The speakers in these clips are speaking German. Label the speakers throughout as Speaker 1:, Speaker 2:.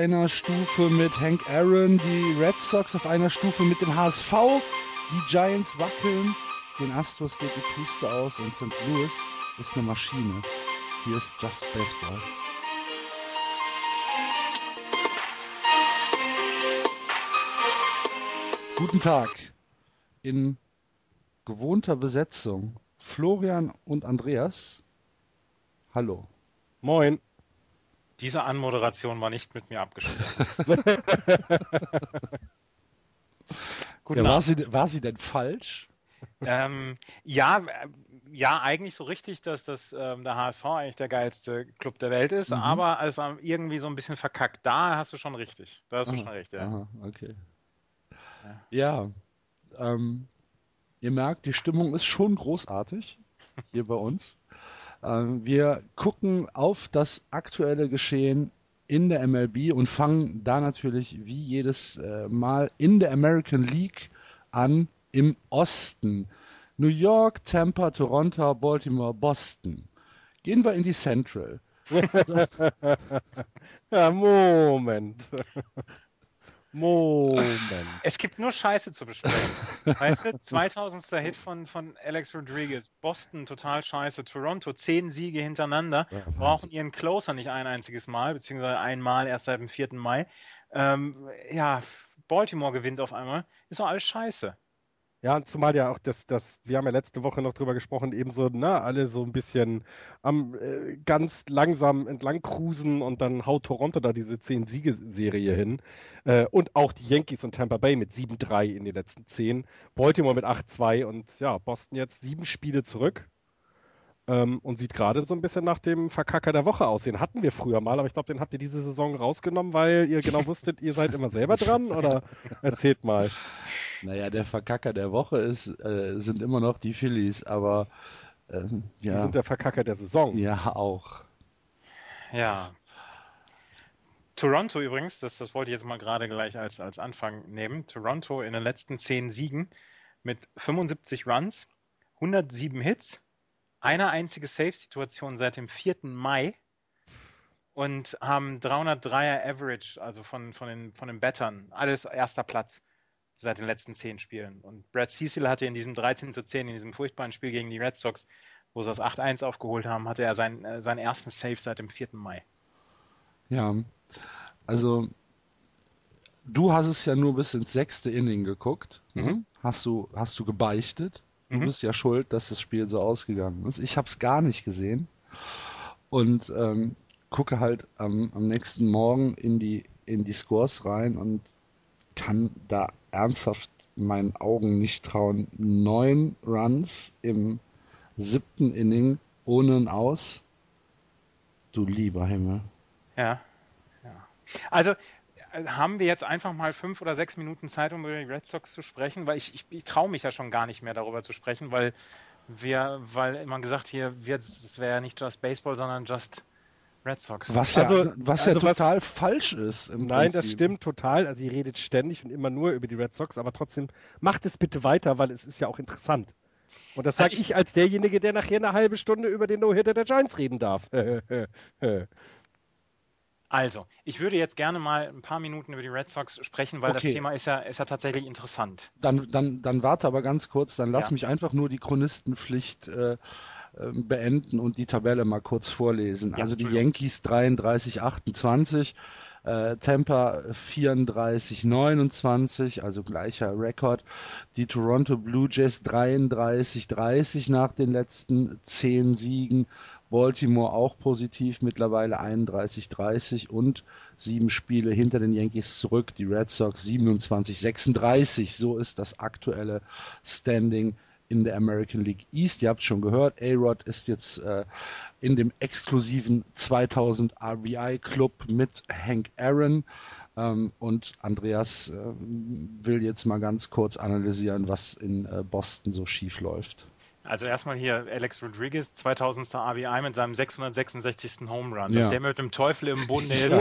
Speaker 1: einer Stufe mit Hank Aaron, die Red Sox auf einer Stufe mit dem HSV, die Giants wackeln, den Astros geht die Puste aus und St. Louis ist eine Maschine. Hier ist Just Baseball. Guten Tag. In gewohnter Besetzung Florian und Andreas. Hallo.
Speaker 2: Moin.
Speaker 3: Diese Anmoderation war nicht mit mir abgestimmt.
Speaker 1: ja, war, sie, war sie denn falsch?
Speaker 3: Ähm, ja, äh, ja, eigentlich so richtig, dass das ähm, der HSV eigentlich der geilste Club der Welt ist, mhm. aber als irgendwie so ein bisschen verkackt. Da hast du schon richtig. Da hast du
Speaker 1: aha,
Speaker 3: schon recht, ja.
Speaker 1: Aha, okay. Ja, ja ähm, ihr merkt, die Stimmung ist schon großartig hier bei uns. Ähm, wir gucken auf das aktuelle Geschehen in der MLB und fangen da natürlich wie jedes äh, Mal in der American League an im Osten. New York, Tampa, Toronto, Baltimore, Boston. Gehen wir in die Central.
Speaker 2: ja, Moment. Moment.
Speaker 3: Es gibt nur Scheiße zu besprechen. weißt du, 2000. Hit von, von Alex Rodriguez, Boston total scheiße, Toronto zehn Siege hintereinander, ja, brauchen ihren Closer nicht ein einziges Mal, beziehungsweise einmal erst seit dem 4. Mai. Ähm, ja, Baltimore gewinnt auf einmal. Ist doch alles scheiße.
Speaker 2: Ja, zumal ja auch das, das, wir haben ja letzte Woche noch drüber gesprochen, eben so, ne, alle so ein bisschen am äh, ganz langsam entlang cruisen und dann haut Toronto da diese 10-Siegeserie hin. Äh, und auch die Yankees und Tampa Bay mit 7-3 in den letzten 10. Baltimore mit 8-2 und ja, Boston jetzt sieben Spiele zurück ähm, und sieht gerade so ein bisschen nach dem Verkacker der Woche aus. Den hatten wir früher mal, aber ich glaube, den habt ihr diese Saison rausgenommen, weil ihr genau wusstet, ihr seid immer selber dran oder erzählt mal.
Speaker 1: Naja, der Verkacker der Woche ist, äh, sind immer noch die Phillies, aber äh, ja.
Speaker 2: Die sind der Verkacker der Saison.
Speaker 1: Ja, auch.
Speaker 3: Ja. Toronto übrigens, das, das wollte ich jetzt mal gerade gleich als, als Anfang nehmen. Toronto in den letzten zehn Siegen mit 75 Runs, 107 Hits, eine einzige Save-Situation seit dem 4. Mai und haben 303er Average, also von, von, den, von den Battern. Alles erster Platz seit den letzten zehn Spielen. Und Brad Cecil hatte in diesem 13 zu 10, in diesem furchtbaren Spiel gegen die Red Sox, wo sie das 8-1 aufgeholt haben, hatte er seinen, äh, seinen ersten Save seit dem 4. Mai.
Speaker 1: Ja, also du hast es ja nur bis ins sechste Inning geguckt. Mhm. Hast, du, hast du gebeichtet? Du mhm. bist ja schuld, dass das Spiel so ausgegangen ist. Ich habe es gar nicht gesehen und ähm, gucke halt am, am nächsten Morgen in die in die Scores rein und kann da ernsthaft meinen Augen nicht trauen. Neun Runs im siebten Inning ohne ein Aus. Du lieber Himmel.
Speaker 3: Ja. ja. Also haben wir jetzt einfach mal fünf oder sechs Minuten Zeit, um über die Red Sox zu sprechen, weil ich, ich, ich traue mich ja schon gar nicht mehr darüber zu sprechen, weil wir, weil immer gesagt hier wird, es wäre ja nicht just Baseball, sondern just Red Sox.
Speaker 1: Was ja, also, was ja also total was, falsch ist.
Speaker 2: Nein, Prinzip. das stimmt total. Also ihr redet ständig und immer nur über die Red Sox, aber trotzdem macht es bitte weiter, weil es ist ja auch interessant. Und das sage also ich, ich als derjenige, der nachher eine halbe Stunde über den No-Hitter der Giants reden darf.
Speaker 3: Also, ich würde jetzt gerne mal ein paar Minuten über die Red Sox sprechen, weil okay. das Thema ist ja, ist ja tatsächlich interessant.
Speaker 1: Dann, dann, dann warte aber ganz kurz, dann lass ja. mich einfach nur die Chronistenpflicht äh, ähm, beenden und die Tabelle mal kurz vorlesen. Ja, also die Yankees 33, 28, äh, Tampa 34, 29, also gleicher Rekord. Die Toronto Blue Jays 33, 30 nach den letzten zehn Siegen Baltimore auch positiv, mittlerweile 31-30 und sieben Spiele hinter den Yankees zurück. Die Red Sox 27-36. So ist das aktuelle Standing in der American League East. Ihr habt schon gehört, A-Rod ist jetzt äh, in dem exklusiven 2000 RBI Club mit Hank Aaron. Ähm, und Andreas äh, will jetzt mal ganz kurz analysieren, was in äh, Boston so schief läuft.
Speaker 3: Also erstmal hier Alex Rodriguez, 2000. RBI mit seinem 666. Home Run. Dass der mit dem Teufel im Bunde ist,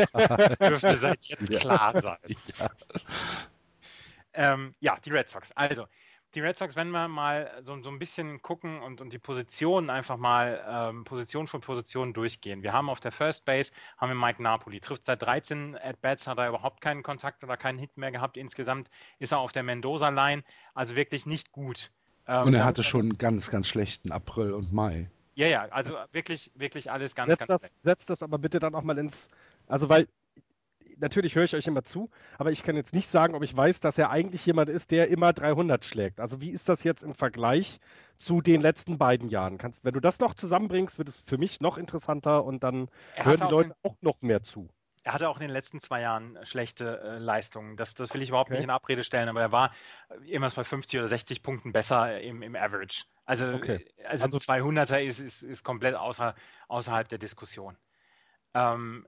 Speaker 3: dürfte seit jetzt ja. klar sein. Ja. Ähm, ja, die Red Sox. Also, die Red Sox, wenn wir mal so, so ein bisschen gucken und, und die Positionen einfach mal ähm, Position für Position durchgehen. Wir haben auf der First Base haben wir Mike Napoli, trifft seit 13 At-Bats, hat er überhaupt keinen Kontakt oder keinen Hit mehr gehabt. Insgesamt ist er auf der Mendoza-Line, also wirklich nicht gut.
Speaker 1: Ähm, und er hatte schon einen ganz, ganz schlechten April und Mai.
Speaker 3: Ja, ja, also wirklich, wirklich alles ganz,
Speaker 2: setz
Speaker 3: ganz
Speaker 2: das, schlecht. Setzt das aber bitte dann auch mal ins, also weil natürlich höre ich euch immer zu, aber ich kann jetzt nicht sagen, ob ich weiß, dass er eigentlich jemand ist, der immer 300 schlägt. Also wie ist das jetzt im Vergleich zu den letzten beiden Jahren? Kannst, wenn du das noch zusammenbringst, wird es für mich noch interessanter und dann hören die Leute auch noch mehr zu.
Speaker 3: Er hatte auch in den letzten zwei Jahren schlechte äh, Leistungen. Das, das will ich überhaupt okay. nicht in Abrede stellen, aber er war immer bei 50 oder 60 Punkten besser im, im Average. Also, okay. also, also 200er ist, ist, ist komplett außer, außerhalb der Diskussion. Ähm,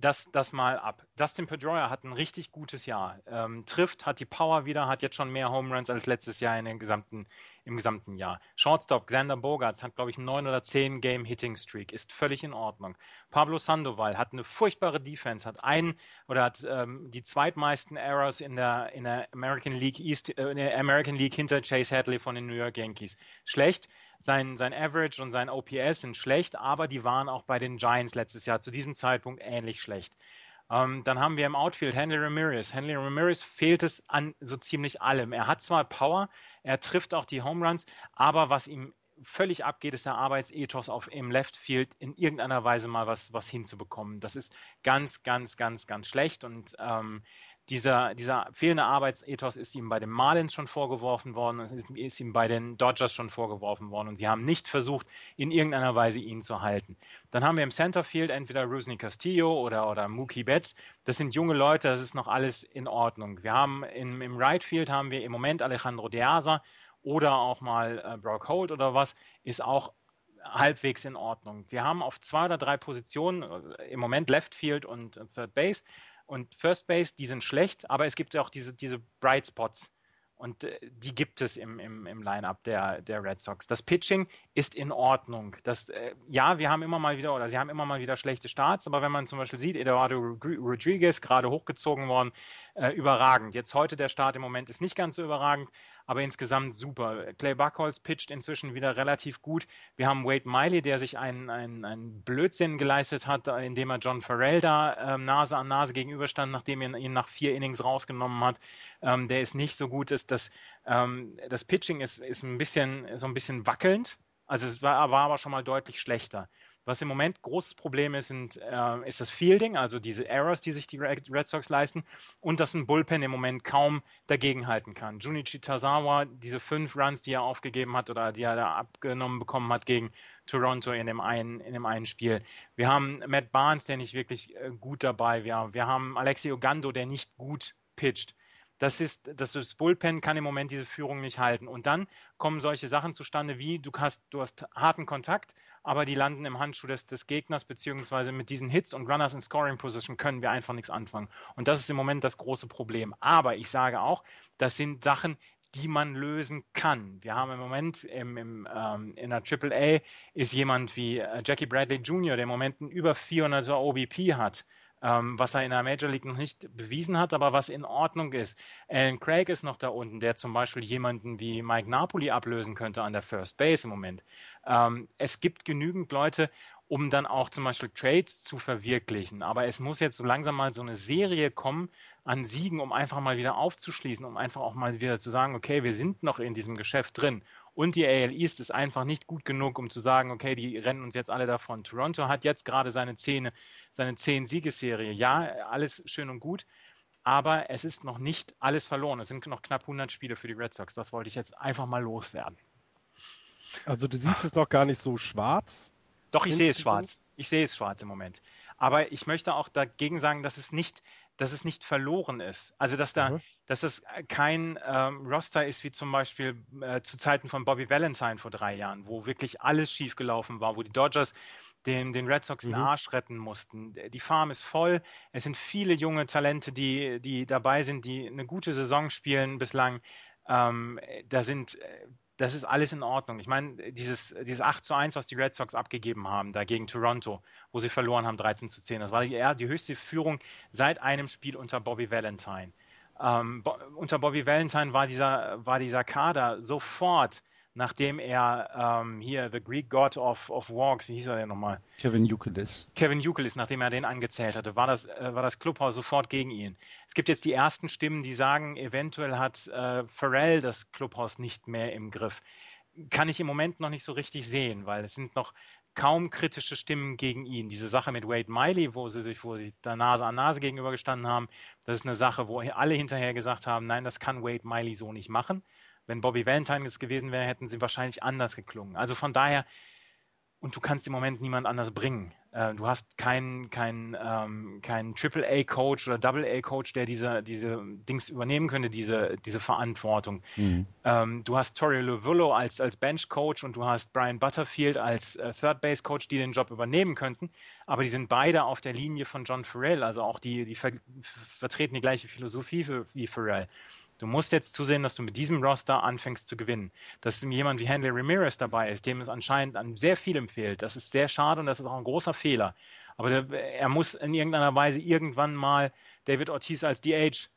Speaker 3: das, das mal ab. Dustin Pedroia hat ein richtig gutes Jahr. Ähm, trifft, hat die Power wieder, hat jetzt schon mehr Home Runs als letztes Jahr in den gesamten, im gesamten Jahr. Shortstop Xander Bogarts hat, glaube ich, 9 oder 10 Game Hitting Streak, ist völlig in Ordnung. Pablo Sandoval hat eine furchtbare Defense, hat einen oder hat ähm, die zweitmeisten Errors in der, in der American League East, äh, in der American League hinter Chase Hadley von den New York Yankees. Schlecht sein, sein Average und sein OPS sind schlecht, aber die waren auch bei den Giants letztes Jahr zu diesem Zeitpunkt ähnlich schlecht. Ähm, dann haben wir im Outfield Henry Ramirez. Henry Ramirez fehlt es an so ziemlich allem. Er hat zwar Power, er trifft auch die Home Runs, aber was ihm völlig abgeht, ist der Arbeitsethos auf im Left Field in irgendeiner Weise mal was, was hinzubekommen. Das ist ganz, ganz, ganz, ganz schlecht und ähm, dieser, dieser fehlende Arbeitsethos ist ihm bei den Marlins schon vorgeworfen worden, es ist, ihm bei den Dodgers schon vorgeworfen worden und sie haben nicht versucht, in irgendeiner Weise ihn zu halten. Dann haben wir im Centerfield entweder Rusney Castillo oder, oder Mookie Betts. Das sind junge Leute, das ist noch alles in Ordnung. Wir haben im, im Right Field haben wir im Moment Alejandro De Asa oder auch mal äh, Brock Holt oder was, ist auch halbwegs in Ordnung. Wir haben auf zwei oder drei Positionen, äh, im Moment Left Field und Third Base, und First Base, die sind schlecht, aber es gibt ja auch diese, diese Bright Spots. Und äh, die gibt es im, im, im Line-Up der, der Red Sox. Das Pitching ist in Ordnung. Das, äh, ja, wir haben immer mal wieder, oder sie haben immer mal wieder schlechte Starts, aber wenn man zum Beispiel sieht, Eduardo Rodriguez gerade hochgezogen worden, äh, überragend. Jetzt heute der Start im Moment ist nicht ganz so überragend, aber insgesamt super. Clay Buckholz pitcht inzwischen wieder relativ gut. Wir haben Wade Miley, der sich einen, einen, Blödsinn geleistet hat, indem er John Farrell da ähm, Nase an Nase gegenüberstand, nachdem er ihn nach vier Innings rausgenommen hat. Ähm, der ist nicht so gut. Ist das, ähm, das Pitching ist, ist ein bisschen, so ein bisschen wackelnd. Also es war, war aber schon mal deutlich schlechter. Was im Moment großes Problem ist, sind, äh, ist das Fielding, also diese Errors, die sich die Red Sox leisten, und dass ein Bullpen im Moment kaum dagegenhalten kann. Junichi Tazawa, diese fünf Runs, die er aufgegeben hat oder die er da abgenommen bekommen hat gegen Toronto in dem einen, in dem einen Spiel. Wir haben Matt Barnes, der nicht wirklich äh, gut dabei wäre. Wir haben Alexi Ogando, der nicht gut pitcht. Das ist, das, das Bullpen kann im Moment diese Führung nicht halten. Und dann kommen solche Sachen zustande wie, du hast, du hast harten Kontakt, aber die landen im Handschuh des, des Gegners, beziehungsweise mit diesen Hits und Runners in Scoring Position können wir einfach nichts anfangen. Und das ist im Moment das große Problem. Aber ich sage auch, das sind Sachen, die man lösen kann. Wir haben im Moment im, im, ähm, in der AAA ist jemand wie äh, Jackie Bradley Jr., der im Moment einen über 400er OBP hat ähm, was er in der Major League noch nicht bewiesen hat, aber was in Ordnung ist. Alan Craig ist noch da unten, der zum Beispiel jemanden wie Mike Napoli ablösen könnte an der First Base im Moment. Ähm, es gibt genügend Leute, um dann auch zum Beispiel Trades zu verwirklichen. Aber es muss jetzt so langsam mal so eine Serie kommen an Siegen, um einfach mal wieder aufzuschließen, um einfach auch mal wieder zu sagen, okay, wir sind noch in diesem Geschäft drin. Und die AL East ist einfach nicht gut genug, um zu sagen, okay, die rennen uns jetzt alle davon. Toronto hat jetzt gerade seine zehn, seine zehn Siegesserie. Ja, alles schön und gut. Aber es ist noch nicht alles verloren. Es sind noch knapp 100 Spiele für die Red Sox. Das wollte ich jetzt einfach mal loswerden.
Speaker 2: Also du siehst es noch gar nicht so schwarz?
Speaker 3: Doch, ich sehe es schwarz. Ich sehe es schwarz im Moment. Aber ich möchte auch dagegen sagen, dass es nicht dass es nicht verloren ist. Also dass da, mhm. dass es kein ähm, Roster ist wie zum Beispiel äh, zu Zeiten von Bobby Valentine vor drei Jahren, wo wirklich alles schiefgelaufen war, wo die Dodgers den, den Red Sox mhm. den Arsch retten mussten. Die Farm ist voll. Es sind viele junge Talente, die, die dabei sind, die eine gute Saison spielen bislang. Ähm, da sind das ist alles in Ordnung. Ich meine, dieses, dieses 8 zu 1, was die Red Sox abgegeben haben, da gegen Toronto, wo sie verloren haben, 13 zu 10, das war die, die höchste Führung seit einem Spiel unter Bobby Valentine. Ähm, bo unter Bobby Valentine war dieser, war dieser Kader sofort nachdem er ähm, hier The Greek God of, of Walks, wie hieß er denn nochmal?
Speaker 1: Kevin Euclid.
Speaker 3: Kevin Euclid, nachdem er den angezählt hatte, war das, äh, war das Clubhaus sofort gegen ihn. Es gibt jetzt die ersten Stimmen, die sagen, eventuell hat äh, Pharrell das Clubhaus nicht mehr im Griff. Kann ich im Moment noch nicht so richtig sehen, weil es sind noch kaum kritische Stimmen gegen ihn. Diese Sache mit Wade Miley, wo sie sich, wo sie da Nase an Nase gegenübergestanden haben, das ist eine Sache, wo alle hinterher gesagt haben, nein, das kann Wade Miley so nicht machen. Wenn Bobby Valentine es gewesen wäre, hätten sie wahrscheinlich anders geklungen. Also von daher, und du kannst im Moment niemand anders bringen. Äh, du hast keinen kein, ähm, kein Triple-A-Coach oder Double-A-Coach, der diese, diese Dings übernehmen könnte, diese, diese Verantwortung. Mhm. Ähm, du hast Torrio Lovullo als, als Bench-Coach und du hast Brian Butterfield als äh, Third-Base-Coach, die den Job übernehmen könnten, aber die sind beide auf der Linie von John Farrell, also auch die, die ver vertreten die gleiche Philosophie für, wie Farrell. Du musst jetzt zusehen, dass du mit diesem Roster anfängst zu gewinnen. Dass jemand wie Handley Ramirez dabei ist, dem es anscheinend an sehr vielem fehlt. Das ist sehr schade und das ist auch ein großer Fehler. Aber er muss in irgendeiner Weise irgendwann mal David Ortiz als DH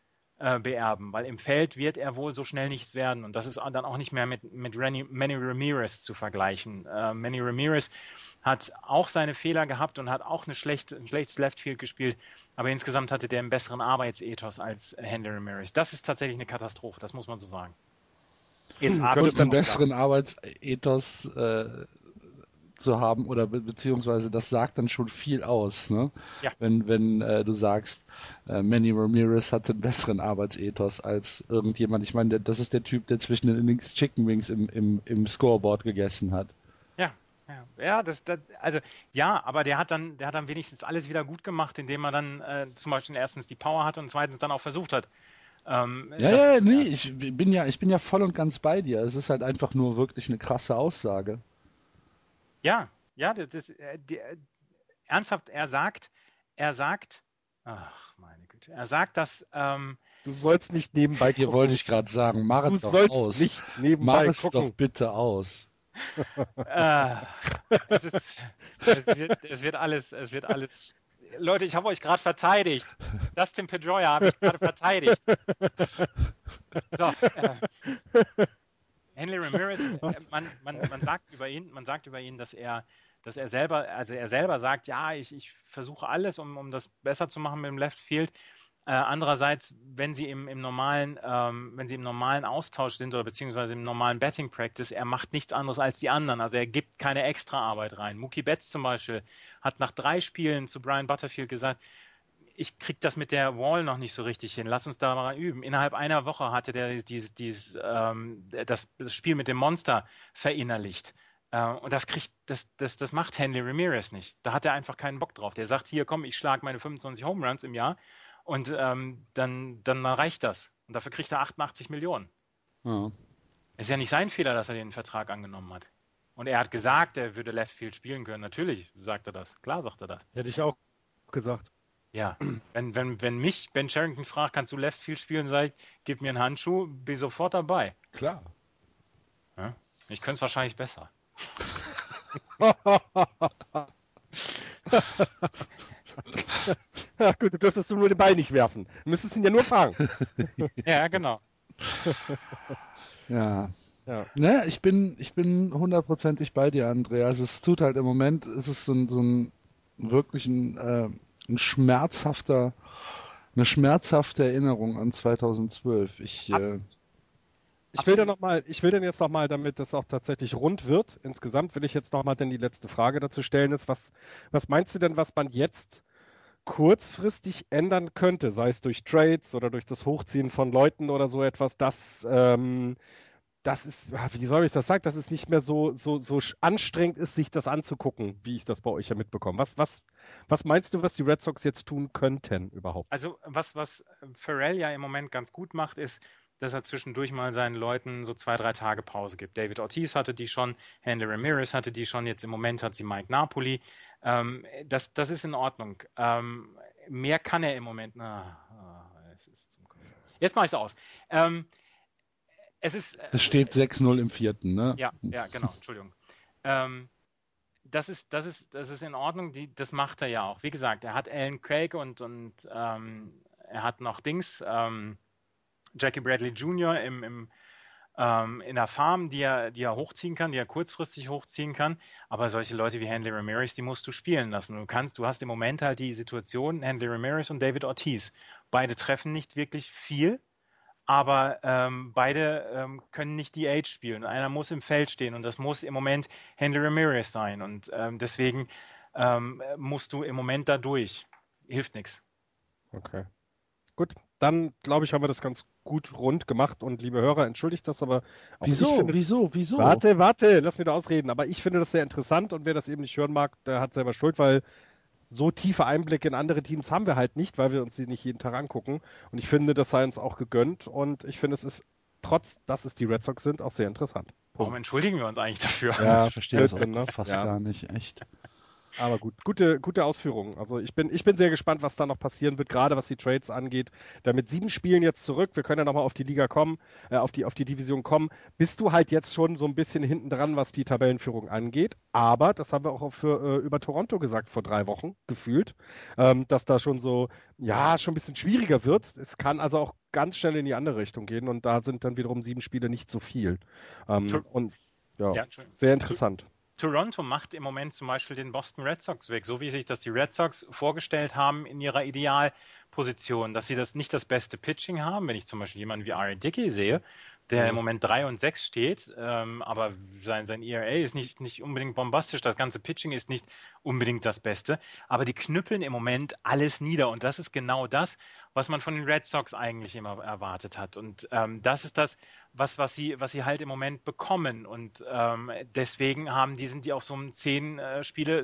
Speaker 3: äh, beerben, weil im Feld wird er wohl so schnell nichts werden. Und das ist dann auch nicht mehr mit, mit Renny, Manny Ramirez zu vergleichen. Äh, Manny Ramirez hat auch seine Fehler gehabt und hat auch eine schlechte, ein schlechtes Leftfield gespielt, aber insgesamt hatte der einen besseren Arbeitsethos als Henry Ramirez. Das ist tatsächlich eine Katastrophe, das muss man so sagen.
Speaker 1: Jetzt hm, einen besseren Arbeitsethos äh, zu haben oder be beziehungsweise das sagt dann schon viel aus, ne? Ja. Wenn, wenn äh, du sagst, äh, Manny Ramirez hatte einen besseren Arbeitsethos als irgendjemand. Ich meine, das ist der Typ, der zwischen den Innings Chicken Wings im, im, im Scoreboard gegessen hat.
Speaker 3: Ja, ja, ja das, das, also ja, aber der hat dann, der hat dann wenigstens alles wieder gut gemacht, indem er dann äh, zum Beispiel erstens die Power hat und zweitens dann auch versucht hat.
Speaker 1: Ähm, ja, das, ja, nee, ich bin ja, ich bin ja voll und ganz bei dir. Es ist halt einfach nur wirklich eine krasse Aussage.
Speaker 3: Ja, ja, das, das äh, die, äh, ernsthaft, er sagt, er sagt, ach meine Güte, er sagt, dass ähm,
Speaker 2: Du sollst nicht nebenbei
Speaker 1: gucken. Hier wollte ich gerade sagen, mach es doch aus. Nicht nebenbei mach es gucken. doch bitte aus.
Speaker 3: äh, es, ist, es, wird, es wird alles, es wird alles Leute, ich habe euch gerade verteidigt. Dustin Pedroia habe ich gerade verteidigt. So, äh, Henry Ramirez, äh, man, man, man, sagt über ihn, man sagt über ihn, dass er, dass er selber, also er selber sagt, ja, ich, ich versuche alles, um, um das besser zu machen mit dem Left Field. Äh, andererseits, wenn sie im, im normalen, ähm, wenn sie im normalen Austausch sind oder beziehungsweise im normalen Betting Practice, er macht nichts anderes als die anderen. Also er gibt keine extra Arbeit rein. Mookie Betts zum Beispiel hat nach drei Spielen zu Brian Butterfield gesagt, ich krieg das mit der Wall noch nicht so richtig hin. Lass uns da mal üben. Innerhalb einer Woche hatte der dieses, dieses, ähm, das, das, Spiel mit dem Monster verinnerlicht. Äh, und das kriegt, das, das, das macht Henley Ramirez nicht. Da hat er einfach keinen Bock drauf. Der sagt, hier komm, ich schlage meine 25 Home Runs im Jahr und ähm, dann, dann reicht das. Und dafür kriegt er 88 Millionen. Ja. Es ist ja nicht sein Fehler, dass er den Vertrag angenommen hat. Und er hat gesagt, er würde Left Field spielen können. Natürlich sagt er das. Klar sagt er das.
Speaker 2: Hätte ich auch gesagt.
Speaker 3: Ja, wenn, wenn, wenn mich Ben Sherrington fragt, kannst du Left Field spielen, sag ich, gib mir einen Handschuh, bin sofort dabei.
Speaker 1: Klar.
Speaker 3: Ja? Ich könnte es wahrscheinlich besser.
Speaker 2: ja, gut, du dürftest nur den Ball nicht werfen. Du müsstest ihn ja nur fangen.
Speaker 3: ja, genau.
Speaker 1: Ja. Ja. Ne, ich bin, ich bin hundertprozentig bei dir, Andreas. Also es tut halt im Moment, es ist so ein, so ein wirklich ein, äh, ein schmerzhafter, eine schmerzhafte Erinnerung an 2012. Ich, äh,
Speaker 2: ich will dann noch mal, ich will dann jetzt noch mal, damit das auch tatsächlich rund wird. Insgesamt will ich jetzt noch mal denn die letzte Frage dazu stellen. Ist was, was meinst du denn, was man jetzt kurzfristig ändern könnte, sei es durch Trades oder durch das Hochziehen von Leuten oder so etwas, dass ähm, das ist, wie soll ich das sagen, dass es nicht mehr so, so, so anstrengend ist, sich das anzugucken, wie ich das bei euch ja mitbekomme. Was, was, was meinst du, was die Red Sox jetzt tun könnten überhaupt?
Speaker 3: Also was, was Pharrell ja im Moment ganz gut macht, ist, dass er zwischendurch mal seinen Leuten so zwei, drei Tage Pause gibt. David Ortiz hatte die schon, Handy Ramirez hatte die schon, jetzt im Moment hat sie Mike Napoli. Ähm, das, das ist in Ordnung. Ähm, mehr kann er im Moment. Na, oh, es ist zum Jetzt mache ich es aus. Ähm, es ist.
Speaker 1: Äh, es steht 6-0 im vierten, ne?
Speaker 3: Ja, ja, genau, Entschuldigung. Ähm, das ist, das ist, das ist in Ordnung, die, das macht er ja auch. Wie gesagt, er hat Alan Craig und, und ähm, er hat noch Dings, ähm, Jackie Bradley Jr. im, im ähm, in der Farm, die er, die er hochziehen kann, die er kurzfristig hochziehen kann. Aber solche Leute wie Handley Ramirez, die musst du spielen lassen. Du kannst, du hast im Moment halt die Situation Handley Ramirez und David Ortiz. Beide treffen nicht wirklich viel, aber ähm, beide ähm, können nicht die Age spielen. Einer muss im Feld stehen und das muss im Moment Handley Ramirez sein. Und ähm, deswegen ähm, musst du im Moment da durch. Hilft nichts.
Speaker 2: Okay. Gut, dann glaube ich, haben wir das ganz gut rund gemacht und liebe Hörer, entschuldigt das, aber
Speaker 1: wieso,
Speaker 2: finde,
Speaker 1: wieso, wieso?
Speaker 2: Warte, warte, lass mich da ausreden. Aber ich finde das sehr interessant und wer das eben nicht hören mag, der hat selber Schuld, weil so tiefe Einblicke in andere Teams haben wir halt nicht, weil wir uns die nicht jeden Tag angucken. Und ich finde, das sei uns auch gegönnt und ich finde, es ist trotz, dass es die Red Sox sind, auch sehr interessant.
Speaker 3: Warum entschuldigen wir uns eigentlich dafür?
Speaker 1: Ja, ich verstehe das auch ne? fast ja. gar nicht, echt.
Speaker 2: Aber gut, gute, gute Ausführungen. Also ich bin, ich bin sehr gespannt, was da noch passieren wird, gerade was die Trades angeht. Da mit sieben Spielen jetzt zurück, wir können ja nochmal auf die Liga kommen, äh, auf, die, auf die Division kommen, bist du halt jetzt schon so ein bisschen hinten dran, was die Tabellenführung angeht. Aber, das haben wir auch für, äh, über Toronto gesagt vor drei Wochen, gefühlt, ähm, dass da schon so, ja, schon ein bisschen schwieriger wird. Es kann also auch ganz schnell in die andere Richtung gehen und da sind dann wiederum sieben Spiele nicht so viel. Ähm, und ja, ja sehr interessant.
Speaker 3: Toronto macht im Moment zum Beispiel den Boston Red Sox weg, so wie sich das die Red Sox vorgestellt haben in ihrer Idealposition, dass sie das nicht das beste Pitching haben. Wenn ich zum Beispiel jemanden wie Ari Dickey sehe, der mhm. im Moment 3 und 6 steht, ähm, aber sein, sein ERA ist nicht, nicht unbedingt bombastisch, das ganze Pitching ist nicht unbedingt das Beste, aber die knüppeln im Moment alles nieder und das ist genau das, was man von den Red Sox eigentlich immer erwartet hat und ähm, das ist das, was, was, sie, was sie halt im Moment bekommen und ähm, deswegen haben die, sind die auf so einem 10 äh, Spiele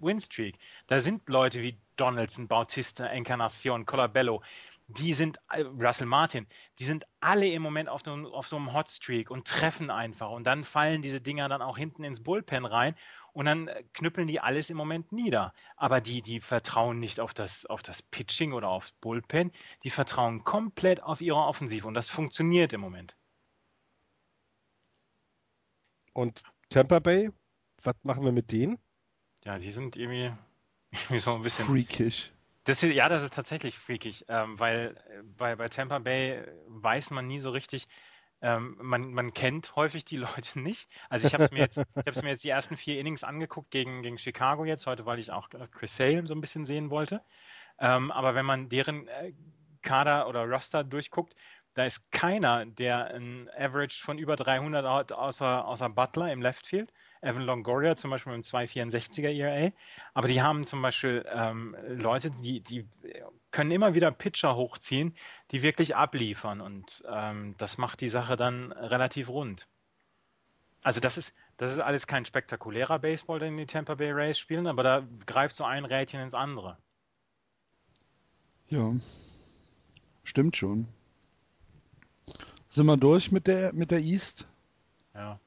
Speaker 3: Winstreak. Da sind Leute wie Donaldson, Bautista, Encarnacion, Colabello, die sind, äh, Russell Martin, die sind alle im Moment auf, so, auf so einem Hotstreak und treffen einfach. Und dann fallen diese Dinger dann auch hinten ins Bullpen rein und dann äh, knüppeln die alles im Moment nieder. Aber die, die vertrauen nicht auf das, auf das Pitching oder aufs Bullpen, die vertrauen komplett auf ihre Offensive und das funktioniert im Moment.
Speaker 2: Und Tampa Bay, was machen wir mit denen?
Speaker 3: Ja, die sind irgendwie, irgendwie so ein bisschen.
Speaker 1: Freakish.
Speaker 3: Das ist, ja, das ist tatsächlich freakig, ähm, weil äh, bei, bei Tampa Bay weiß man nie so richtig, ähm, man, man kennt häufig die Leute nicht. Also ich habe es mir jetzt, mir jetzt die ersten vier Innings angeguckt gegen, gegen Chicago jetzt heute, weil ich auch Chris Sale so ein bisschen sehen wollte. Ähm, aber wenn man deren äh, Kader oder Roster durchguckt, da ist keiner, der ein Average von über 300 hat, außer, außer Butler im Left Field. Evan Longoria zum Beispiel mit einem 264er ERA. Aber die haben zum Beispiel ähm, Leute, die, die können immer wieder Pitcher hochziehen, die wirklich abliefern. Und ähm, das macht die Sache dann relativ rund. Also das ist, das ist alles kein spektakulärer Baseball, den die Tampa Bay Rays spielen, aber da greift so ein Rädchen ins andere.
Speaker 1: Ja, stimmt schon. Sind wir durch mit der, mit der East?
Speaker 3: Ja.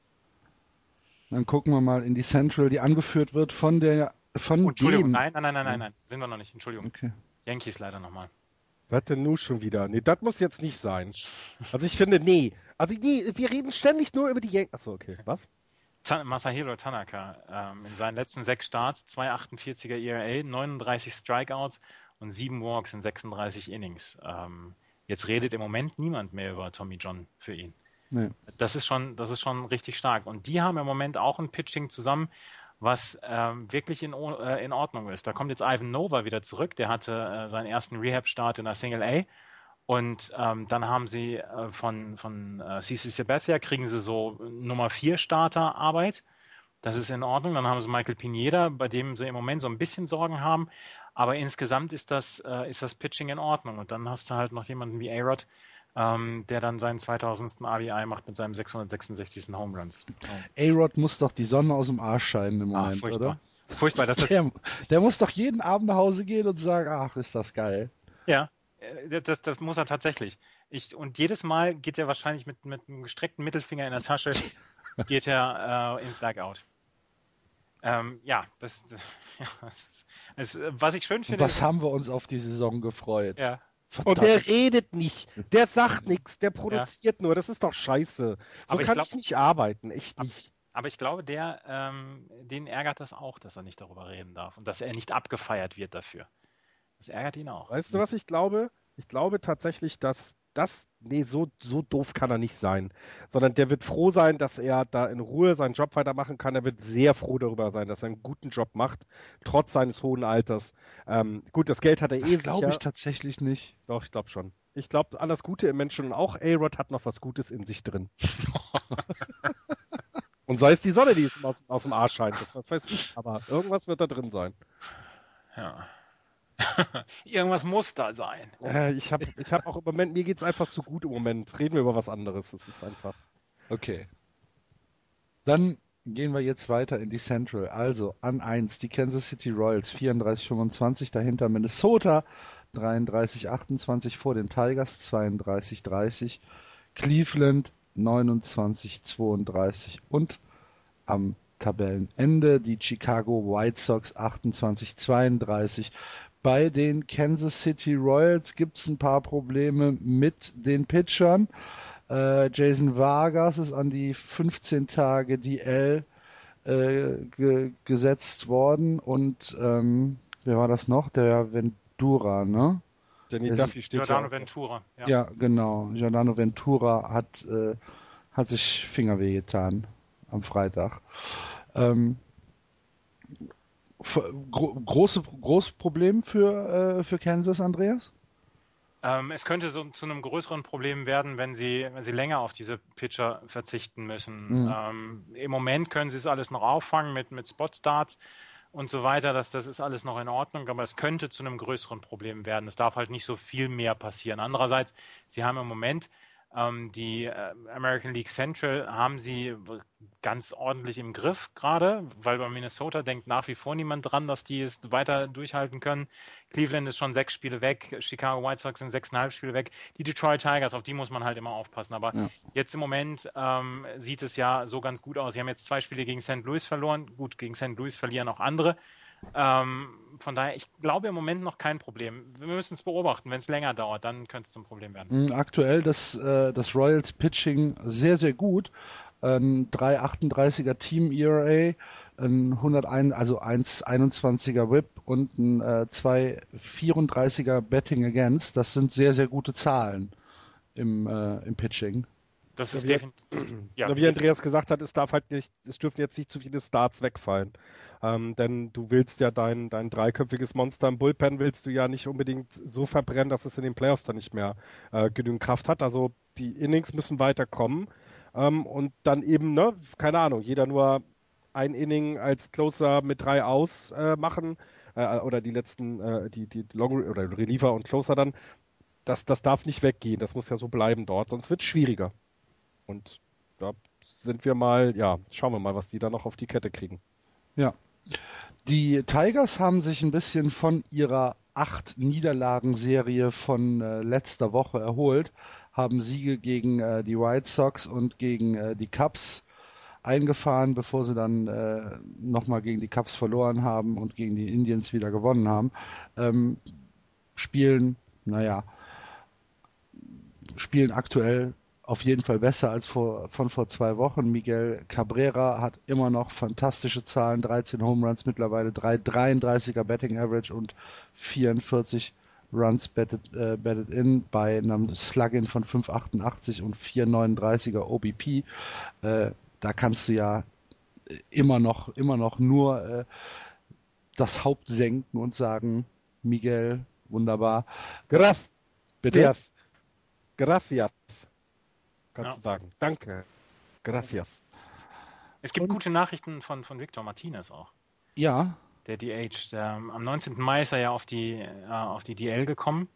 Speaker 1: Dann gucken wir mal in die Central, die angeführt wird von der von
Speaker 3: oh, Entschuldigung, dem... nein, nein, nein, nein, nein, nein, sind wir noch nicht. Entschuldigung. Okay. Yankees leider nochmal.
Speaker 2: Was denn nun schon wieder? Nee, das muss jetzt nicht sein. Also ich finde, nee. Also nee, wir reden ständig nur über die Yankees. Achso, okay. Was?
Speaker 3: Masahiro Tanaka ähm, in seinen letzten sechs Starts, 2,48er ERA, 39 Strikeouts und sieben Walks in 36 Innings. Ähm, jetzt redet im Moment niemand mehr über Tommy John für ihn. Nee. Das ist schon, das ist schon richtig stark. Und die haben im Moment auch ein Pitching zusammen, was ähm, wirklich in, äh, in Ordnung ist. Da kommt jetzt Ivan Nova wieder zurück. Der hatte äh, seinen ersten Rehab-Start in der Single A. Und ähm, dann haben sie äh, von, von äh, CC Sabathia kriegen sie so Nummer 4 Starter Arbeit. Das ist in Ordnung. Dann haben sie Michael Pineda, bei dem sie im Moment so ein bisschen Sorgen haben. Aber insgesamt ist das, äh, ist das Pitching in Ordnung. Und dann hast du halt noch jemanden wie A-Rod, ähm, der dann seinen 2000. RBI macht mit seinem 666. Home Runs.
Speaker 1: A-Rod muss doch die Sonne aus dem Arsch scheinen im
Speaker 3: Ah,
Speaker 1: Moment,
Speaker 3: furchtbar.
Speaker 1: oder?
Speaker 3: Furchtbar, das ist
Speaker 1: Der, der muss doch jeden Abend nach Hause gehen und sagen, ach, ist das geil.
Speaker 3: Ja, äh, das, das muss er tatsächlich. Ich, und jedes Mal geht er wahrscheinlich mit, mit einem gestreckten Mittelfinger in der Tasche, geht er äh, ins Dugout. Ähm, ja, das, ja, das ist, das, was ich schön
Speaker 1: Und
Speaker 3: finde.
Speaker 1: was
Speaker 3: ist-
Speaker 1: haben wir uns auf die Saison gefreut?
Speaker 3: Ja,
Speaker 2: Und der redet nicht, der sagt nichts, der produziert nur. Das ist doch scheiße. So
Speaker 3: Aber ich
Speaker 2: kann
Speaker 3: glaub-
Speaker 2: ich nicht arbeiten, echt nicht.
Speaker 3: aber ich glaube, der, ähm, den ärgert das auch, dass er nicht darüber reden darf und dass er nicht abgefeiert wird dafür. Das ärgert ihn auch.
Speaker 2: Weißt du, was ich glaube? Ich glaube tatsächlich, dass das, nee, so, so doof kann er nicht sein. Sondern der wird froh sein, dass er da in Ruhe seinen Job weitermachen kann. Er wird sehr froh darüber sein, dass er einen guten Job macht, trotz seines hohen Alters. Ähm, gut, das Geld hat er eh
Speaker 1: Das glaube
Speaker 2: sicher.
Speaker 1: ich tatsächlich nicht.
Speaker 2: Doch, ich glaube schon. Ich glaube an das Gute im Menschen und auch A-Rod hat noch was Gutes in sich drin. und sei es die Sonne, die es aus, aus dem Arsch scheint, das was weiß ich, aber irgendwas wird da drin sein.
Speaker 3: Ja. Irgendwas muss da sein.
Speaker 2: Äh, ich habe ich hab auch im Moment, mir geht es einfach zu gut im Moment. Reden wir über was anderes. Es ist einfach.
Speaker 1: Okay. Dann gehen wir jetzt weiter in die Central. Also an 1 die Kansas City Royals 34-25, dahinter Minnesota 33-28 vor den Tigers 32-30, Cleveland 29-32 und am Tabellenende die Chicago White Sox 28-32. Bei den Kansas City Royals gibt es ein paar Probleme mit den Pitchern. Äh, Jason Vargas ist an die 15 Tage DL äh, ge gesetzt worden und ähm, wer war das noch? Der Ventura, ne?
Speaker 2: Danny Duffy steht
Speaker 3: Giordano. Ventura. Ja.
Speaker 1: Ja, genau. Giordano Ventura hat, äh, hat sich Fingerweh getan am Freitag. Ähm, gro große, großes Problem für, äh, für Kansas, Andreas?
Speaker 3: Ähm, es könnte so zu einem größeren Problem werden, wenn sie, wenn sie länger auf diese Pitcher verzichten müssen.
Speaker 1: Mhm.
Speaker 3: Ähm, Im Moment können sie es alles noch auffangen mit, mit Spot-Starts und so weiter. Das, das ist alles noch in Ordnung, aber es könnte zu einem größeren Problem werden. Es darf halt nicht so viel mehr passieren. Andererseits, sie haben im Moment die äh, American League Central haben sie ganz ordentlich im Griff gerade, weil bei Minnesota denkt nach wie vor niemand dran, dass die es weiter durchhalten können. Cleveland ist schon sechs Spiele weg, Chicago White Sox sind sechseinhalb Spiele weg. Die Detroit Tigers, auf die muss man halt immer aufpassen. Aber
Speaker 1: Ja.
Speaker 3: jetzt im Moment ähm, sieht es ja so ganz gut aus. Sie haben jetzt zwei Spiele gegen St. Louis verloren. Gut, gegen St. Louis verlieren auch andere. Ähm, von daher, ich glaube im Moment noch kein Problem. Wir müssen es beobachten. Wenn es länger dauert, dann könnte es zum Problem werden.
Speaker 1: Mm, Aktuell das, äh, das Royals Pitching sehr, sehr gut. Ein 3,38er Team ERA, ein 101, also 1,21er Whip und ein äh, 2,34er Betting Against. Das sind sehr, sehr gute Zahlen im, äh, im Pitching.
Speaker 3: Das ist
Speaker 2: wie-
Speaker 3: definitiv. Ja,
Speaker 2: wie Andreas gesagt hat, es darf halt nicht, es dürfen jetzt nicht zu viele Starts wegfallen. Ähm, denn du willst ja dein, dein dreiköpfiges Monster im Bullpen willst du ja nicht unbedingt so verbrennen, dass es in den Playoffs dann nicht mehr äh, genügend Kraft hat. Also die Innings müssen weiterkommen. Ähm, und dann eben, ne, keine Ahnung, jeder nur ein Inning als Closer mit drei aus äh, machen. Äh, oder die letzten, äh, die, die Long oder Reliever und Closer dann. Das, das darf nicht weggehen. Das muss ja so bleiben dort, sonst wird es schwieriger. Und da sind wir mal, ja, schauen wir mal, was die da noch auf die Kette kriegen.
Speaker 1: Ja. Die Tigers haben sich ein bisschen von ihrer acht Niederlagenserie von äh, letzter Woche erholt, haben Siege gegen äh, die White Sox und gegen äh, die Cubs eingefahren, bevor sie dann äh, nochmal gegen die Cubs verloren haben und gegen die Indians wieder gewonnen haben. Ähm, spielen, naja, spielen aktuell auf jeden Fall besser als vor, von vor zwei Wochen. Miguel Cabrera hat immer noch fantastische Zahlen, 13 Home Runs mittlerweile, 3, 33er Betting Average und 44 Runs betted, äh, betted in bei einem Slug-In von 5,88 und 4,39er OBP. Äh, da kannst du ja immer noch, immer noch nur äh, das Haupt senken und sagen, Miguel, wunderbar.
Speaker 2: Graf,
Speaker 1: Bitte?
Speaker 2: Gracias. Kannst
Speaker 3: Ja.
Speaker 2: du sagen. Danke. Gracias.
Speaker 3: Es gibt
Speaker 1: Und-
Speaker 3: gute Nachrichten von, von Victor Martinez auch.
Speaker 1: Ja,
Speaker 3: Der DH. Der, am 19. Mai ist er ja auf die, äh, auf die DL gekommen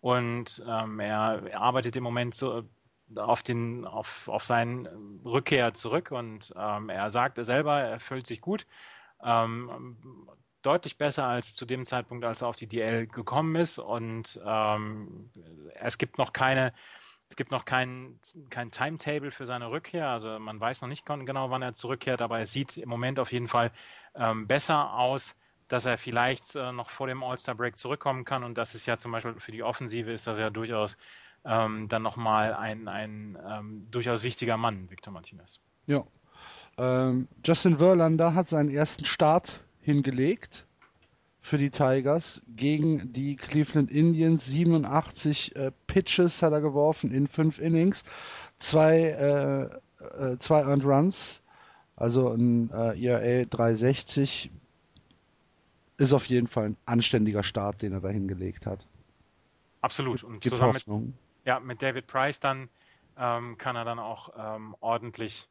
Speaker 3: Und ähm, er, er arbeitet im Moment so auf, den, auf, auf seinen Rückkehr zurück und ähm, er sagt selber, er fühlt sich gut. Ähm, deutlich besser als zu dem Zeitpunkt, als er auf die DL gekommen ist. Und ähm, es gibt noch keine, es gibt noch kein, kein Timetable für seine Rückkehr. Also man weiß noch nicht genau, wann er zurückkehrt, aber es sieht im Moment auf jeden Fall ähm, besser aus, dass er vielleicht äh, noch vor dem All-Star-Break zurückkommen kann. Und das ist ja zum Beispiel für die Offensive ist das ja durchaus ähm, dann nochmal ein, ein ähm, durchaus wichtiger Mann, Victor Martinez.
Speaker 1: Ja. Ähm, Justin Verlander hat seinen ersten Start hingelegt für die Tigers gegen die Cleveland Indians. 87 äh, Pitches hat er geworfen in fünf Innings, zwei, äh, äh, zwei Earned Runs, also ein äh, ERA 360. Ist auf jeden Fall ein anständiger Start, den er da hingelegt hat.
Speaker 3: Absolut. Und Gibt zusammen Hoffnung. mit, ja, mit David Price dann ähm, kann er dann auch ähm, ordentlich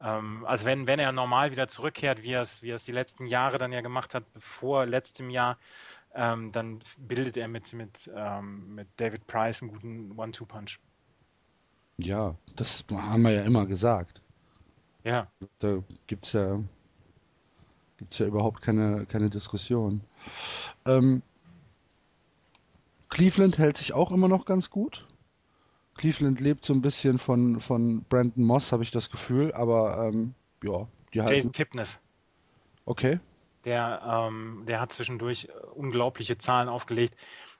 Speaker 3: ähm, also wenn, wenn er normal wieder zurückkehrt, wie er es, wie die letzten Jahre dann ja gemacht hat, bevor letztem Jahr, ähm, dann bildet er mit, mit, ähm, mit David Price einen guten One-Two-Punch.
Speaker 1: Ja, das haben wir ja immer gesagt.
Speaker 3: Ja.
Speaker 1: Da gibt es ja, gibt's ja überhaupt keine, keine Diskussion. Ähm, Cleveland hält sich auch immer noch ganz gut. Cleveland lebt so ein bisschen von, von Brandon Moss, habe ich das Gefühl, aber ähm, ja,
Speaker 3: die halten. Jason Kipnis.
Speaker 1: Okay.
Speaker 3: Der, ähm, der hat zwischendurch äh, unglaubliche Zahlen aufgelegt,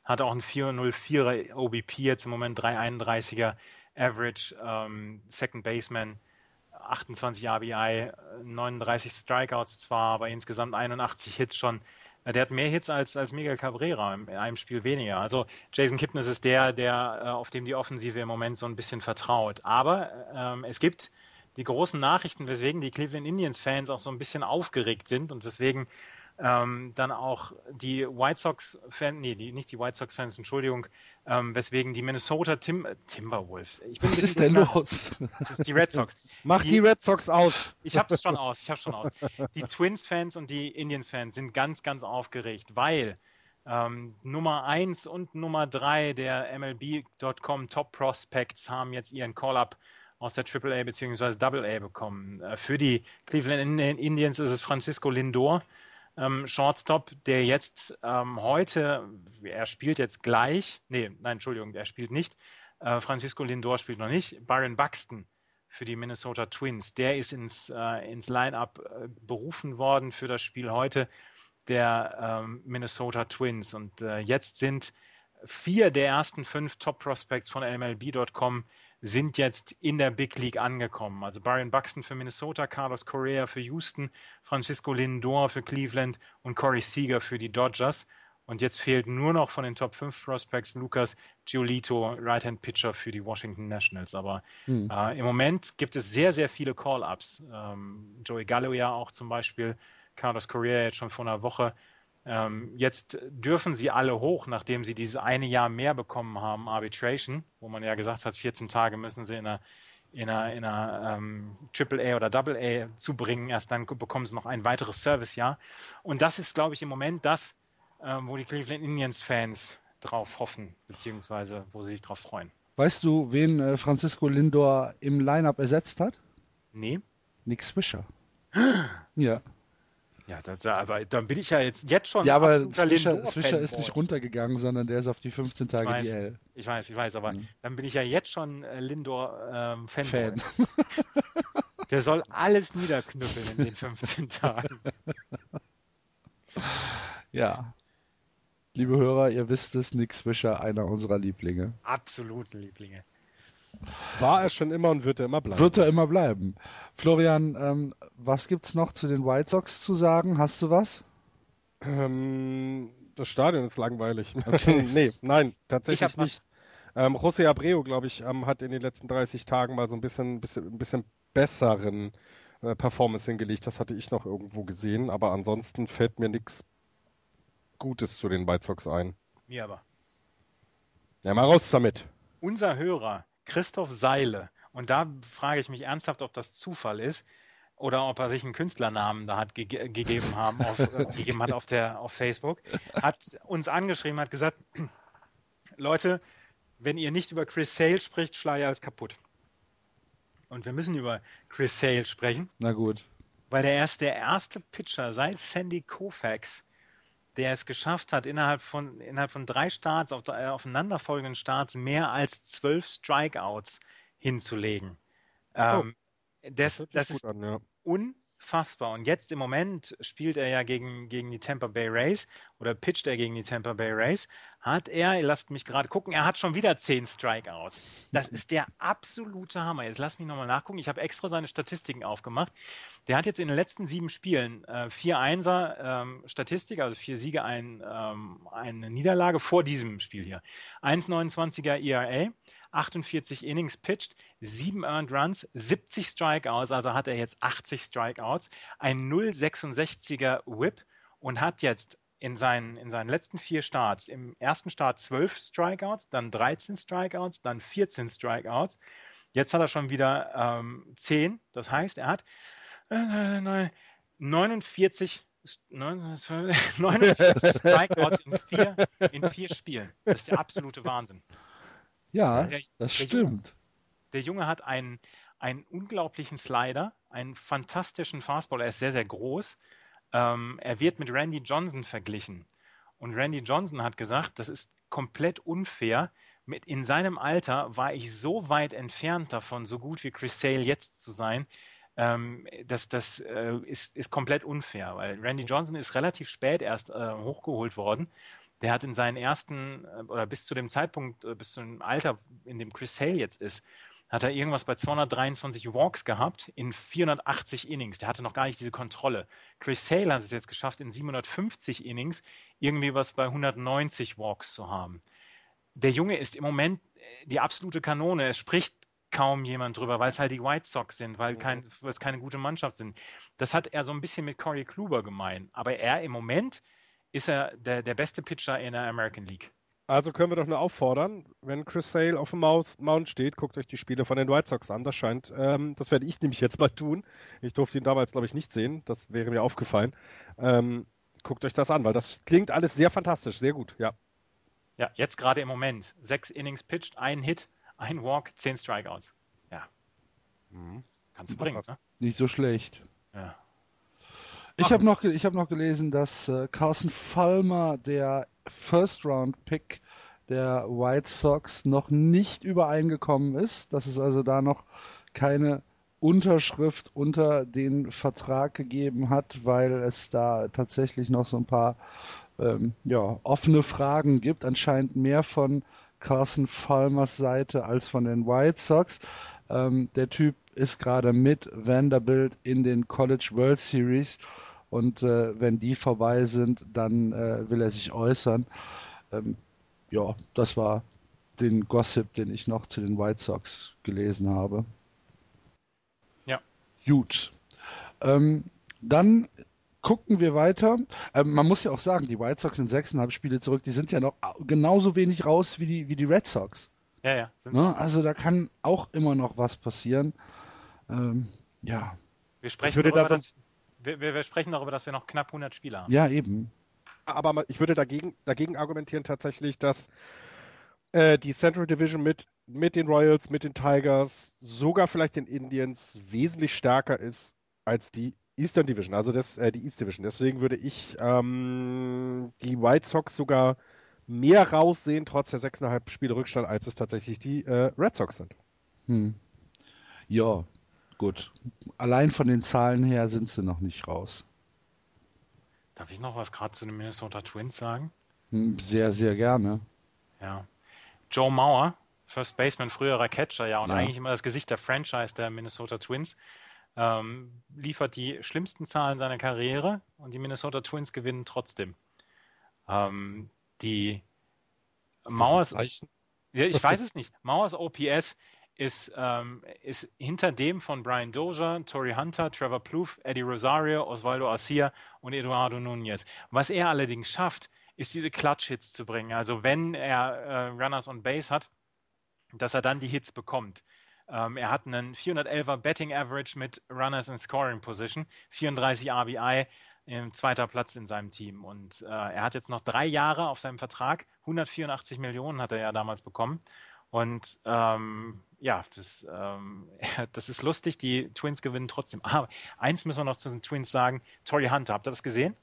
Speaker 3: hat auch ein 404er OBP, jetzt im Moment 331er Average, ähm, Second Baseman, 28 RBI, 39 Strikeouts zwar, aber insgesamt 81 Hits schon. Der hat mehr Hits als, als Miguel Cabrera in einem Spiel weniger. Also Jason Kipnis ist der, der äh, auf dem die Offensive im Moment so ein bisschen vertraut. Aber ähm, es gibt die großen Nachrichten, weswegen die Cleveland Indians Fans auch so ein bisschen aufgeregt sind und weswegen ähm, dann auch die White Sox Fans, nee, die, nicht die White Sox Fans, Entschuldigung, ähm, weswegen die Minnesota Tim Timberwolves.
Speaker 1: Ich bin Was ist denn los?
Speaker 3: Das ist die Red Sox.
Speaker 2: Mach die, die Red Sox aus.
Speaker 3: Ich hab's schon aus, ich hab's schon aus. Die Twins Fans und die Indians Fans sind ganz, ganz aufgeregt, weil ähm, Nummer 1 und Nummer 3 der MLB.com Top Prospects haben jetzt ihren Call-Up aus der AAA bzw. AA bekommen. Äh, für die Cleveland Indians ist es Francisco Lindor, ähm, Shortstop, der jetzt ähm, heute, er spielt jetzt gleich, nee, nein, Entschuldigung, er spielt nicht. Äh, Francisco Lindor spielt noch nicht. Byron Buxton für die Minnesota Twins, der ist ins, äh, ins Line-Up äh, berufen worden für das Spiel heute der ähm, Minnesota Twins. Und äh, jetzt sind vier der ersten fünf Top Prospects von MLB.com sind jetzt in der Big League angekommen. Also Byron Buxton für Minnesota, Carlos Correa für Houston, Francisco Lindor für Cleveland und Corey Seager für die Dodgers. Und jetzt fehlt nur noch von den Top 5 Prospects Lucas Giolito, Right-Hand-Pitcher für die Washington Nationals. Aber hm. äh, im Moment gibt es sehr, sehr viele Call-Ups. Ähm, Joey Gallo ja auch zum Beispiel, Carlos Correa jetzt schon vor einer Woche. Ähm, jetzt dürfen sie alle hoch, nachdem sie dieses eine Jahr mehr bekommen haben, Arbitration, wo man ja gesagt hat, 14 Tage müssen sie in einer, in einer, in einer ähm, AAA oder AA zubringen. Erst dann bekommen sie noch ein weiteres Servicejahr. Und das ist, glaube ich, im Moment das, ähm, wo die Cleveland Indians-Fans drauf hoffen, beziehungsweise wo sie sich drauf freuen.
Speaker 1: Weißt du, wen äh, Francisco Lindor im Lineup ersetzt hat?
Speaker 3: Nee.
Speaker 1: Nick Swisher. ja.
Speaker 3: Ja, das, aber dann bin ich ja jetzt, jetzt schon.
Speaker 1: Ja, aber Swisher, Swisher ist nicht runtergegangen, sondern der ist auf die 15 Tage
Speaker 3: ich weiß,
Speaker 1: DL.
Speaker 3: Ich weiß, ich weiß, aber mhm. dann bin ich ja jetzt schon äh, Lindor ähm, Fan. der soll alles niederknüppeln in den 15 Tagen.
Speaker 1: Ja. Liebe Hörer, ihr wisst es, Nick Swisher, einer unserer Lieblinge.
Speaker 3: Absolute Lieblinge.
Speaker 2: War er schon immer und wird er immer bleiben.
Speaker 1: Wird er immer bleiben. Florian, ähm, was gibt's noch zu den White Sox zu sagen? Hast du was?
Speaker 2: Ähm, das Stadion ist langweilig. Okay. nee, nein, tatsächlich nicht. Ähm, José Abreu, glaube ich, ähm, hat in den letzten 30 Tagen mal so ein bisschen, bisschen, ein bisschen besseren äh, Performance hingelegt. Das hatte ich noch irgendwo gesehen, aber ansonsten fällt mir nichts Gutes zu den White Sox ein.
Speaker 3: Mir aber.
Speaker 2: Ja, mal raus damit.
Speaker 3: Unser Hörer Christoph Seile. Und da frage ich mich ernsthaft, ob das Zufall ist oder ob er sich einen Künstlernamen da hat ge gegeben haben auf, äh, gegeben hat auf der auf Facebook, hat uns angeschrieben, hat gesagt, Leute, wenn ihr nicht über Chris Sale spricht, Schleier ist kaputt. Und wir müssen über Chris Sale sprechen.
Speaker 1: Na gut.
Speaker 3: Weil er ist der erste Pitcher seit Sandy Koufax, der es geschafft hat, innerhalb von, innerhalb von drei Starts, auf, äh, aufeinanderfolgenden Starts, mehr als zwölf Strikeouts hinzulegen. Ähm, das,
Speaker 2: hört sich
Speaker 3: das
Speaker 2: gut
Speaker 3: ist
Speaker 2: an, ja.
Speaker 3: unfassbar. Und jetzt im Moment spielt er ja gegen, gegen die Tampa Bay Rays oder pitcht er gegen die Tampa Bay Rays. Hat er, lasst mich gerade gucken, er hat schon wieder zehn Strikeouts. Das ist der absolute Hammer. Jetzt lasst mich nochmal nachgucken. Ich habe extra seine Statistiken aufgemacht. Der hat jetzt in den letzten sieben Spielen äh, vier Einser ähm, Statistik, also vier Siege, ein, ähm, eine Niederlage vor diesem Spiel hier. 1,29er ERA. 48 Innings pitched, 7 Earned Runs, 70 Strikeouts, also hat er jetzt 80 Strikeouts, ein 0,66er Whip und hat jetzt in seinen, in seinen letzten vier Starts, im ersten Start 12 Strikeouts, dann 13 Strikeouts, dann 14 Strikeouts. Jetzt hat er schon wieder ähm, 10, das heißt, er hat äh, 49 49 Strikeouts in vier, in vier Spielen. Das ist der absolute Wahnsinn.
Speaker 1: Ja,
Speaker 3: Der-
Speaker 1: das
Speaker 3: der
Speaker 1: stimmt.
Speaker 3: Der Junge hat einen, einen unglaublichen Slider, einen fantastischen Fastball. Er ist sehr, sehr groß. Ähm, er wird mit Randy Johnson verglichen. Und Randy Johnson hat gesagt, das ist komplett unfair. Mit, in seinem Alter war ich so weit entfernt davon, so gut wie Chris Sale jetzt zu sein. Ähm, das das äh, ist, ist komplett unfair, weil Randy Johnson ist relativ spät erst äh, hochgeholt worden. Der hat in seinen ersten, äh, oder bis zu dem Zeitpunkt, äh, bis zu dem Alter, in dem Chris Sale jetzt ist, hat er irgendwas bei 223 Walks gehabt in 480 Innings. Der hatte noch gar nicht diese Kontrolle. Chris Sale hat es jetzt geschafft, in 750 Innings irgendwie was bei 190 Walks zu haben. Der Junge ist im Moment äh, die absolute Kanone. Es spricht kaum jemand drüber, weil es halt die White Sox sind, weil, kein, weil es keine gute Mannschaft sind. Das hat er so ein bisschen mit Corey Kluber gemeint. Aber er im Moment ist er der, der beste Pitcher in der American League.
Speaker 2: Also können wir doch nur auffordern, wenn Chris Sale auf dem Mount steht, guckt euch die Spiele von den White Sox an. Das scheint, ähm, das werde ich nämlich jetzt mal tun. Ich durfte ihn damals, glaube ich, nicht sehen. Das wäre mir aufgefallen. Ähm, guckt euch das an, weil das klingt alles sehr fantastisch, sehr gut, ja.
Speaker 3: Ja, jetzt gerade im Moment. Sechs Innings pitched, ein Hit, ein Walk, zehn Strikeouts. Ja. Kannst du bringen, ne?
Speaker 1: Nicht so schlecht.
Speaker 3: Ja.
Speaker 1: Ich habe noch, ich hab noch gelesen, dass äh, Carson Falmer, der First-Round-Pick der White Sox, noch nicht übereingekommen ist. Dass es also da noch keine Unterschrift unter den Vertrag gegeben hat, weil es da tatsächlich noch so ein paar ähm, ja, offene Fragen gibt. Anscheinend mehr von Carson Falmers Seite als von den White Sox. Ähm, der Typ ist gerade mit Vanderbilt in den College World Series und äh, wenn die vorbei sind, dann äh, will er sich äußern. Ähm, ja, das war den Gossip, den ich noch zu den White Sox gelesen habe.
Speaker 3: Ja.
Speaker 1: Gut. Ähm, dann gucken wir weiter. Ähm, man muss ja auch sagen, die White Sox sind sechseinhalb Spiele zurück. Die sind ja noch au- genauso wenig raus wie die, wie die Red Sox.
Speaker 3: Ja, ja.
Speaker 1: Ne? Also da kann auch immer noch was passieren. Ähm, ja,
Speaker 3: Wir sprechen
Speaker 2: würde
Speaker 3: darüber,
Speaker 2: da
Speaker 3: dass, wir, wir, wir sprechen darüber, dass wir noch knapp 100 Spieler haben.
Speaker 1: ja eben.
Speaker 2: Aber ich würde dagegen, dagegen argumentieren tatsächlich, dass äh, die Central Division mit, mit den Royals, mit den Tigers, sogar vielleicht den Indians wesentlich stärker ist als die Eastern Division, also das, äh, die East Division. Deswegen würde ich ähm, die White Sox sogar mehr raussehen, trotz der sechseinhalb Spiele Rückstand, als es tatsächlich die äh, Red Sox sind.
Speaker 1: Hm. Ja, gut. Allein von den Zahlen her sind sie noch nicht raus.
Speaker 3: Darf ich noch was gerade zu den Minnesota Twins sagen?
Speaker 1: Hm, Sehr, sehr gerne.
Speaker 3: Ja. Joe Mauer, First Baseman, früherer Catcher, ja, und
Speaker 1: Ja.
Speaker 3: eigentlich immer das Gesicht der Franchise der Minnesota Twins, ähm, liefert die schlimmsten Zahlen seiner Karriere und die Minnesota Twins gewinnen trotzdem. Ähm, die Mauers, ja, ich weiß es nicht. Mauers OPS ist, ähm, ist hinter dem von Brian Dozier, Torrey Hunter, Trevor Plouffe, Eddie Rosario, Osvaldo Arcia und Eduardo Nunez. Was er allerdings schafft, ist diese Clutch-Hits zu bringen. Also wenn er äh, Runners on Base hat, dass er dann die Hits bekommt. Ähm, er hat einen 411er Betting Average mit Runners in Scoring Position, 34 RBI, ähm, zweiter Platz in seinem Team. Und äh, er hat jetzt noch drei Jahre auf seinem Vertrag, 184 Millionen hat er ja damals bekommen. Und ähm, ja, das, ähm, das ist lustig. Die Twins gewinnen trotzdem. Aber eins müssen wir noch zu den Twins sagen. Tory Hunter, habt ihr das gesehen?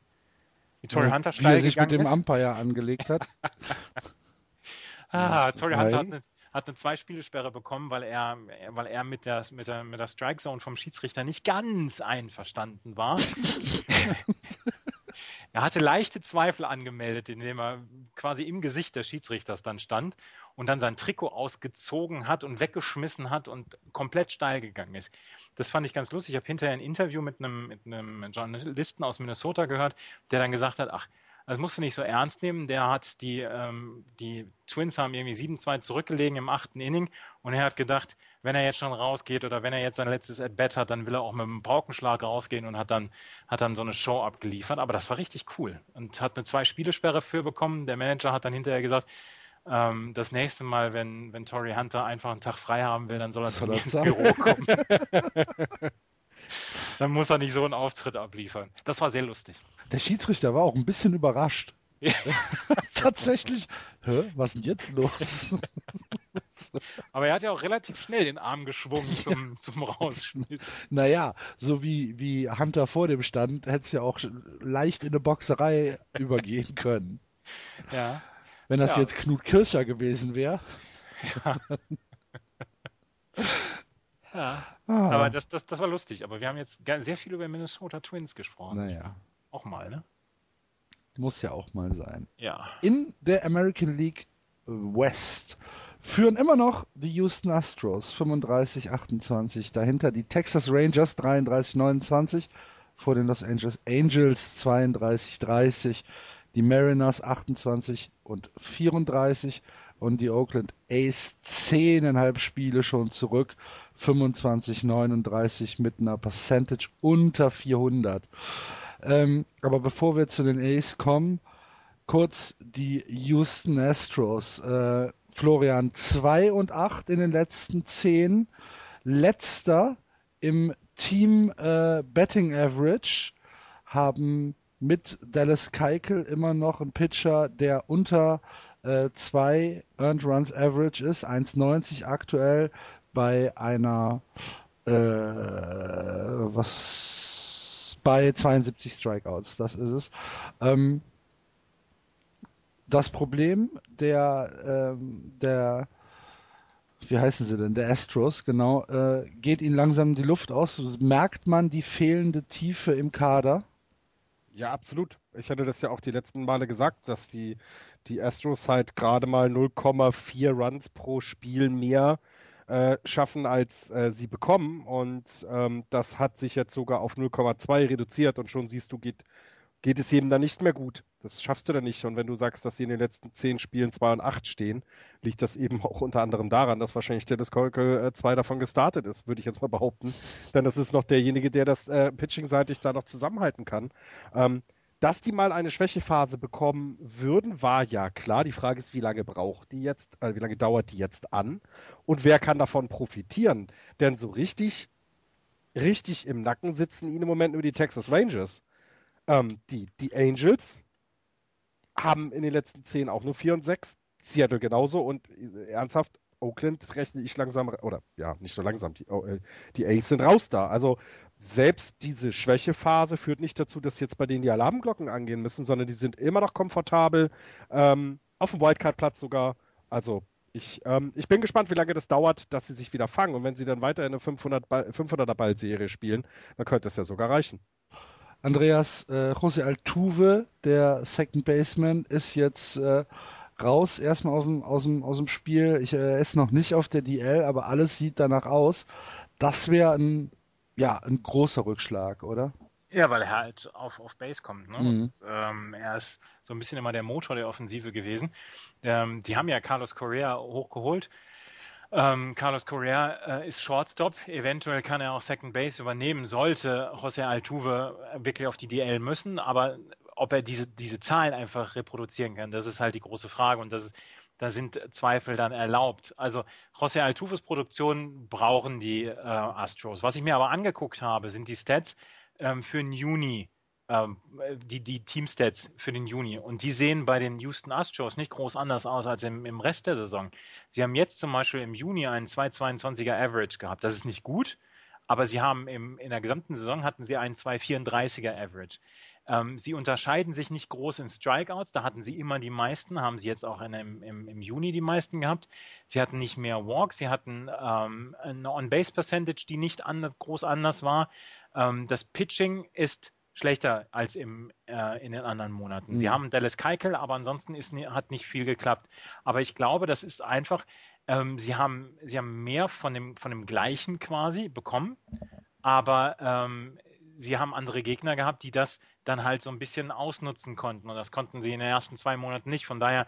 Speaker 1: Wie Tory Hunter steil Wie er sich mit dem ist? Umpire angelegt hat.
Speaker 3: ah, Tory Hunter hat eine, hat eine Zwei-Spiele-Sperre bekommen, weil er, weil er mit der, mit der, mit der Strike-Zone vom Schiedsrichter nicht ganz einverstanden war. er hatte leichte Zweifel angemeldet, indem er quasi im Gesicht des Schiedsrichters dann stand und dann sein Trikot ausgezogen hat und weggeschmissen hat und komplett steil gegangen ist. Das fand ich ganz lustig. Ich habe hinterher ein Interview mit einem, mit einem Journalisten aus Minnesota gehört, der dann gesagt hat, ach, das musst du nicht so ernst nehmen. Der hat die, ähm, die Twins haben irgendwie 7-2 zurückgelegen im achten Inning und er hat gedacht, wenn er jetzt schon rausgeht oder wenn er jetzt sein letztes At-Bat hat, dann will er auch mit einem Paukenschlag rausgehen und hat dann, hat dann so eine Show abgeliefert. Aber das war richtig cool und hat eine Zwei-Spielesperre für bekommen. Der Manager hat dann hinterher gesagt, ähm, das nächste Mal, wenn, wenn Tory Hunter einfach einen Tag frei haben will, dann soll er zu mir ins Büro kommen. dann muss er nicht so einen Auftritt abliefern. Das war sehr lustig.
Speaker 1: Der Schiedsrichter war auch ein bisschen überrascht. Ja. Tatsächlich, Hä, was ist denn jetzt los?
Speaker 3: Aber er hat ja auch relativ schnell den Arm geschwungen zum, ja. zum Rausschmiss.
Speaker 1: Naja, so wie, wie Hunter vor dem stand, hätte es ja auch leicht in eine Boxerei übergehen können.
Speaker 3: Ja.
Speaker 1: Wenn das ja. jetzt Knut Kircher gewesen wäre.
Speaker 3: Ja. ja. Ah. Aber das, das, das war lustig. Aber wir haben jetzt sehr viel über Minnesota Twins gesprochen.
Speaker 1: Naja.
Speaker 3: Auch mal, ne?
Speaker 1: Muss ja auch mal sein.
Speaker 3: Ja.
Speaker 1: In der American League West führen immer noch die Houston Astros 35-28. Dahinter die Texas Rangers 33-29. Vor den Los Angeles Angels 32-30 die Mariners 28 und 34 und die Oakland A's 10,5 Spiele schon zurück, 25, 39 mit einer Percentage unter 400. Ähm, aber bevor wir zu den A's kommen, kurz die Houston Astros. Äh, Florian 2 und 8 in den letzten 10. Letzter im Team äh, Betting Average haben mit Dallas Keuchel immer noch ein Pitcher, der unter äh, zwei Earned Runs Average ist, 1,90 aktuell bei einer äh, was bei 72 Strikeouts, das ist es. Ähm, das Problem der ähm, der wie heißen sie denn, der Astros, genau, äh, geht ihnen langsam die Luft aus. Merkt man die fehlende Tiefe im Kader?
Speaker 2: Ja, absolut. Ich hatte das ja auch die letzten Male gesagt, dass die, die Astros halt gerade mal 0,4 Runs pro Spiel mehr äh, schaffen, als äh, sie bekommen. Und ähm, das hat sich jetzt sogar auf 0,2 reduziert und schon siehst du, geht, geht es eben dann nicht mehr gut. Das schaffst du dann nicht. Und wenn du sagst, dass sie in den letzten zehn Spielen 2 und 8 stehen, liegt das eben auch unter anderem daran, dass wahrscheinlich Dennis Kolke äh, davon gestartet ist, würde ich jetzt mal behaupten. Denn das ist noch derjenige, der das äh, Pitching-seitig da noch zusammenhalten kann. Ähm, dass die mal eine Schwächephase bekommen würden, war ja klar. Die Frage ist, wie lange braucht die jetzt, äh, wie lange dauert die jetzt an und wer kann davon profitieren? Denn so richtig, richtig im Nacken sitzen ihnen im Moment nur die Texas Rangers. Ähm, die, die Angels haben in den letzten zehn auch nur 4 und 6. Seattle genauso und äh, ernsthaft, Oakland rechne ich langsam, oder ja, nicht so langsam, die, oh, äh, die A's sind raus da. Also selbst diese Schwächephase führt nicht dazu, dass jetzt bei denen die Alarmglocken angehen müssen, sondern die sind immer noch komfortabel, ähm, auf dem Wildcard-Platz sogar. Also ich, ähm, ich bin gespannt, wie lange das dauert, dass sie sich wieder fangen. Und wenn sie dann weiter in eine 500 500er Ball-Serie spielen, dann könnte das ja sogar reichen.
Speaker 1: Andreas äh, José Altuve, der Second Baseman, ist jetzt äh, raus erstmal aus dem, aus dem, aus dem Spiel. Ich äh, ist noch nicht auf der DL, aber alles sieht danach aus. Das wäre ein, ja, ein großer Rückschlag, oder?
Speaker 3: Ja, weil er halt auf, auf Base kommt. Ne? Mhm. Und, ähm, er ist so ein bisschen immer der Motor der Offensive gewesen. Ähm, die haben ja Carlos Correa hochgeholt. Ähm, Carlos Correa äh, ist Shortstop. Eventuell kann er auch Second Base übernehmen, sollte José Altuve wirklich auf die DL müssen. Aber ob er diese, diese Zahlen einfach reproduzieren kann, das ist halt die große Frage. Und das ist, da sind Zweifel dann erlaubt. Also José Altuves Produktion brauchen die äh, Astros. Was ich mir aber angeguckt habe, sind die Stats ähm, für den Juni ähm, die, die Teamstats für den Juni. Und die sehen bei den Houston Astros nicht groß anders aus als im, im Rest der Saison. Sie haben jetzt zum Beispiel im Juni einen 2,22er Average gehabt. Das ist nicht gut, aber sie haben im, in der gesamten Saison hatten sie einen 2,34er Average. Ähm, sie unterscheiden sich nicht groß in Strikeouts, da hatten sie immer die meisten, haben sie jetzt auch in, im, im, im, Juni die meisten gehabt. Sie hatten nicht mehr Walks, sie hatten ähm, eine On-Base-Percentage, die nicht anders, groß anders war. Ähm, das Pitching ist schlechter als im, äh, in den anderen Monaten. Mhm. Sie haben Dallas Keikel, aber ansonsten ist, hat nicht viel geklappt. Aber ich glaube, das ist einfach, ähm, sie, haben, sie haben mehr von dem, von dem Gleichen quasi bekommen, aber ähm, sie haben andere Gegner gehabt, die das dann halt so ein bisschen ausnutzen konnten. Und das konnten sie in den ersten zwei Monaten nicht. Von daher,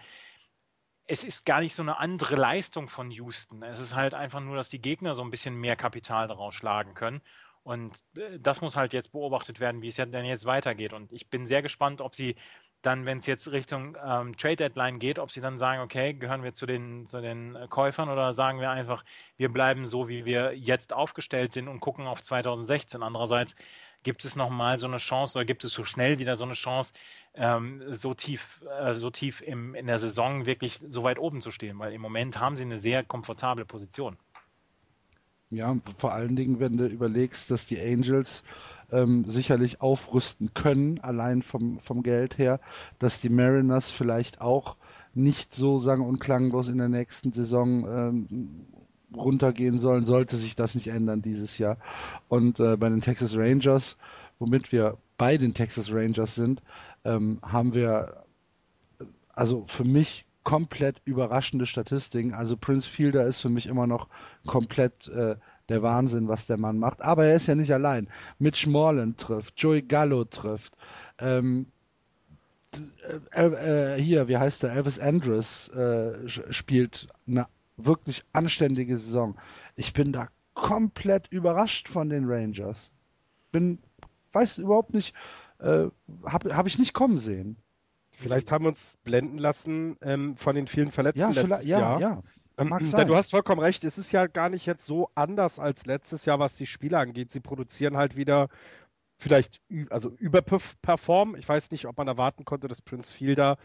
Speaker 3: es ist gar nicht so eine andere Leistung von Houston. Es ist halt einfach nur, dass die Gegner so ein bisschen mehr Kapital daraus schlagen können. Und äh, das muss halt jetzt beobachtet werden, wie es ja denn jetzt weitergeht. Und ich bin sehr gespannt, ob sie dann, wenn es jetzt Richtung ähm, Trade Deadline geht, ob sie dann sagen, okay, gehören wir zu den, zu den äh, Käufern oder sagen wir einfach, wir bleiben so, wie wir jetzt aufgestellt sind und gucken auf 2016. Andererseits gibt es nochmal so eine Chance oder gibt es so schnell wieder so eine Chance, ähm, so tief, äh, so tief im, in der Saison wirklich so weit oben zu stehen, weil im Moment haben sie eine sehr komfortable Position.
Speaker 1: Ja, vor allen Dingen, wenn du überlegst, dass die Angels ähm, sicherlich aufrüsten können, allein vom, vom Geld her, dass die Mariners vielleicht auch nicht so sang- und klanglos in der nächsten Saison ähm, runtergehen sollen, sollte sich das nicht ändern dieses Jahr. Und äh, bei den Texas Rangers, womit wir bei den Texas Rangers sind, ähm, haben wir also für mich komplett überraschende Statistiken. Also Prince Fielder ist für mich immer noch komplett äh, der Wahnsinn, was der Mann macht. Aber er ist ja nicht allein. Mitch Morland trifft, Joey Gallo trifft. Ähm, äh, äh, hier, wie heißt der? Elvis Andrews äh, spielt eine wirklich anständige Saison. Ich bin da komplett überrascht von den Rangers. Bin, weiß überhaupt nicht, äh, habe hab ich nicht kommen sehen.
Speaker 2: Vielleicht haben wir uns blenden lassen ähm, von den vielen Verletzten
Speaker 1: ja,
Speaker 2: letztes
Speaker 1: ja,
Speaker 2: Jahr.
Speaker 1: Ja,
Speaker 2: ähm, du hast vollkommen recht, es ist ja gar nicht jetzt so anders als letztes Jahr, was die Spiele angeht. Sie produzieren halt wieder vielleicht also überperformen. Ich weiß nicht, ob man erwarten konnte, dass Prince Fielder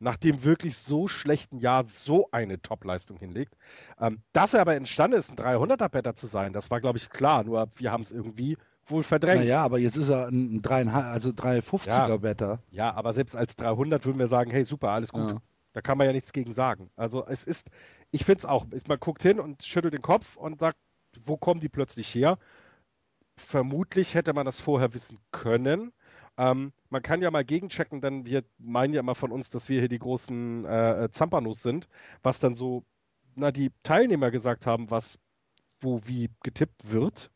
Speaker 2: nach dem wirklich so schlechten Jahr so eine Top-Leistung hinlegt. Ähm, dass er aber imstande ist, ein 300er-Better zu sein, das war, glaube ich, klar. Nur wir haben es irgendwie wohl verdrängt.
Speaker 1: Naja, aber jetzt ist er ein 3, also 350er
Speaker 2: ja.
Speaker 1: Better.
Speaker 2: Ja, aber selbst als 300 würden wir sagen, hey, super, alles gut. Ja. Da kann man ja nichts gegen sagen. Also es ist, ich finde es auch, man guckt hin und schüttelt den Kopf und sagt, wo kommen die plötzlich her? Vermutlich hätte man das vorher wissen können. Ähm, man kann ja mal gegenchecken, denn wir meinen ja immer von uns, dass wir hier die großen äh, Zampanos sind, was dann so, na, die Teilnehmer gesagt haben, was wo wie getippt wird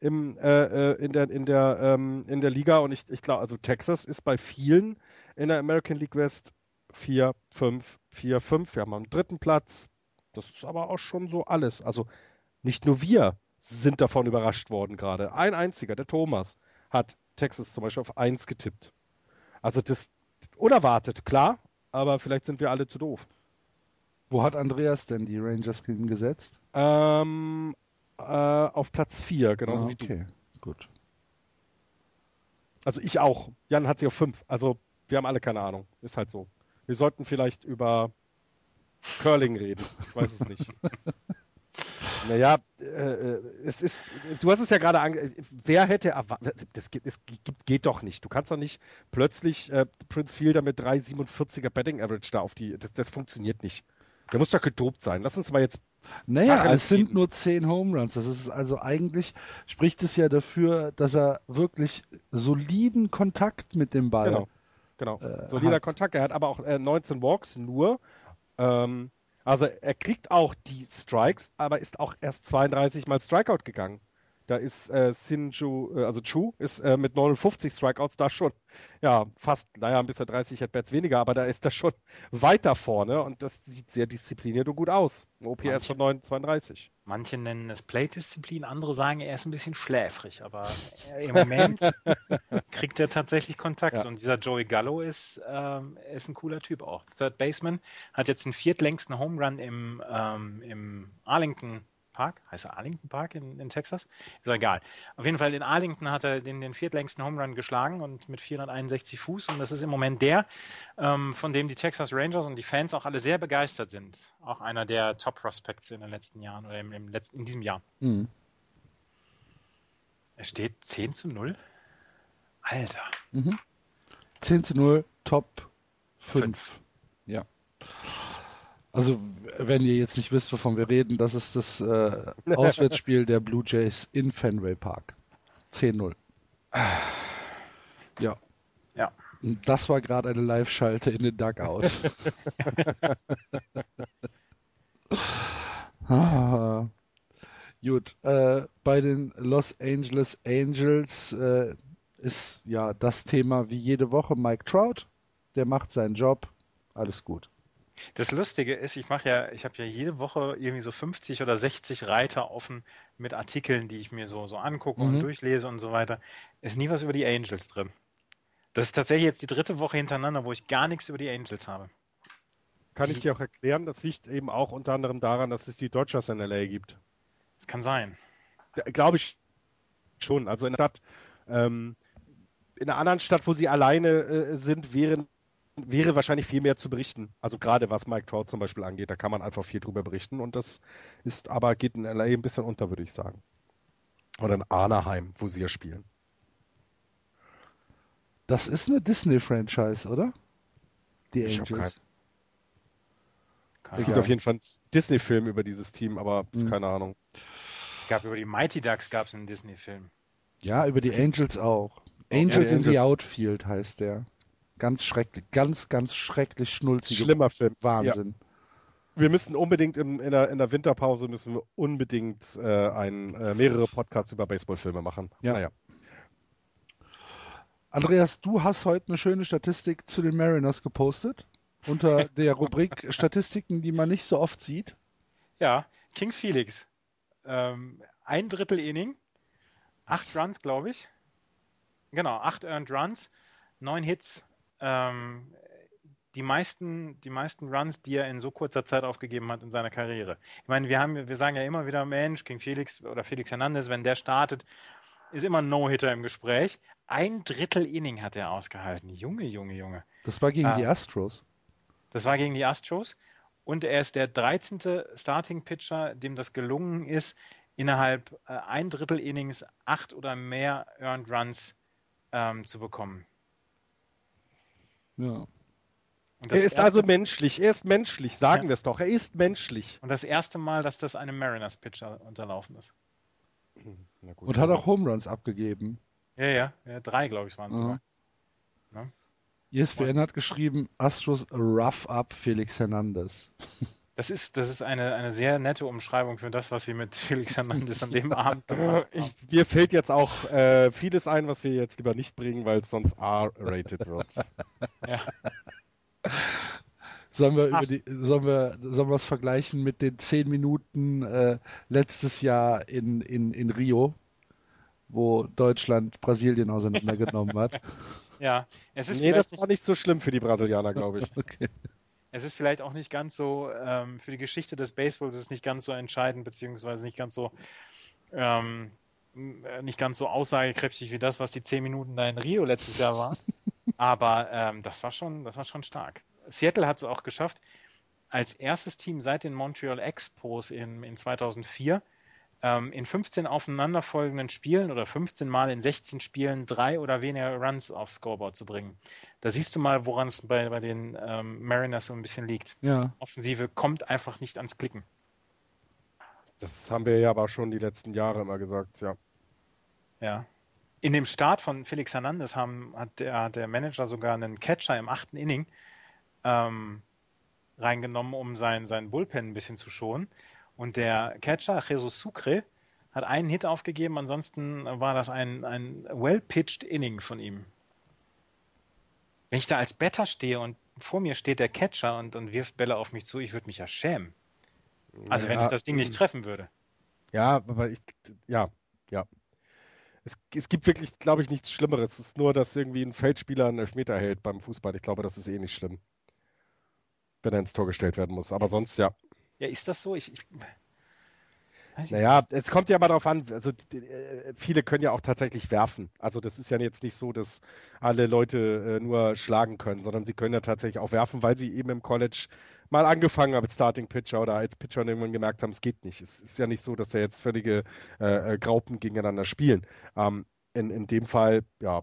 Speaker 2: im, äh, äh, in, der, in, der, ähm, in der Liga. Und ich, ich glaube, also Texas ist bei vielen in der American League West 4, 5, 4, 5. Wir haben am dritten Platz. Das ist aber auch schon so alles. Also nicht nur wir sind davon überrascht worden gerade. Ein einziger, der Thomas, hat Texas zum Beispiel auf 1 getippt. Also das unerwartet, klar, aber vielleicht sind wir alle zu doof.
Speaker 1: Wo hat Andreas denn die Rangers gesetzt?
Speaker 2: Ähm, äh, auf Platz 4, genauso
Speaker 1: ah,
Speaker 2: wie du.
Speaker 1: Okay, gut.
Speaker 2: Also ich auch. Jan hat sie auf 5. Also wir haben alle keine Ahnung. Ist halt so. Wir sollten vielleicht über Curling reden. Ich weiß es nicht. naja, äh, äh, es ist, du hast es ja gerade ange... Wer hätte erwartet... Das, geht, das geht doch nicht. Du kannst doch nicht plötzlich äh, Prince Fielder mit 3,47er Betting Average da auf die... Das, das funktioniert nicht. Der muss doch gedopt sein. Lass uns mal jetzt
Speaker 1: naja, es sind nur zehn Home Runs. Das ist also eigentlich spricht es ja dafür, dass er wirklich soliden Kontakt mit dem Ball.
Speaker 2: Genau, genau. Äh, Solider hat. Kontakt. Er hat aber auch äh, 19 Walks nur. Ähm, also er kriegt auch die Strikes, aber ist auch erst 32 Mal Strikeout gegangen. Da ist äh, Sinju, äh, also Chu, ist äh, mit 59 Strikeouts da schon, ja, fast, naja, ein bisschen 30 At-Bats weniger, aber da ist er schon weiter vorne und das sieht sehr diszipliniert und gut aus. OPS manche, von 932.
Speaker 3: Manche nennen es Play-Disziplin, andere sagen, er ist ein bisschen schläfrig, aber im Moment kriegt er tatsächlich Kontakt ja. und dieser Joey Gallo ist, ähm, ist ein cooler Typ auch. Third Baseman hat jetzt den viertlängsten Home Run im, ähm, im Arlington Park? Heißt er Arlington Park in, in Texas? Ist doch egal. Auf jeden Fall in Arlington hat er den, den viertlängsten Home Run geschlagen und mit 461 Fuß. Und das ist im Moment der, ähm, von dem die Texas Rangers und die Fans auch alle sehr begeistert sind. Auch einer der Top Prospects in den letzten Jahren oder im, im letzten, in diesem Jahr.
Speaker 1: Mhm.
Speaker 3: Er steht 10 zu 0. Alter.
Speaker 1: Mhm. 10 zu 0, Top 5.
Speaker 3: Fünf.
Speaker 1: Ja. Also, wenn ihr jetzt nicht wisst, wovon wir reden, das ist das äh, Auswärtsspiel der Blue Jays in Fenway Park. 10-0. Ja.
Speaker 3: Ja.
Speaker 1: Das war gerade eine Live-Schalte in den Dugout. ah. Gut, äh, bei den Los Angeles Angels äh, ist ja das Thema wie jede Woche Mike Trout. Der macht seinen Job. Alles gut.
Speaker 3: Das Lustige ist, ich mache ja, ich habe ja jede Woche irgendwie so 50 oder 60 Reiter offen mit Artikeln, die ich mir so, so angucke und
Speaker 1: Mhm.
Speaker 3: durchlese und so weiter. Ist nie was über die Angels drin. Das ist tatsächlich jetzt die dritte Woche hintereinander, wo ich gar nichts über die Angels habe.
Speaker 2: Kann ich dir auch erklären, das liegt eben auch unter anderem daran, dass es die Dodgers in LA gibt.
Speaker 3: Das kann sein.
Speaker 2: Glaube ich schon. Also in der Stadt, ähm, in einer anderen Stadt, wo sie alleine äh, sind, wären, wäre wahrscheinlich viel mehr zu berichten. Also gerade was Mike Trout zum Beispiel angeht, da kann man einfach viel drüber berichten und das ist aber geht in LA ein bisschen unter, würde ich sagen. Oder in Anaheim, wo sie ja spielen.
Speaker 1: Das ist eine Disney-Franchise, oder? Die
Speaker 2: Ich
Speaker 1: Angels.
Speaker 2: Es
Speaker 3: Keine
Speaker 2: gibt auf jeden Fall einen Disney-Film über dieses Team, aber
Speaker 1: Mhm.
Speaker 2: keine Ahnung.
Speaker 3: gab über die Mighty Ducks gab es einen Disney-Film.
Speaker 1: Ja, über die
Speaker 3: Es
Speaker 1: Angels auch.
Speaker 2: Ja,
Speaker 1: Angels
Speaker 2: die
Speaker 1: in the. Outfield heißt der. Ganz schrecklich, ganz, ganz schrecklich schnulzige
Speaker 2: Schlimmer Film.
Speaker 1: Wahnsinn.
Speaker 2: Wir müssen unbedingt im, in, der, in der Winterpause müssen wir unbedingt äh, ein, äh, mehrere Podcasts über Baseballfilme machen.
Speaker 1: Ja.
Speaker 2: Naja.
Speaker 1: Andreas, du hast heute eine schöne Statistik zu den Mariners gepostet. Unter der Rubrik Statistiken, die man nicht so oft sieht.
Speaker 3: Ja, King Felix. Ähm, ein Drittel Inning, acht Runs, glaube ich. Genau, acht Earned Runs, neun Hits. Ähm, die meisten, die meisten Runs, die er in so kurzer Zeit aufgegeben hat in seiner Karriere. Ich meine, wir haben, wir sagen ja immer wieder, Mensch, King Felix oder Felix Hernandez, wenn der startet, ist immer ein No-Hitter im Gespräch. Ein Drittel Inning hat er ausgehalten. Junge, Junge, Junge.
Speaker 1: Das war gegen
Speaker 3: Ah.
Speaker 1: die Astros.
Speaker 3: Das war gegen die Astros. Und er ist der 13. Starting-Pitcher, dem das gelungen ist, innerhalb äh, ein Drittel Innings acht oder mehr Earned Runs ähm, zu bekommen.
Speaker 1: Ja.
Speaker 2: Er ist
Speaker 3: erste,
Speaker 2: also menschlich. Er ist menschlich. Sagen
Speaker 3: Ja.
Speaker 2: wir es doch. Er ist menschlich.
Speaker 3: und das erste Mal, dass das einem Mariners-Pitcher unterlaufen ist.
Speaker 2: Na gut.
Speaker 1: Und hat auch Home Runs abgegeben.
Speaker 3: Ja, ja, ja drei, glaube ich, waren es
Speaker 1: Ja.
Speaker 3: sogar. Ne?
Speaker 1: ESPN hat geschrieben, Astros rough up Felix Hernandez.
Speaker 3: Das ist, das ist eine, eine sehr nette Umschreibung für das, was sie mit Felix Hernandez an dem Abend gemacht haben.
Speaker 2: ich, mir fällt jetzt auch äh, vieles ein, was wir jetzt lieber nicht bringen, weil es sonst R-rated wird.
Speaker 3: Ja.
Speaker 1: Sollen wir,
Speaker 3: Ach.
Speaker 1: über die, sollen wir, sollen wir es vergleichen mit den zehn Minuten äh, letztes Jahr in, in, in Rio, wo Deutschland Brasilien auseinandergenommen hat?
Speaker 3: ja, es ist
Speaker 2: nee, das war nicht so schlimm für die Brasilianer, glaube ich.
Speaker 1: Okay.
Speaker 3: Es ist vielleicht auch nicht ganz so, ähm, für die Geschichte des Baseballs ist es nicht ganz so entscheidend, beziehungsweise nicht ganz so, ähm, äh, nicht ganz so aussagekräftig wie das, was die 10 Minuten da in Rio letztes Jahr waren. Aber ähm, das war schon, das war schon stark. Seattle hat es auch geschafft, als erstes Team seit den Montreal Expos in, in 2004 ähm, in 15 aufeinanderfolgenden Spielen oder 15 Mal in 16 Spielen drei oder weniger Runs aufs Scoreboard zu bringen. Da siehst du mal, woran es bei, bei den ähm, Mariners so ein bisschen liegt.
Speaker 1: Ja,
Speaker 3: Offensive kommt einfach nicht ans Klicken.
Speaker 2: Das haben wir ja aber schon die letzten Jahre immer gesagt, ja.
Speaker 3: Ja. In dem Start von Felix Hernandez haben, hat, der, hat der Manager sogar einen Catcher im achten Inning ähm, reingenommen, um sein, sein Bullpen ein bisschen zu schonen. Und der Catcher, Jesus Sucre, hat einen Hit aufgegeben, ansonsten war das ein, ein well-pitched Inning von ihm. Wenn ich da als Better stehe und vor mir steht der Catcher und, und wirft Bälle auf mich zu, ich würde mich ja schämen. Also wenn
Speaker 2: ja,
Speaker 3: ich das Ding nicht treffen würde.
Speaker 2: Ja, aber ich, ja, ja. Es, es gibt wirklich, glaube ich, nichts Schlimmeres. Es ist nur, dass irgendwie ein Feldspieler einen Elfmeter hält beim Fußball. Ich glaube, das ist eh nicht schlimm. Wenn er ins Tor gestellt werden muss. Aber sonst, ja.
Speaker 3: Ja, ist das so? Ich, ich,
Speaker 2: Naja, es kommt ja mal darauf an, also äh, viele können ja auch tatsächlich werfen. Also das ist ja jetzt nicht so, dass alle Leute äh, nur schlagen können, sondern sie können ja tatsächlich auch werfen, weil sie eben im College mal angefangen haben als Starting Pitcher oder als Pitcher und irgendwann gemerkt haben, es geht nicht. Es ist ja nicht so, dass da jetzt völlige äh, äh, Graupen gegeneinander spielen. Ähm, in, in dem Fall, ja,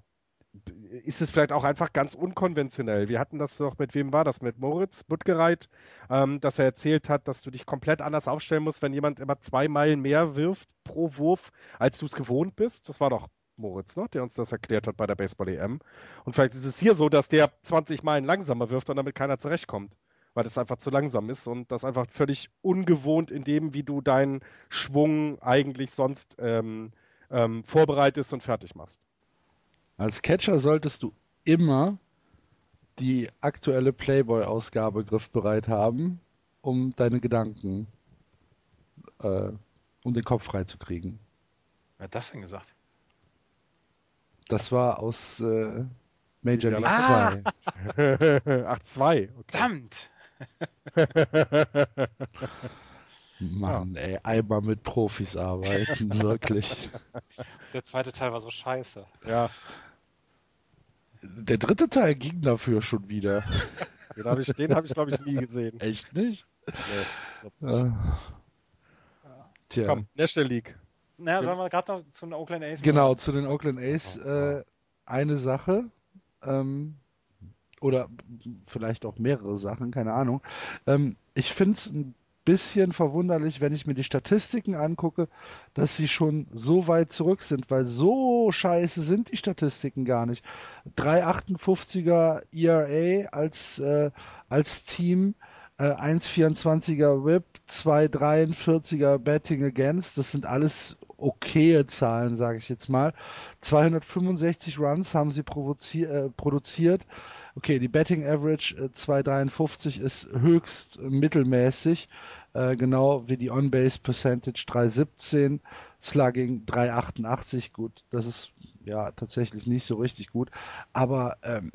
Speaker 2: ist es vielleicht auch einfach ganz unkonventionell. Wir hatten das doch, mit wem war das? Mit Moritz Buttgereit, ähm, dass er erzählt hat, dass du dich komplett anders aufstellen musst, wenn jemand immer zwei Meilen mehr wirft pro Wurf, als du es gewohnt bist. Das war doch Moritz, ne? der uns das erklärt hat bei der Baseball-EM. Und vielleicht ist es hier so, dass der 20 Meilen langsamer wirft und damit keiner zurechtkommt, weil das einfach zu langsam ist und das einfach völlig ungewohnt in dem, wie du deinen Schwung eigentlich sonst ähm, ähm, vorbereitest und fertig machst.
Speaker 1: Als Catcher solltest du immer die aktuelle Playboy-Ausgabe griffbereit haben, um deine Gedanken, äh, um den Kopf freizukriegen.
Speaker 3: Wer hat das denn gesagt?
Speaker 1: Das war aus äh, Major League
Speaker 3: Ah!
Speaker 1: 2.
Speaker 2: Ach, zwei. Okay.
Speaker 3: Verdammt!
Speaker 1: Mann, ey, einmal mit Profis arbeiten, wirklich.
Speaker 3: Der zweite Teil war so scheiße.
Speaker 2: Ja,
Speaker 1: Der dritte Teil ging dafür schon wieder.
Speaker 2: den habe ich, den hab ich glaube ich, nie gesehen.
Speaker 1: Echt nicht?
Speaker 2: Nee, ich glaub nicht.
Speaker 1: Äh, tja.
Speaker 2: Komm, National League.
Speaker 3: Naja, sollen wir gerade noch zu den Oakland A's
Speaker 1: Genau, zu den Oakland A's äh, eine Sache. Ähm, oder vielleicht auch mehrere Sachen, keine Ahnung. Ähm, ich finde es ein bisschen verwunderlich, wenn ich mir die Statistiken angucke, dass sie schon so weit zurück sind, weil so scheiße sind die Statistiken gar nicht. 3,58er ERA als, äh, als Team, äh, 1,24er Whip, 2,43er Betting Against, das sind alles okaye Zahlen, sage ich jetzt mal. 265 Runs haben sie äh, produziert. Okay, die Betting Average äh, 2,53 ist höchst mittelmäßig, äh, genau wie die On-Base Percentage 3,17, Slugging 3,88. Gut, das ist ja tatsächlich nicht so richtig gut, aber ähm,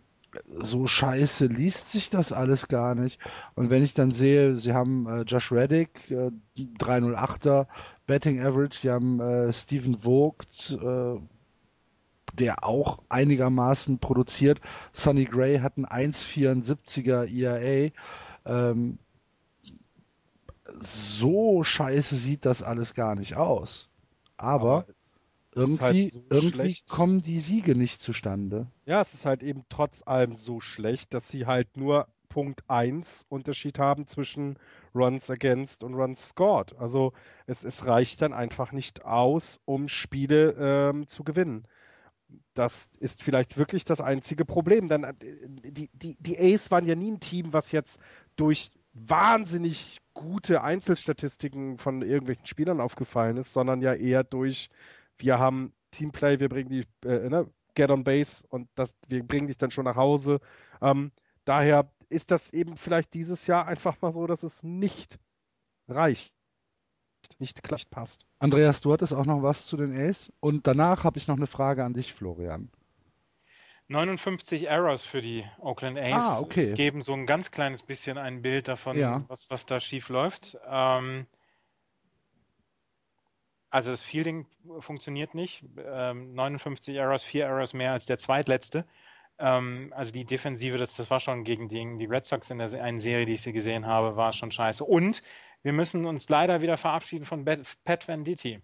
Speaker 1: so scheiße liest sich das alles gar nicht. Und wenn ich dann sehe, sie haben äh, Josh Reddick, äh, 308er Betting Average, sie haben äh, Steven Vogt, äh, der auch einigermaßen produziert. Sonny Gray hat einen 1,74er ERA. Ähm, so scheiße sieht das alles gar nicht aus. Aber, irgendwie,
Speaker 2: halt so
Speaker 1: irgendwie
Speaker 2: schlecht.
Speaker 1: kommen die Siege nicht zustande.
Speaker 2: Ja, es ist halt eben trotz allem so schlecht, dass sie halt nur Punkt 1 Unterschied haben zwischen Runs against und Runs scored. Also es, es reicht dann einfach nicht aus, um Spiele ähm, zu gewinnen. Das ist vielleicht wirklich das einzige Problem. Denn äh, die, die, die Ace waren ja nie ein Team, was jetzt durch wahnsinnig gute Einzelstatistiken von irgendwelchen Spielern aufgefallen ist, sondern ja eher durch, wir haben Teamplay, wir bringen die, äh, ne, get on base und das, wir bringen dich dann schon nach Hause. Ähm, daher ist das eben vielleicht dieses Jahr einfach mal so, dass es nicht reicht. Nicht gleich passt.
Speaker 1: Andreas, du hattest auch noch was zu den A's und danach habe ich noch eine Frage an dich, Florian.
Speaker 3: 59 Errors für die Oakland A's
Speaker 1: Ah, okay.
Speaker 3: geben so ein ganz kleines bisschen ein Bild davon,
Speaker 1: Ja.
Speaker 3: was, was da schief läuft. Ähm, also das Fielding funktioniert nicht. Ähm, 59 Errors, 4 Errors mehr als der zweitletzte. Ähm, also die Defensive, das, das war schon gegen die, die Red Sox in der einen Serie, die ich sie gesehen habe, war schon scheiße. Und wir müssen uns leider wieder verabschieden von Pat Venditti.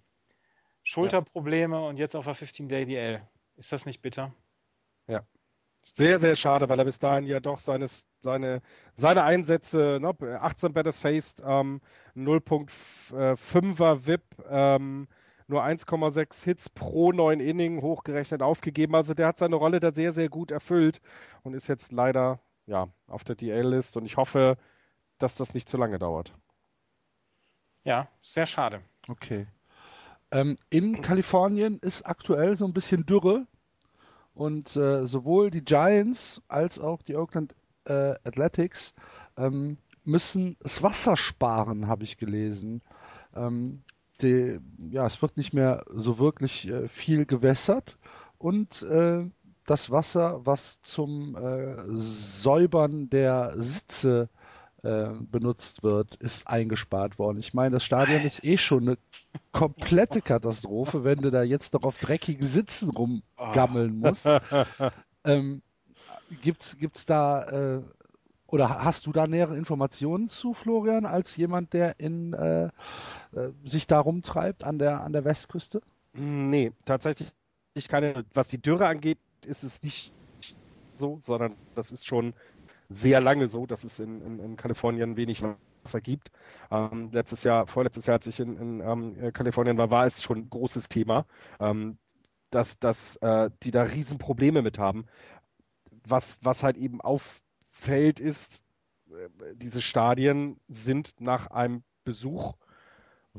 Speaker 3: Schulterprobleme und jetzt auf der 15-Day-DL. Ist das nicht bitter?
Speaker 2: Sehr, sehr schade, weil er bis dahin ja doch seines, seine, seine Einsätze, ne, 18 Batters faced, ähm, 0.5er VIP, ähm, nur 1,6 Hits pro neun Inning hochgerechnet aufgegeben. Also der hat seine Rolle da sehr, sehr gut erfüllt und ist jetzt leider ja, auf der DL-List und ich hoffe, dass das nicht zu lange dauert.
Speaker 3: Ja, sehr schade.
Speaker 1: Okay. Ähm, in Kalifornien ist aktuell so ein bisschen Dürre und äh, sowohl die Giants als auch die Oakland äh, Athletics ähm, müssen das Wasser sparen, habe ich gelesen. Ähm, die, ja, es wird nicht mehr so wirklich äh, viel gewässert und äh, das Wasser, was zum äh, Säubern der Sitze äh, benutzt wird, ist eingespart worden. Ich meine, das Stadion ist eh schon eine komplette Katastrophe, wenn du da jetzt noch auf dreckigen Sitzen rumgammeln musst. ähm, gibt's, gibt's da äh, oder hast du da nähere Informationen zu, Florian, als jemand, der in, äh, äh, sich da rumtreibt an der, an der Westküste?
Speaker 2: Nee, tatsächlich keine. Was die Dürre angeht, ist es nicht so, sondern das ist schon sehr lange so, dass es in, in, in Kalifornien wenig Wasser gibt. Ähm, letztes Jahr, vorletztes Jahr, als ich in, in ähm, Kalifornien war, war es schon ein großes Thema, ähm, dass, dass äh, die da Riesenprobleme mit haben. Was, was halt eben auffällt, ist, äh, diese Stadien sind nach einem Besuch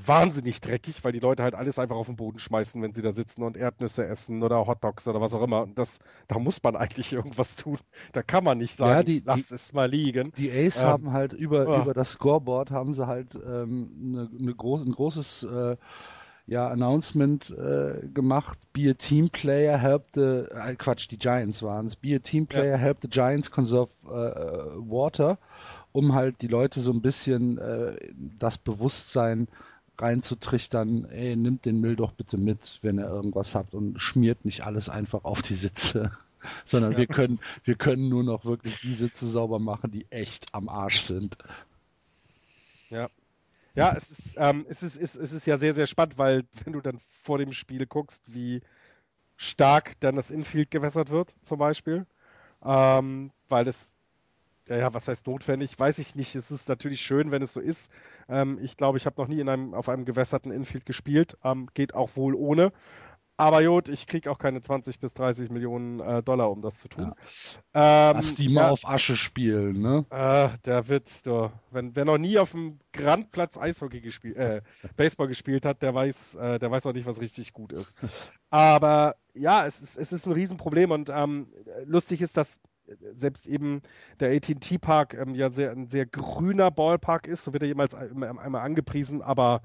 Speaker 2: wahnsinnig dreckig, weil die Leute halt alles einfach auf den Boden schmeißen, wenn sie da sitzen und Erdnüsse essen oder Hotdogs oder was auch immer. Und das, da muss man eigentlich irgendwas tun. Da kann man nicht sagen, ja, die, lass die, es mal liegen.
Speaker 1: Die Ace ähm, haben halt über, ja. über das Scoreboard haben sie halt ähm, eine, eine groß, ein großes äh, ja, Announcement äh, gemacht. Be a team player, help the äh, Quatsch, die Giants waren es. Be a team player, ja. help the Giants conserve äh, water, um halt die Leute so ein bisschen äh, das Bewusstsein reinzutrichtern, ey, nimmt den Müll doch bitte mit, wenn ihr irgendwas habt und schmiert nicht alles einfach auf die Sitze. Sondern ja. wir können, wir können nur noch wirklich die Sitze sauber machen, die echt am Arsch sind.
Speaker 2: Ja. Ja, es ist, ähm, es, ist, es, es ist ja sehr, sehr spannend, weil wenn du dann vor dem Spiel guckst, wie stark dann das Infield gewässert wird, zum Beispiel, ähm, weil es ja, was heißt notwendig, weiß ich nicht. Es ist natürlich schön, wenn es so ist. Ähm, ich glaube, ich habe noch nie in einem, auf einem gewässerten Infield gespielt. Ähm, geht auch wohl ohne. Aber Jod, ich kriege auch keine 20 bis 30 Millionen äh, Dollar, um das zu tun.
Speaker 1: Ja. Ähm, Lass die mal ja, auf Asche spielen, ne?
Speaker 2: Äh, der Witz, du. Wenn, wer noch nie auf dem Grandplatz Eishockey gespielt, äh, Baseball gespielt hat, der weiß, äh, der weiß auch nicht, was richtig gut ist. Aber ja, es ist, es ist ein Riesenproblem und ähm, lustig ist, dass selbst eben der AT&T Park ähm, ja sehr, ein sehr grüner Ballpark ist, so wird er jemals einmal angepriesen, aber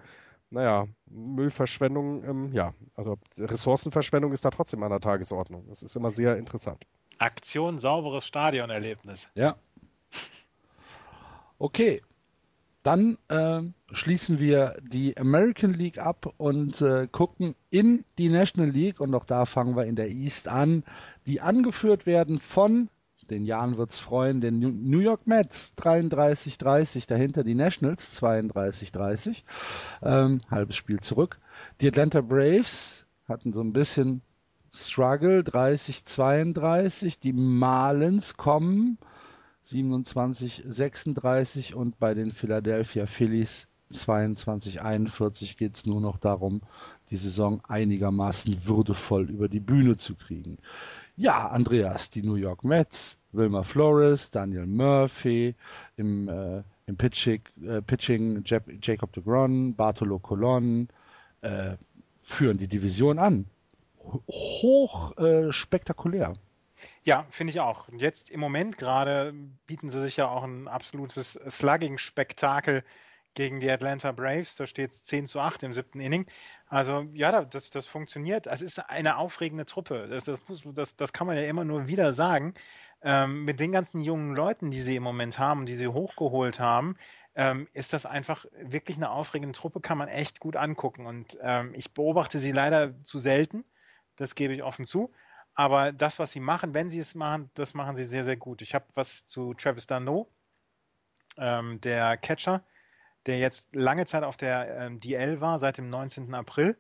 Speaker 2: naja, Müllverschwendung, ähm, ja, also Ressourcenverschwendung ist da trotzdem an der Tagesordnung. Das ist immer sehr interessant.
Speaker 3: Aktion sauberes Stadionerlebnis.
Speaker 1: Ja. Okay. Dann äh, schließen wir die American League ab und äh, gucken in die National League und auch da fangen wir in der East an, die angeführt werden von den Jan wird's freuen, den New York Mets 33-30, dahinter die Nationals 32-30, ähm, halbes Spiel zurück. Die Atlanta Braves hatten so ein bisschen Struggle 30-32, die Marlins kommen 27-36 und bei den Philadelphia Phillies 22-41 geht es nur noch darum, die Saison einigermaßen würdevoll über die Bühne zu kriegen. Ja, Andreas, die New York Mets, Wilmer Flores, Daniel Murphy, im, äh, im Pitching, äh, Pitching Jacob de Gron, Bartolo Colon äh, führen die Division an. Hoch äh, spektakulär.
Speaker 3: Ja, finde ich auch. Und jetzt im Moment gerade bieten sie sich ja auch ein absolutes Slugging-Spektakel gegen die Atlanta Braves. Da steht es 10 zu 8 im siebten Inning. Also ja, das, das funktioniert. Es ist eine aufregende Truppe. Das, das, das kann man ja immer nur wieder sagen. Ähm, mit den ganzen jungen Leuten, die sie im Moment haben, die sie hochgeholt haben, ähm, ist das einfach wirklich eine aufregende Truppe, kann man echt gut angucken. Und ähm, ich beobachte sie leider zu selten, das gebe ich offen zu. Aber das, was sie machen, wenn sie es machen, das machen sie sehr, sehr gut. Ich habe was zu Travis Dano, ähm, der Catcher, der jetzt lange Zeit auf der ähm, DL war, seit dem 19. April,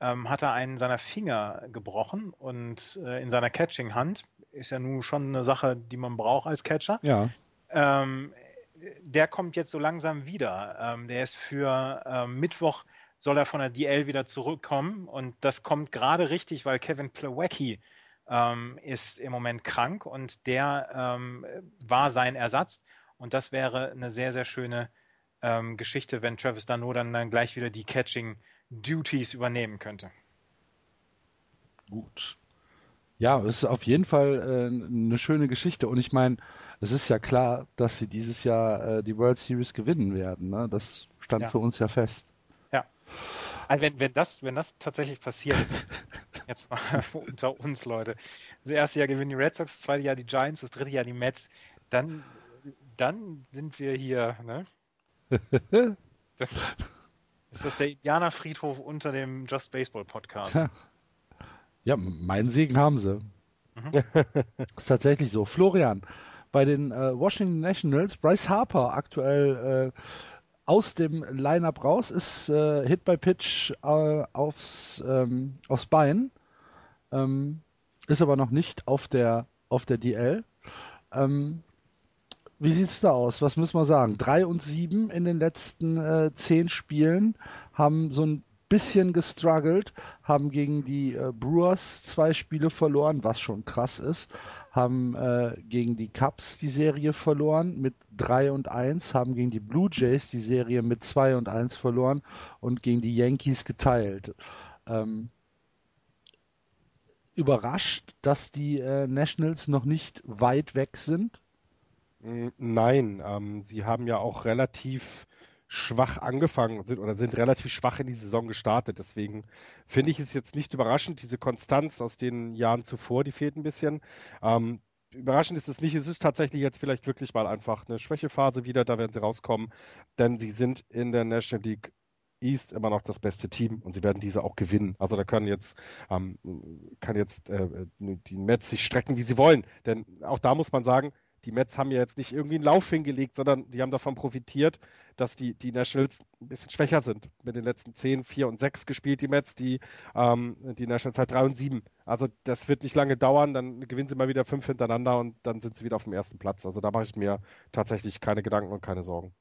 Speaker 3: ähm, hat er einen seiner Finger gebrochen und äh, in seiner Catching-Hand ist ja nun schon eine Sache, die man braucht als Catcher.
Speaker 1: Ja.
Speaker 3: Ähm, der kommt jetzt so langsam wieder. Ähm, der ist für ähm, Mittwoch soll er von der DL wieder zurückkommen und das kommt gerade richtig, weil Kevin Plawecki ähm, ist im Moment krank und der war sein Ersatz und das wäre eine sehr, sehr schöne ähm, Geschichte, wenn Travis Dano dann, dann gleich wieder die Catching Duties übernehmen könnte.
Speaker 1: Gut. Ja, es ist auf jeden Fall äh, eine schöne Geschichte und ich meine, es ist ja klar, dass sie dieses Jahr äh, die World Series gewinnen werden. Ne? Das stand ja. für uns ja fest.
Speaker 3: Ja. Also wenn, wenn, das, wenn das tatsächlich passiert, jetzt mal unter uns, Leute. Das erste Jahr gewinnen die Red Sox, das zweite Jahr die Giants, das dritte Jahr die Mets, dann dann sind wir hier, ne? Das, ist das der Indianerfriedhof unter dem Just Baseball Podcast?
Speaker 1: Ja. Ja, meinen Segen haben sie. ist tatsächlich so. Florian, bei den äh, Washington Nationals, Bryce Harper aktuell äh, aus dem Lineup raus, ist äh, Hit by Pitch äh, aufs, ähm, aufs Bein, ähm, ist aber noch nicht auf der, auf der DL. Ähm, wie sieht's da aus? Was müssen wir sagen? Drei und sieben in den letzten äh, zehn Spielen haben so ein bisschen gestruggelt, haben gegen die äh, Brewers zwei Spiele verloren, was schon krass ist, haben äh, gegen die Cubs die Serie verloren mit 3 und 1, haben gegen die Blue Jays die Serie mit 2 und 1 verloren und gegen die Yankees geteilt. Ähm, überrascht, dass die äh, Nationals noch nicht weit weg sind?
Speaker 2: Nein, ähm, sie haben ja auch relativ schwach angefangen sind oder sind relativ schwach in die Saison gestartet. Deswegen finde ich es jetzt nicht überraschend, diese Konstanz aus den Jahren zuvor, die fehlt ein bisschen. Ähm, überraschend ist es nicht. Es ist tatsächlich jetzt vielleicht wirklich mal einfach eine Schwächephase wieder. Da werden sie rauskommen, denn sie sind in der National League East immer noch das beste Team und sie werden diese auch gewinnen. Also da können jetzt ähm, kann jetzt äh, die Mets sich strecken, wie sie wollen. Denn auch da muss man sagen, die Mets haben ja jetzt nicht irgendwie einen Lauf hingelegt, sondern die haben davon profitiert, dass die, die Nationals ein bisschen schwächer sind. Mit den letzten 10, 4 und 6 gespielt, die Mets, die, ähm, die Nationals halt 3 und 7. Also das wird nicht lange dauern, dann gewinnen sie mal wieder fünf hintereinander und dann sind sie wieder auf dem ersten Platz. Also da mache ich mir tatsächlich keine Gedanken und keine Sorgen.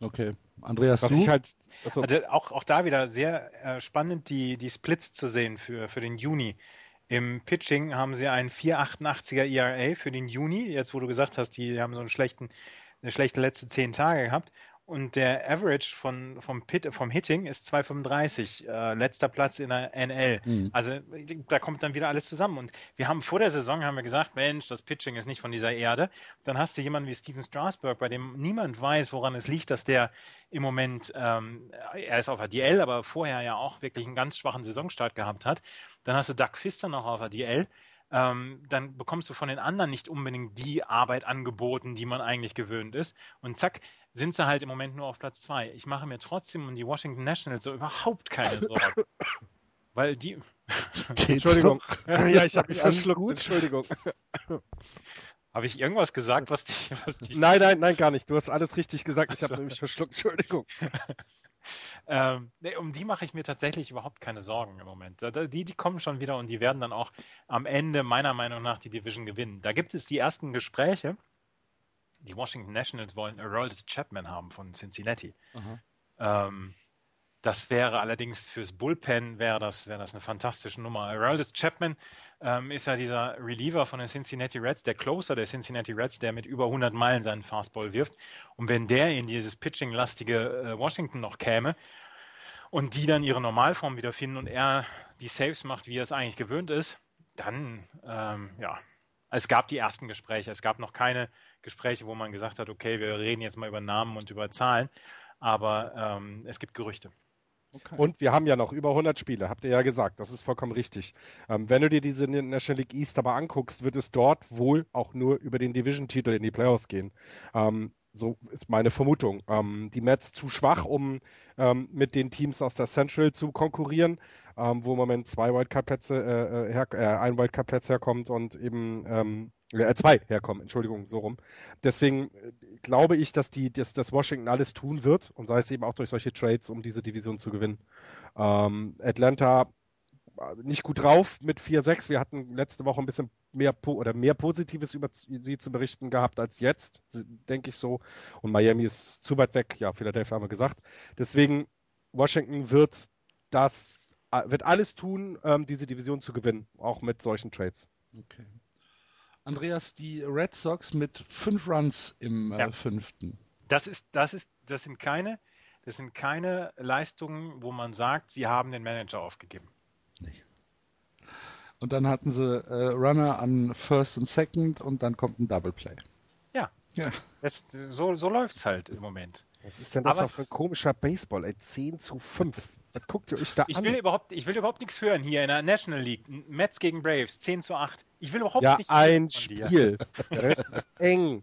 Speaker 1: Okay. Andreas,
Speaker 2: Was
Speaker 1: du?
Speaker 2: ich halt,
Speaker 3: also, also auch, auch da wieder sehr äh, spannend, die, die Splits zu sehen für, für den Juni. Im Pitching haben sie einen 4,88er ERA für den Juni, jetzt wo du gesagt hast, die haben so einen schlechten, eine schlechte letzte zehn Tage gehabt. Und der Average von, vom, Pit, vom Hitting ist 2,35, äh, letzter Platz in der NL. Mhm. Also da kommt dann wieder alles zusammen. Und wir haben vor der Saison haben wir gesagt, Mensch, das Pitching ist nicht von dieser Erde. Dann hast du jemanden wie Steven Strasberg, bei dem niemand weiß, woran es liegt, dass der im Moment, ähm, er ist auf der DL, aber vorher ja auch wirklich einen ganz schwachen Saisonstart gehabt hat. Dann hast du Doug Pfister noch auf der DL ähm, dann bekommst du von den anderen nicht unbedingt die Arbeit angeboten, die man eigentlich gewöhnt ist. Und zack, sind sie halt im Moment nur auf Platz zwei. Ich mache mir trotzdem um die Washington Nationals so überhaupt keine Sorgen. Weil die.
Speaker 2: Entschuldigung. ja, ich habe mich verschluckt. Entschuldigung.
Speaker 3: Habe ich irgendwas gesagt, was dich, was dich.
Speaker 2: Nein, nein, nein, gar nicht. Du hast alles richtig gesagt. Ich habe nämlich verschluckt. Entschuldigung.
Speaker 3: ähm, nee, um die mache ich mir tatsächlich überhaupt keine Sorgen im Moment. Die, die kommen schon wieder und die werden dann auch am Ende meiner Meinung nach die Division gewinnen. Da gibt es die ersten Gespräche. Die Washington Nationals wollen Aroldis Chapman haben von Cincinnati. Ähm, das wäre allerdings fürs Bullpen wäre das, wäre das eine fantastische Nummer. Aroldis Chapman ähm, ist ja dieser Reliever von den Cincinnati Reds, der Closer der Cincinnati Reds, der mit über 100 Meilen seinen Fastball wirft. Und wenn der in dieses pitching-lastige äh, Washington noch käme und die dann ihre Normalform wiederfinden und er die Saves macht, wie er es eigentlich gewöhnt ist, dann, ähm, ja, es gab die ersten Gespräche. Es gab noch keine Gespräche, wo man gesagt hat, okay, wir reden jetzt mal über Namen und über Zahlen, aber ähm, es gibt Gerüchte.
Speaker 2: Okay. Und wir haben ja noch über 100 Spiele, habt ihr ja gesagt, das ist vollkommen richtig. Ähm, wenn du dir diese National League East aber anguckst, wird es dort wohl auch nur über den Division-Titel in die Playoffs gehen. Ähm, so ist meine Vermutung. Ähm, die Mets zu schwach, um ähm, mit den Teams aus der Central zu konkurrieren, ähm, wo im Moment zwei Wildcard-Plätze, äh, äh her, äh, ein Wildcard-Platz herkommt und eben ähm, äh, zwei herkommen, Entschuldigung, so rum. Deswegen äh, glaube ich, dass die, dass, dass Washington alles tun wird und sei es eben auch durch solche Trades, um diese Division zu gewinnen. Ähm, Atlanta äh, nicht gut drauf mit 4-6. Wir hatten letzte Woche ein bisschen mehr oder mehr Positives über sie zu berichten gehabt als jetzt, denke ich so. Und Miami ist zu weit weg. Ja, Philadelphia haben wir gesagt. Deswegen Washington wird das, wird alles tun, ähm, diese Division zu gewinnen, auch mit solchen Trades.
Speaker 1: Okay. Andreas, die Red Sox mit fünf Runs im äh, ja. fünften.
Speaker 3: Das ist, das ist, das sind keine, das sind keine Leistungen, wo man sagt, sie haben den Manager aufgegeben. Nee.
Speaker 1: Und dann hatten sie äh, Runner an First und Second und dann kommt ein Double Play.
Speaker 3: Ja. ja. Das, so so läuft es halt im Moment.
Speaker 2: Was ist denn das Aber, für ein komischer Baseball, ey? 10 zu 5. Was guckt ihr euch da
Speaker 3: ich
Speaker 2: an?
Speaker 3: Will überhaupt, ich will überhaupt nichts hören hier in der National League. Mets gegen Braves, 10 zu 8. Ich will überhaupt
Speaker 2: ja,
Speaker 3: nichts
Speaker 2: ein Spiel. Der Rest ist eng.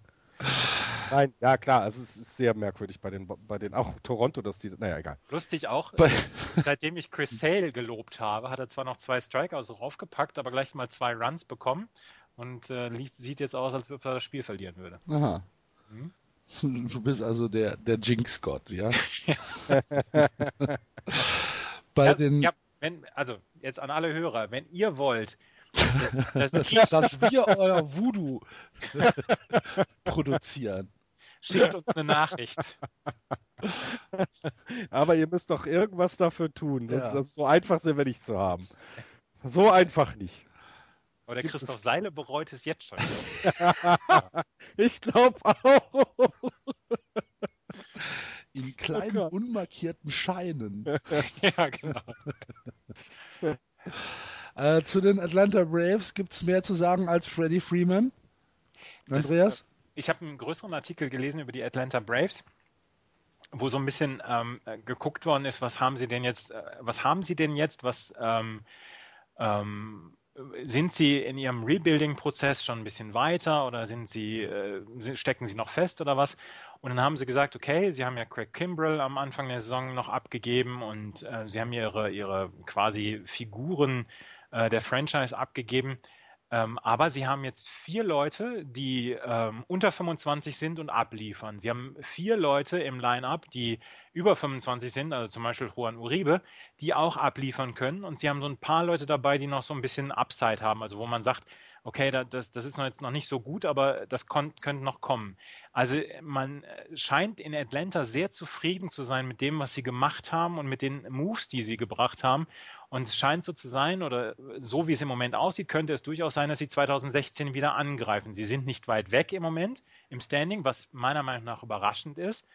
Speaker 2: Nein, ja klar, also es ist sehr merkwürdig bei den, bei den auch Toronto, dass die, naja, egal.
Speaker 3: Lustig auch,
Speaker 1: Bei-
Speaker 3: seitdem ich Chris Sale gelobt habe, hat er zwar noch zwei Strikeouts raufgepackt, aber gleich mal zwei Runs bekommen und äh, sieht jetzt aus, als ob er das Spiel verlieren würde.
Speaker 1: Aha.
Speaker 3: Mhm.
Speaker 1: Du bist also der, der Jinx-Gott, ja? Bei
Speaker 3: ja,
Speaker 1: den,
Speaker 3: ja, wenn, also jetzt an alle Hörer, wenn ihr wollt, dass, dass ich,
Speaker 1: dass wir euer Voodoo produzieren.
Speaker 3: schickt uns eine Nachricht.
Speaker 2: Aber ihr müsst doch irgendwas dafür tun, sonst
Speaker 1: Ja.
Speaker 2: das ist so einfach sind wir nicht zu haben. So einfach nicht.
Speaker 3: Oder Christoph
Speaker 2: es-
Speaker 3: Seile bereut es jetzt schon.
Speaker 2: Ich glaube auch.
Speaker 1: In kleinen,
Speaker 2: Gott.
Speaker 1: unmarkierten Scheinen.
Speaker 3: ja, genau.
Speaker 1: Äh, zu den Atlanta Braves gibt es mehr zu sagen als Freddie Freeman.
Speaker 3: Das-
Speaker 1: Andreas?
Speaker 3: Ich habe einen größeren Artikel gelesen über die Atlanta Braves, wo so ein bisschen ähm, äh, geguckt worden ist, was haben sie denn jetzt, äh, was haben sie denn jetzt, was ähm, ähm, sind sie in ihrem Rebuilding-Prozess schon ein bisschen weiter oder sind sie, äh, stecken sie noch fest oder was? Und dann haben sie gesagt, okay, sie haben ja Craig Kimbrell am Anfang der Saison noch abgegeben und äh, sie haben ihre, ihre quasi Figuren äh, der Franchise abgegeben. Ähm, aber sie haben jetzt vier Leute, die ähm, unter 25 sind und abliefern. Sie haben vier Leute im Line-up, die über 25 sind, also zum Beispiel Juan Uribe, die auch abliefern können. Und sie haben so ein paar Leute dabei, die noch so ein bisschen Upside haben, also wo man sagt, okay, da, das, das ist noch jetzt noch nicht so gut, aber das könnte noch kommen. Also man äh, scheint in Atlanta sehr zufrieden zu sein mit dem, was sie gemacht haben und mit den Moves, die sie gebracht haben. Und es scheint so zu sein, oder so wie es im Moment aussieht, könnte es durchaus sein, dass sie 2016 wieder angreifen. Sie sind nicht weit weg im Moment im Standing, was meiner Meinung nach überraschend ist.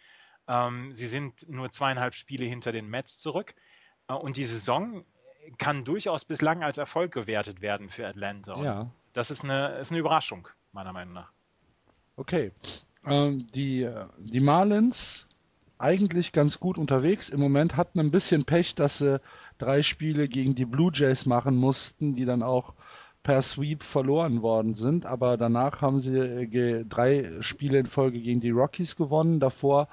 Speaker 3: Ähm, sie sind nur zweieinhalb Spiele hinter den Mets zurück. Äh, und die Saison kann durchaus bislang als Erfolg gewertet werden für Atlanta.
Speaker 1: Ja.
Speaker 3: Das ist eine, ist eine Überraschung, meiner Meinung nach.
Speaker 1: Okay. Ähm, die, äh, die Marlins eigentlich ganz gut unterwegs. Im Moment hatten ein bisschen Pech, dass sie drei Spiele gegen die Blue Jays machen mussten, die dann auch per Sweep verloren worden sind. Aber danach haben sie äh, drei Spiele in Folge gegen die Rockies gewonnen. Davor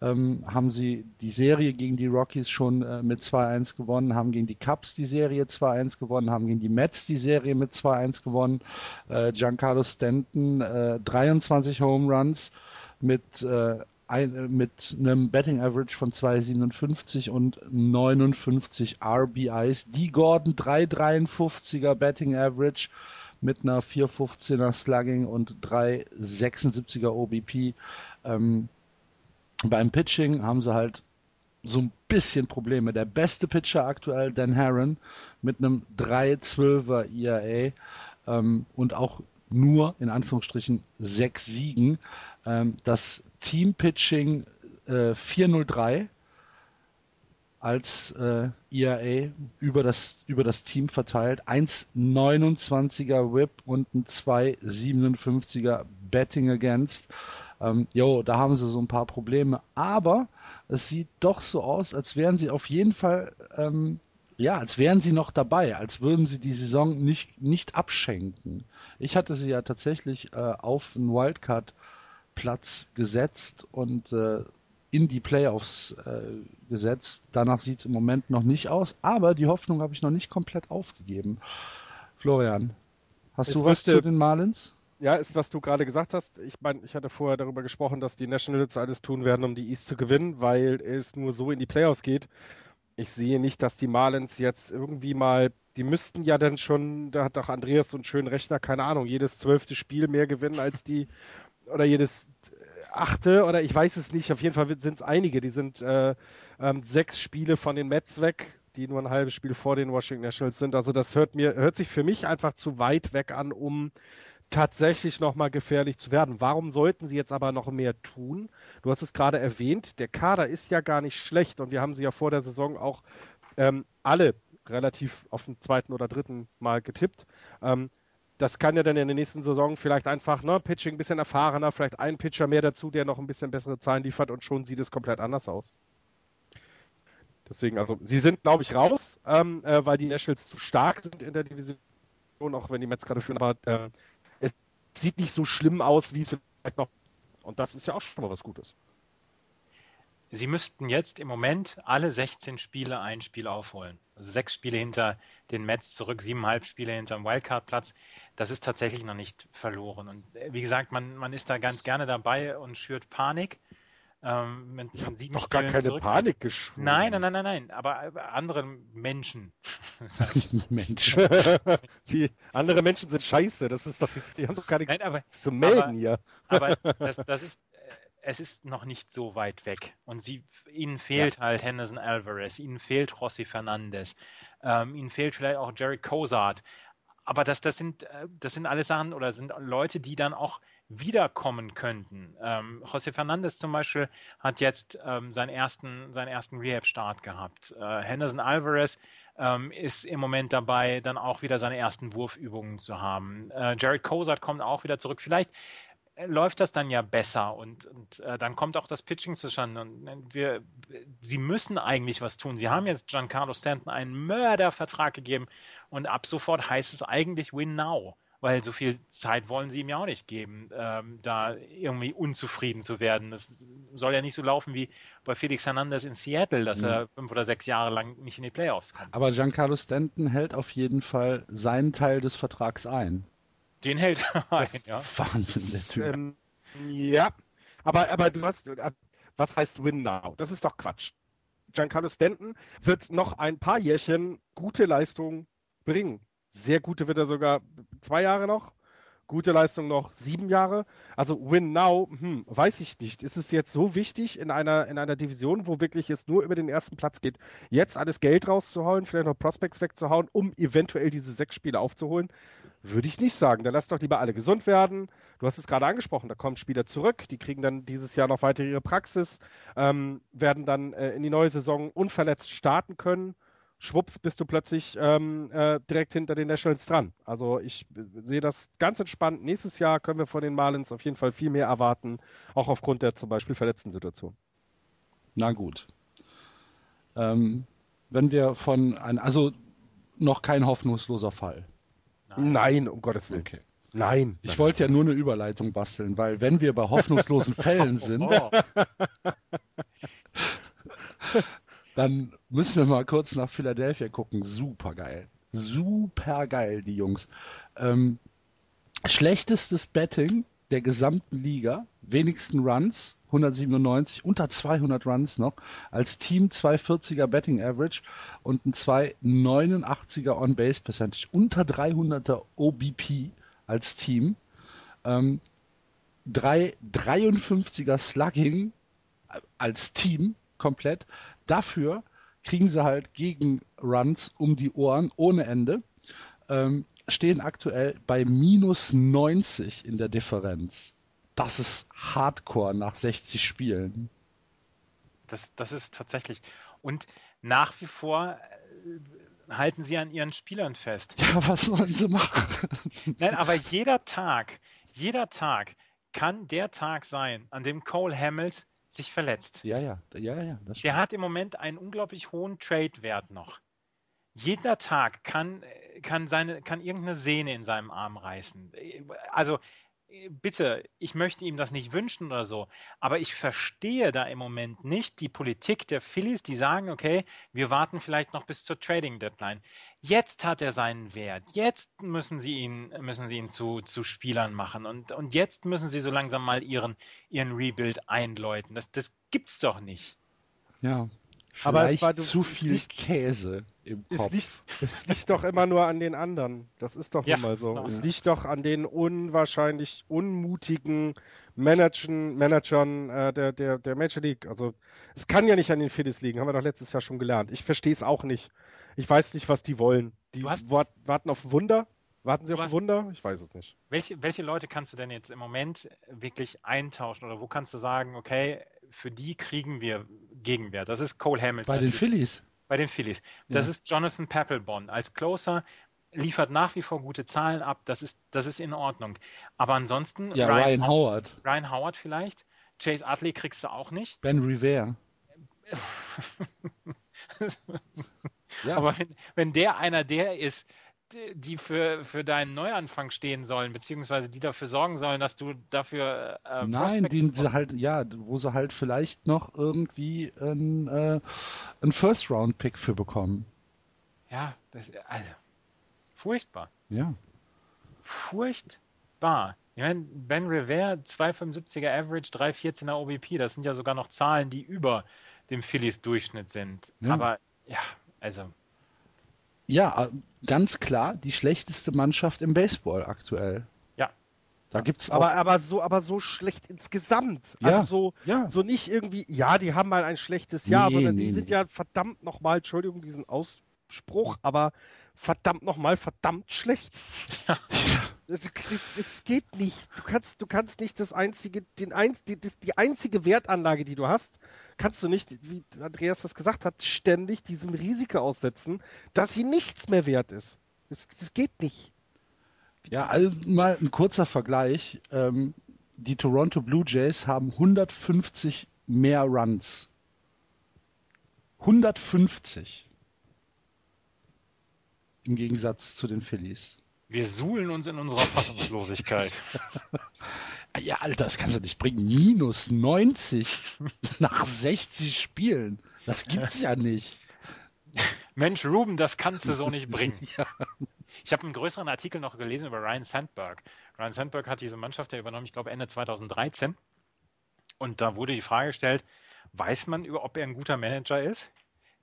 Speaker 1: ähm, haben sie die Serie gegen die Rockies schon äh, mit 2-1 gewonnen, haben gegen die Cubs die Serie 2-1 gewonnen, haben gegen die Mets die Serie mit 2-1 gewonnen. Äh, Giancarlo Stanton äh, 23 Home Runs mit äh, ein, äh, mit einem Betting Average von 2,57 und 59 RBIs. Die Gordon 3,53er Betting Average mit einer 4,15er Slugging und 3,76er OBP. Ähm, beim Pitching haben sie halt so ein bisschen Probleme. Der beste Pitcher aktuell, Dan Herron, mit einem 3,12er ERA ähm, und auch nur in Anführungsstrichen sechs Siegen. Ähm, das Team-Pitching äh, 403 als äh, ERA über das, über das Team verteilt. 1,29er Whip und ein 2,57er Betting Against. Ähm, jo, da haben sie so ein paar Probleme. Aber es sieht doch so aus, als wären sie auf jeden Fall, ähm, ja, als wären sie noch dabei, als würden sie die Saison nicht, nicht abschenken. Ich hatte sie ja tatsächlich äh, auf einen Wildcard-Platz gesetzt und äh, in die Playoffs äh, gesetzt. Danach sieht es im Moment noch nicht aus, aber die Hoffnung habe ich noch nicht komplett aufgegeben. Florian, hast
Speaker 2: Es
Speaker 1: du was zu den Marlins?
Speaker 2: Ja, ist, was du gerade gesagt hast. Ich meine, ich hatte vorher darüber gesprochen, dass die Nationals alles tun werden, um die East zu gewinnen, weil es nur so in die Playoffs geht. Ich sehe nicht, dass die Marlins jetzt irgendwie mal, die müssten ja dann schon, da hat doch Andreas so einen schönen Rechner, keine Ahnung, jedes zwölfte Spiel mehr gewinnen als die, oder jedes äh, achte, oder ich weiß es nicht, auf jeden Fall sind es einige, die sind äh, ähm, sechs Spiele von den Mets weg, die nur ein halbes Spiel vor den Washington Nationals sind. Also das hört mir, hört sich für mich einfach zu weit weg an, um tatsächlich nochmal gefährlich zu werden. Warum sollten sie jetzt aber noch mehr tun? Du hast es gerade erwähnt, der Kader ist ja gar nicht schlecht und wir haben sie ja vor der Saison auch ähm, alle relativ auf den zweiten oder dritten Mal getippt. Ähm, das kann ja dann in der nächsten Saison vielleicht einfach, ne, Pitching ein bisschen erfahrener, vielleicht ein Pitcher mehr dazu, der noch ein bisschen bessere Zahlen liefert und schon sieht es komplett anders aus. Deswegen, also, sie sind, glaube ich, raus, ähm, äh, weil die Nationals zu stark sind in der Division, auch wenn die Mets gerade führen, aber äh, es sieht nicht so schlimm aus, wie es vielleicht noch Und das ist ja auch schon mal was Gutes.
Speaker 3: Sie müssten jetzt im Moment alle 16 Spiele ein Spiel aufholen. Also sechs Spiele hinter den Mets zurück, siebeneinhalb Spiele hinter dem Wildcard-Platz. Das ist tatsächlich noch nicht verloren. Und äh, wie gesagt, man, man ist da ganz gerne dabei und schürt Panik.
Speaker 2: Ähm, mit, sieben doch Spielen gar keine zurück. Panik geschwungen.
Speaker 3: Nein, nein, nein, nein, nein. Aber andere Menschen.
Speaker 2: Menschen. Wie, andere Menschen sind scheiße. Das ist doch, die haben doch gar nichts zu melden
Speaker 3: aber,
Speaker 2: hier.
Speaker 3: aber das, das ist es ist noch nicht so weit weg. Und sie, ihnen fehlt ja. halt Henderson Alvarez, ihnen fehlt Rossi Fernandez, ähm, ihnen fehlt vielleicht auch Jerry Cozart. Aber das, das, sind, äh, das sind alles Sachen oder sind Leute, die dann auch wiederkommen könnten. Ähm, José Fernandez zum Beispiel hat jetzt ähm, seinen ersten, seinen ersten Rehab-Start gehabt. Äh, Henderson Alvarez ähm, ist im Moment dabei, dann auch wieder seine ersten Wurfübungen zu haben. Äh, Jared Cozart kommt auch wieder zurück. Vielleicht läuft das dann ja besser und, und äh, dann kommt auch das Pitching zustande. Und äh, wir, sie müssen eigentlich was tun. Sie haben jetzt Giancarlo Stanton einen Mördervertrag gegeben und ab sofort heißt es eigentlich Win Now, weil so viel Zeit wollen sie ihm ja auch nicht geben, ähm, da irgendwie unzufrieden zu werden. Das soll ja nicht so laufen wie bei Felix Hernandez in Seattle, dass mhm. er fünf oder sechs Jahre lang nicht in die Playoffs kommt.
Speaker 1: Aber Giancarlo Stanton hält auf jeden Fall seinen Teil des Vertrags ein.
Speaker 3: Den hält er ein, ja.
Speaker 1: Wahnsinn, der Typ. Ähm,
Speaker 2: ja, aber, aber du hast, äh, was heißt Win Now? Das ist doch Quatsch. Giancarlo Stanton wird noch ein paar Jährchen gute Leistung bringen. Sehr gute wird er sogar zwei Jahre noch. Gute Leistung noch sieben Jahre. Also Win Now, hm, weiß ich nicht. Ist es jetzt so wichtig in einer, in einer Division, wo wirklich es nur über den ersten Platz geht, jetzt alles Geld rauszuhauen, vielleicht noch Prospects wegzuhauen, um eventuell diese sechs Spiele aufzuholen? Würde ich nicht sagen. Dann lass doch lieber alle gesund werden. Du hast es gerade angesprochen, da kommen Spieler zurück, die kriegen dann dieses Jahr noch weiter ihre Praxis, ähm, werden dann äh, in die neue Saison unverletzt starten können. Schwupps, bist du plötzlich ähm, äh, direkt hinter den Nationals dran. Also ich äh, sehe das ganz entspannt. Nächstes Jahr können wir von den Marlins auf jeden Fall viel mehr erwarten, auch aufgrund der zum Beispiel verletzten Situation.
Speaker 1: Na gut. Ähm, wenn wir von ein, also noch kein hoffnungsloser Fall.
Speaker 2: Nein, um Gottes Willen. Okay. Nein.
Speaker 1: Ich wollte ja nur eine Überleitung basteln, weil wenn wir bei hoffnungslosen Fällen sind, oh. dann müssen wir mal kurz nach Philadelphia gucken. Super geil. Super geil, die Jungs. Ähm, schlechtestes Betting der gesamten Liga, wenigsten Runs, 197, unter 200 Runs noch, als Team 240er Betting Average und ein 289er On-Base Percentage, unter 300er OBP als Team, ähm, 3, 53er Slugging als Team komplett. Dafür kriegen sie halt gegen Runs um die Ohren ohne Ende. Ähm, stehen aktuell bei minus 90 in der Differenz. Das ist Hardcore nach 60 Spielen.
Speaker 3: Das, das ist tatsächlich. Und nach wie vor äh, halten sie an ihren Spielern fest.
Speaker 1: Ja, was sollen sie machen?
Speaker 3: Nein, aber jeder Tag, jeder Tag kann der Tag sein, an dem Cole Hamels sich verletzt.
Speaker 1: Ja, ja, ja, ja.
Speaker 3: der hat im Moment einen unglaublich hohen Trade-Wert noch. Jeder Tag kann, kann, seine, kann irgendeine Sehne in seinem Arm reißen. Also bitte, ich möchte ihm das nicht wünschen oder so, aber ich verstehe da im Moment nicht die Politik der Phillies, die sagen, okay, wir warten vielleicht noch bis zur Trading Deadline. Jetzt hat er seinen Wert. Jetzt müssen sie ihn, müssen sie ihn zu, zu Spielern machen und, und jetzt müssen sie so langsam mal ihren, ihren Rebuild einläuten. Das, das gibt's doch nicht.
Speaker 1: Ja. Aber es war zu viel nicht, Käse im Kopf.
Speaker 2: Es liegt, es liegt doch immer nur an den anderen. Das ist doch ja, mal so. Genau. Es liegt doch an den unwahrscheinlich unmutigen Managern, Managern äh, der, der, der Major League. Also es kann ja nicht an den Phillies liegen, haben wir doch letztes Jahr schon gelernt. Ich verstehe es auch nicht. Ich weiß nicht, was die wollen. Die hast, warten auf Wunder. Warten Sie auf hast, Wunder? Ich weiß es nicht.
Speaker 3: Welche, welche Leute kannst du denn jetzt im Moment wirklich eintauschen oder wo kannst du sagen, okay, für die kriegen wir Gegenwert? Das ist Cole Hamilton.
Speaker 1: Bei den Phillies?
Speaker 3: Bei den Phillies. Das ja. ist Jonathan Papelbon. Als Closer liefert nach wie vor gute Zahlen ab. Das ist, das ist in Ordnung. Aber ansonsten.
Speaker 1: Ja, Ryan, Ryan Howard.
Speaker 3: Ryan Howard vielleicht. Chase Utley kriegst du auch nicht.
Speaker 1: Ben Rivera.
Speaker 3: ja. Aber wenn, wenn der einer der ist, die für, für deinen Neuanfang stehen sollen, beziehungsweise die dafür sorgen sollen, dass du dafür
Speaker 1: äh, Nein, die sie halt, ja, wo sie halt vielleicht noch irgendwie ein, äh, ein First-Round-Pick für bekommen.
Speaker 3: Ja, das also furchtbar.
Speaker 1: Ja.
Speaker 3: Furchtbar. Ich meine, Ben Rivera, 2,75er Average, 3,14er OBP, das sind ja sogar noch Zahlen, die über dem Phillies Durchschnitt sind. Ja. Aber ja, also
Speaker 1: ja, äh, ganz klar die schlechteste Mannschaft im Baseball aktuell.
Speaker 2: Ja. Da gibt's aber, aber so, aber so schlecht insgesamt. Ja. Also so, ja. so nicht irgendwie, ja, die haben mal ein schlechtes Jahr, nee, sondern die nee, sind nee. ja verdammt nochmal, Entschuldigung, diesen Ausspruch, aber verdammt nochmal verdammt schlecht. Ja. Das, das, das, geht nicht. Du kannst, du kannst nicht das einzige, den ein, die, die einzige Wertanlage, die du hast, kannst du nicht, wie Andreas das gesagt hat, ständig diesem Risiko aussetzen, dass sie nichts mehr wert ist. Das, das geht nicht.
Speaker 1: Ja, also mal ein kurzer Vergleich. Ähm, die Toronto Blue Jays haben 150 mehr Runs. 150. Im Gegensatz zu den Phillies.
Speaker 3: Wir suhlen uns in unserer Fassungslosigkeit.
Speaker 1: ja, Alter, das kannst du nicht bringen. Minus 90 nach 60 Spielen. Das gibt's ja nicht.
Speaker 3: Mensch, Ruben, das kannst du so nicht bringen. ja. Ich habe einen größeren Artikel noch gelesen über Ryan Sandberg. Ryan Sandberg hat diese Mannschaft ja übernommen, ich glaube Ende 2013. Und da wurde die Frage gestellt, weiß man über, ob er ein guter Manager ist?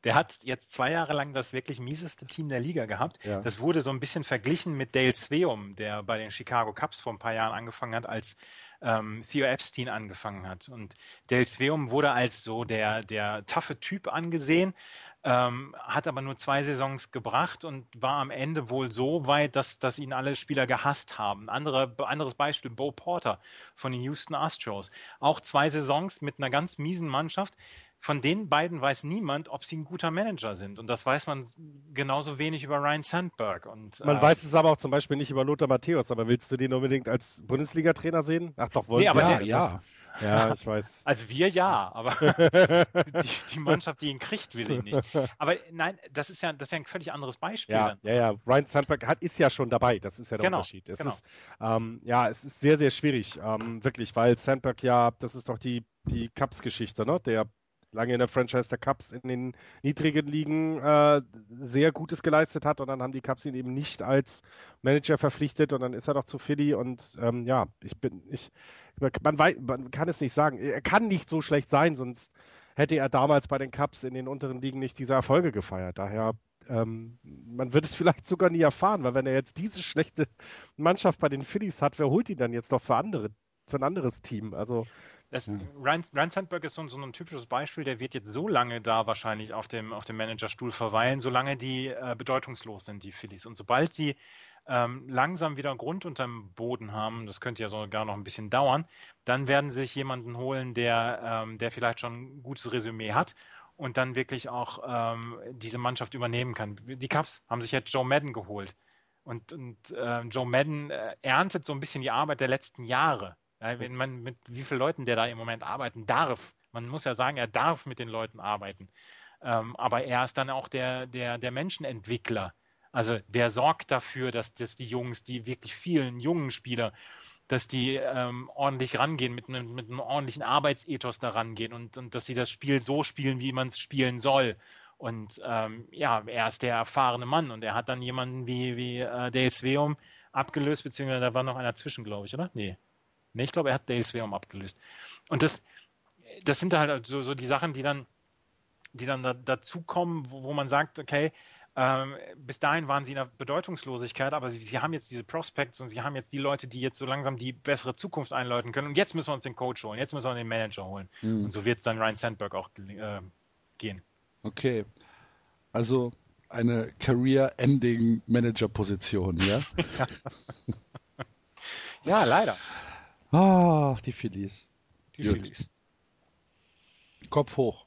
Speaker 3: Der hat jetzt zwei Jahre lang das wirklich mieseste Team der Liga gehabt. Ja. Das wurde so ein bisschen verglichen mit Dale Sveum, der bei den Chicago Cubs vor ein paar Jahren angefangen hat, als ähm, Theo Epstein angefangen hat. Und Dale Sveum wurde als so der, der taffe Typ angesehen, ähm, hat aber nur zwei Saisons gebracht und war am Ende wohl so weit, dass, dass ihn alle Spieler gehasst haben. Andere, anderes Beispiel, Bo Porter von den Houston Astros. Auch zwei Saisons mit einer ganz miesen Mannschaft von den beiden weiß niemand, ob sie ein guter Manager sind. Und das weiß man genauso wenig über Ryan Sandberg. Und,
Speaker 2: man äh, weiß es aber auch zum Beispiel nicht über Lothar Matthäus. Aber willst du den unbedingt als Bundesliga-Trainer sehen? Ach doch, wollen nee,
Speaker 3: aber
Speaker 2: ja,
Speaker 3: der, ja. Ja, ich weiß. Also wir ja, aber die, die, Mannschaft, die ihn kriegt, will ihn nicht. Aber nein, das ist ja, das ist ja ein völlig anderes Beispiel.
Speaker 2: Ja, ja, ja. Ryan Sandberg hat, ist ja schon dabei. Das ist ja der genau, Unterschied. Es genau. ist, ähm, ja, es ist sehr, sehr schwierig, ähm, wirklich, weil Sandberg ja, das ist doch die, die Cups-Geschichte, ne? Der lange in der Franchise der Cups in den niedrigen Ligen äh, sehr Gutes geleistet hat und dann haben die Cups ihn eben nicht als Manager verpflichtet und dann ist er doch zu Philly und ähm, ja, ich bin, ich, man, weiß, man kann es nicht sagen. Er kann nicht so schlecht sein, sonst hätte er damals bei den Cups in den unteren Ligen nicht diese Erfolge gefeiert. Daher ähm, man wird es vielleicht sogar nie erfahren, weil wenn er jetzt diese schlechte Mannschaft bei den Phillies hat, wer holt ihn dann jetzt doch für andere, für ein anderes Team? Also
Speaker 3: das, hm. Ryan, Ryan Sandberg ist so, so, ein typisches Beispiel, der wird jetzt so lange da wahrscheinlich auf dem, auf dem Managerstuhl verweilen, solange die äh, bedeutungslos sind, die Phillies. Und sobald sie ähm, langsam wieder Grund unterm Boden haben, das könnte ja sogar noch ein bisschen dauern, dann werden sie sich jemanden holen, der, ähm, der vielleicht schon ein gutes Resümee hat und dann wirklich auch ähm, diese Mannschaft übernehmen kann. Die Cubs haben sich jetzt Joe Madden geholt. Und, und äh, Joe Madden äh, erntet so ein bisschen die Arbeit der letzten Jahre. Wenn man mit wie vielen Leuten der da im Moment arbeiten darf. Man muss ja sagen, er darf mit den Leuten arbeiten. Ähm, aber er ist dann auch der, der, der Menschenentwickler. Also der sorgt dafür, dass, dass die Jungs, die wirklich vielen jungen Spieler, dass die ähm, ordentlich rangehen, mit, einem, mit einem ordentlichen Arbeitsethos da rangehen und, und dass sie das Spiel so spielen, wie man es spielen soll. Und ähm, ja, er ist der erfahrene Mann und er hat dann jemanden wie, wie äh, Dale Sveum abgelöst, beziehungsweise da war noch einer zwischen, glaube ich, oder? Nee. Nee, ich glaube, er hat Dale Sveum abgelöst. Und das, das sind halt so, so die Sachen, die dann, die dann da, dazukommen, wo, wo man sagt, okay, ähm, bis dahin waren sie in der Bedeutungslosigkeit, aber sie, sie, haben jetzt diese Prospects und sie haben jetzt die Leute, die jetzt so langsam die bessere Zukunft einläuten können. Und jetzt müssen wir uns den Coach holen, jetzt müssen wir den Manager holen. Mhm. Und so wird es dann Ryan Sandberg auch äh, gehen.
Speaker 1: Okay. Also eine Career-Ending-Manager-Position, ja?
Speaker 3: ja, leider.
Speaker 1: Ach, die Phillies.
Speaker 3: Die Gut. Phillies.
Speaker 1: Kopf hoch.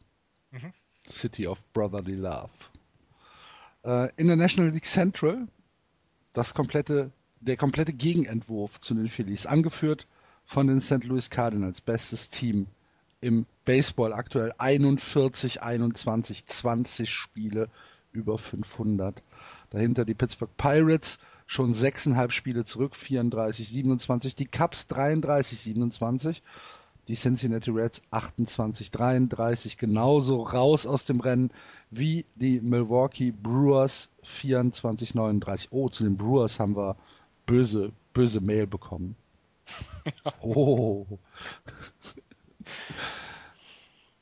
Speaker 1: Mhm. City of Brotherly Love. Äh, in der National League Central das komplette, der komplette Gegenentwurf zu den Phillies, angeführt von den St. Louis Cardinals, bestes Team im Baseball aktuell 41, 21, 20 Spiele über 500. Dahinter die Pittsburgh Pirates schon sechseinhalb Spiele zurück, 34, 27. Die Cubs 33, 27. Die Cincinnati Reds 28, 33. Genauso raus aus dem Rennen wie die Milwaukee Brewers 24, 39. Oh, zu den Brewers haben wir böse, böse Mail bekommen. Oh.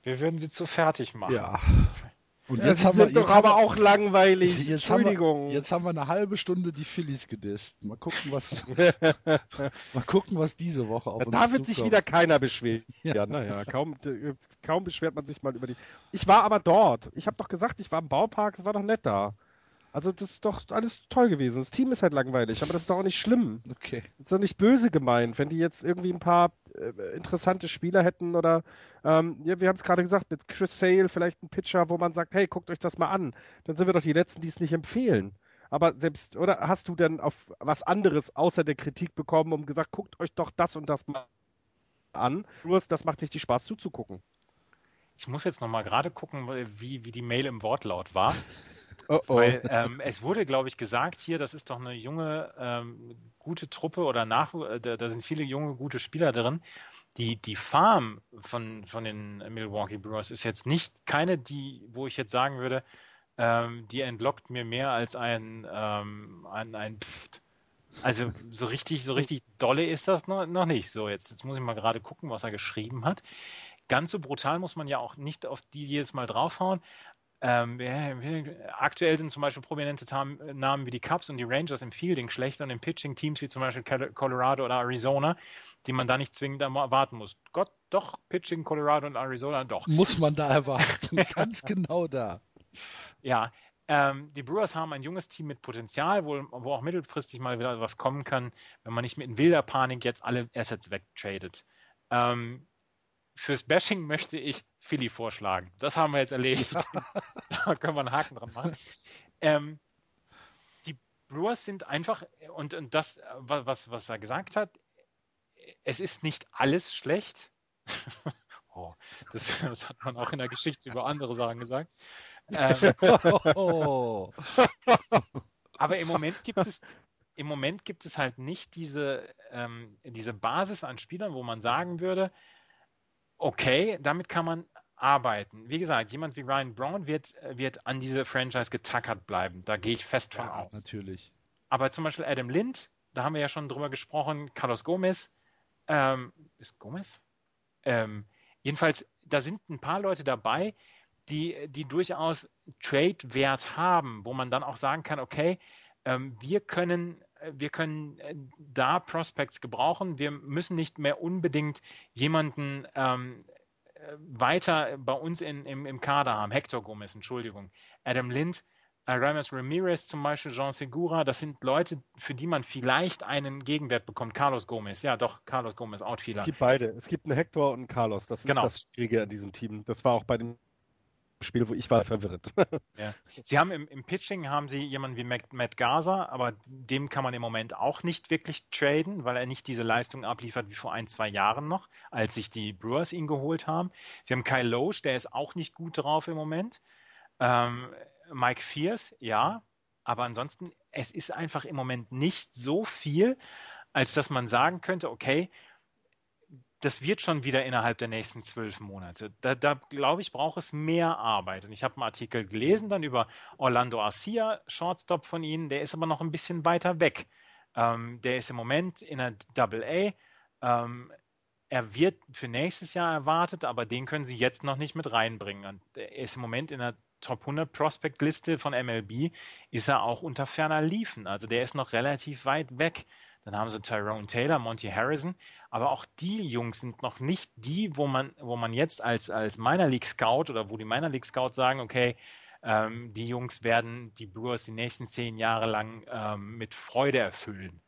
Speaker 3: Wir würden sie zu fertig machen.
Speaker 1: Ja.
Speaker 2: Und ja, jetzt haben wir, jetzt aber auch langweilig.
Speaker 1: Jetzt Entschuldigung. Haben wir, jetzt haben wir eine halbe Stunde die Phillies gedisst. Mal gucken, was, mal gucken, was diese Woche auf
Speaker 2: ja,
Speaker 1: uns
Speaker 2: Da wird sich wieder keiner beschweren. Ja, naja, kaum, kaum beschwert man sich mal über die. Ich war aber dort. Ich habe doch gesagt, ich war im Baupark. Es war doch nett da. Also das ist doch alles toll gewesen. Das Team ist halt langweilig, aber das ist doch auch nicht schlimm.
Speaker 1: Okay.
Speaker 2: Das ist doch nicht böse gemeint, wenn die jetzt irgendwie ein paar äh, interessante Spieler hätten oder ähm, ja, wir haben es gerade gesagt, mit Chris Sale vielleicht ein Pitcher, wo man sagt, hey, guckt euch das mal an. Dann sind wir doch die Letzten, die es nicht empfehlen. Aber selbst, oder hast du denn auf was anderes außer der Kritik bekommen, um gesagt, guckt euch doch das und das mal an. Nur das macht richtig Spaß zuzugucken.
Speaker 3: Ich muss jetzt nochmal gerade gucken, wie, wie die Mail im Wortlaut war.
Speaker 2: Oh oh.
Speaker 3: Weil ähm, es wurde, glaube ich, gesagt hier, das ist doch eine junge, ähm, gute Truppe oder nach, äh, da, sind viele junge, gute Spieler drin. Die, die Farm von, von den Milwaukee Brewers ist jetzt nicht keine, die, wo ich jetzt sagen würde, ähm, die entlockt mir mehr als ein, ähm, ein, ein Pfft. Also so richtig, so richtig dolle ist das noch, noch nicht. So, jetzt, jetzt muss ich mal gerade gucken, was er geschrieben hat. Ganz so brutal muss man ja auch nicht auf die jedes Mal draufhauen, ähm, aktuell sind zum Beispiel prominente Namen wie die Cubs und die Rangers im Fielding schlechter und im Pitching Teams wie zum Beispiel Colorado oder Arizona, die man da nicht zwingend erwarten muss. Gott, doch, Pitching Colorado und Arizona, doch.
Speaker 1: Muss man da erwarten, ganz genau da.
Speaker 3: Ja, ähm, die Brewers haben ein junges Team mit Potenzial, wo, wo auch mittelfristig mal wieder was kommen kann, wenn man nicht mit in wilder Panik jetzt alle Assets wegtradet. Ähm, fürs Bashing möchte ich Philly vorschlagen. Das haben wir jetzt erledigt. da können wir einen Haken dran machen. Ähm, die Brewers sind einfach, und, und das, was, was er gesagt hat, es ist nicht alles schlecht. oh, das, das, hat man auch in der Geschichte über andere Sachen gesagt. Ähm, oh. aber im Moment gibt es im Moment gibt es halt nicht diese, ähm, diese Basis an Spielern, wo man sagen würde, okay, damit kann man arbeiten. Wie gesagt, jemand wie Ryan Brown wird, wird an diese Franchise getackert bleiben. Da gehe ich fest von ja, aus.
Speaker 1: Natürlich.
Speaker 3: Aber zum Beispiel Adam Lind, da haben wir ja schon drüber gesprochen, Carlos Gomez, ähm, ist Gomez? Ähm, jedenfalls, da sind ein paar Leute dabei, die, die durchaus Trade-Wert haben, wo man dann auch sagen kann, okay, ähm, wir können wir können äh, da Prospects gebrauchen. Wir müssen nicht mehr unbedingt jemanden ähm, äh, weiter bei uns in, im, im Kader haben. Hector Gomez, Entschuldigung. Adam Lind, äh, Ramos Ramirez zum Beispiel, Jean Segura, das sind Leute, für die man vielleicht einen Gegenwert bekommt. Carlos Gomez, ja doch, Carlos Gomez, Outfielder.
Speaker 2: Es gibt beide. Es gibt einen Hector und einen Carlos. Das ist genau. das Schwierige an diesem Team. Das war auch bei dem Spiel, wo ich war verwirrt.
Speaker 3: Ja. Sie haben im, im, Pitching haben sie jemanden wie Matt, Matt Gaza, aber dem kann man im Moment auch nicht wirklich traden, weil er nicht diese Leistung abliefert wie vor ein, zwei Jahren noch, als sich die Brewers ihn geholt haben. Sie haben Kyle Loesch, der ist auch nicht gut drauf im Moment. Ähm, Mike Fierce, ja, aber ansonsten, es ist einfach im Moment nicht so viel, als dass man sagen könnte, okay, das wird schon wieder innerhalb der nächsten zwölf Monate. Da, da glaube ich, braucht es mehr Arbeit. Und ich habe einen Artikel gelesen dann über Orlando Arcia, Shortstop von ihnen, der ist aber noch ein bisschen weiter weg. Ähm, der ist im Moment in der Double A. Ähm, er wird für nächstes Jahr erwartet, aber den können sie jetzt noch nicht mit reinbringen. Und er ist im Moment in der Top 100 Prospect Liste von MLB, ist er auch unter ferner Liefen. Also der ist noch relativ weit weg. Dann haben sie Tyrone Taylor, Monty Harrison. Aber auch die Jungs sind noch nicht die, wo man, wo man jetzt als, als Minor League Scout oder wo die Minor League Scouts sagen, okay, ähm, die Jungs werden die Brewers die nächsten zehn Jahre lang ähm, mit Freude erfüllen.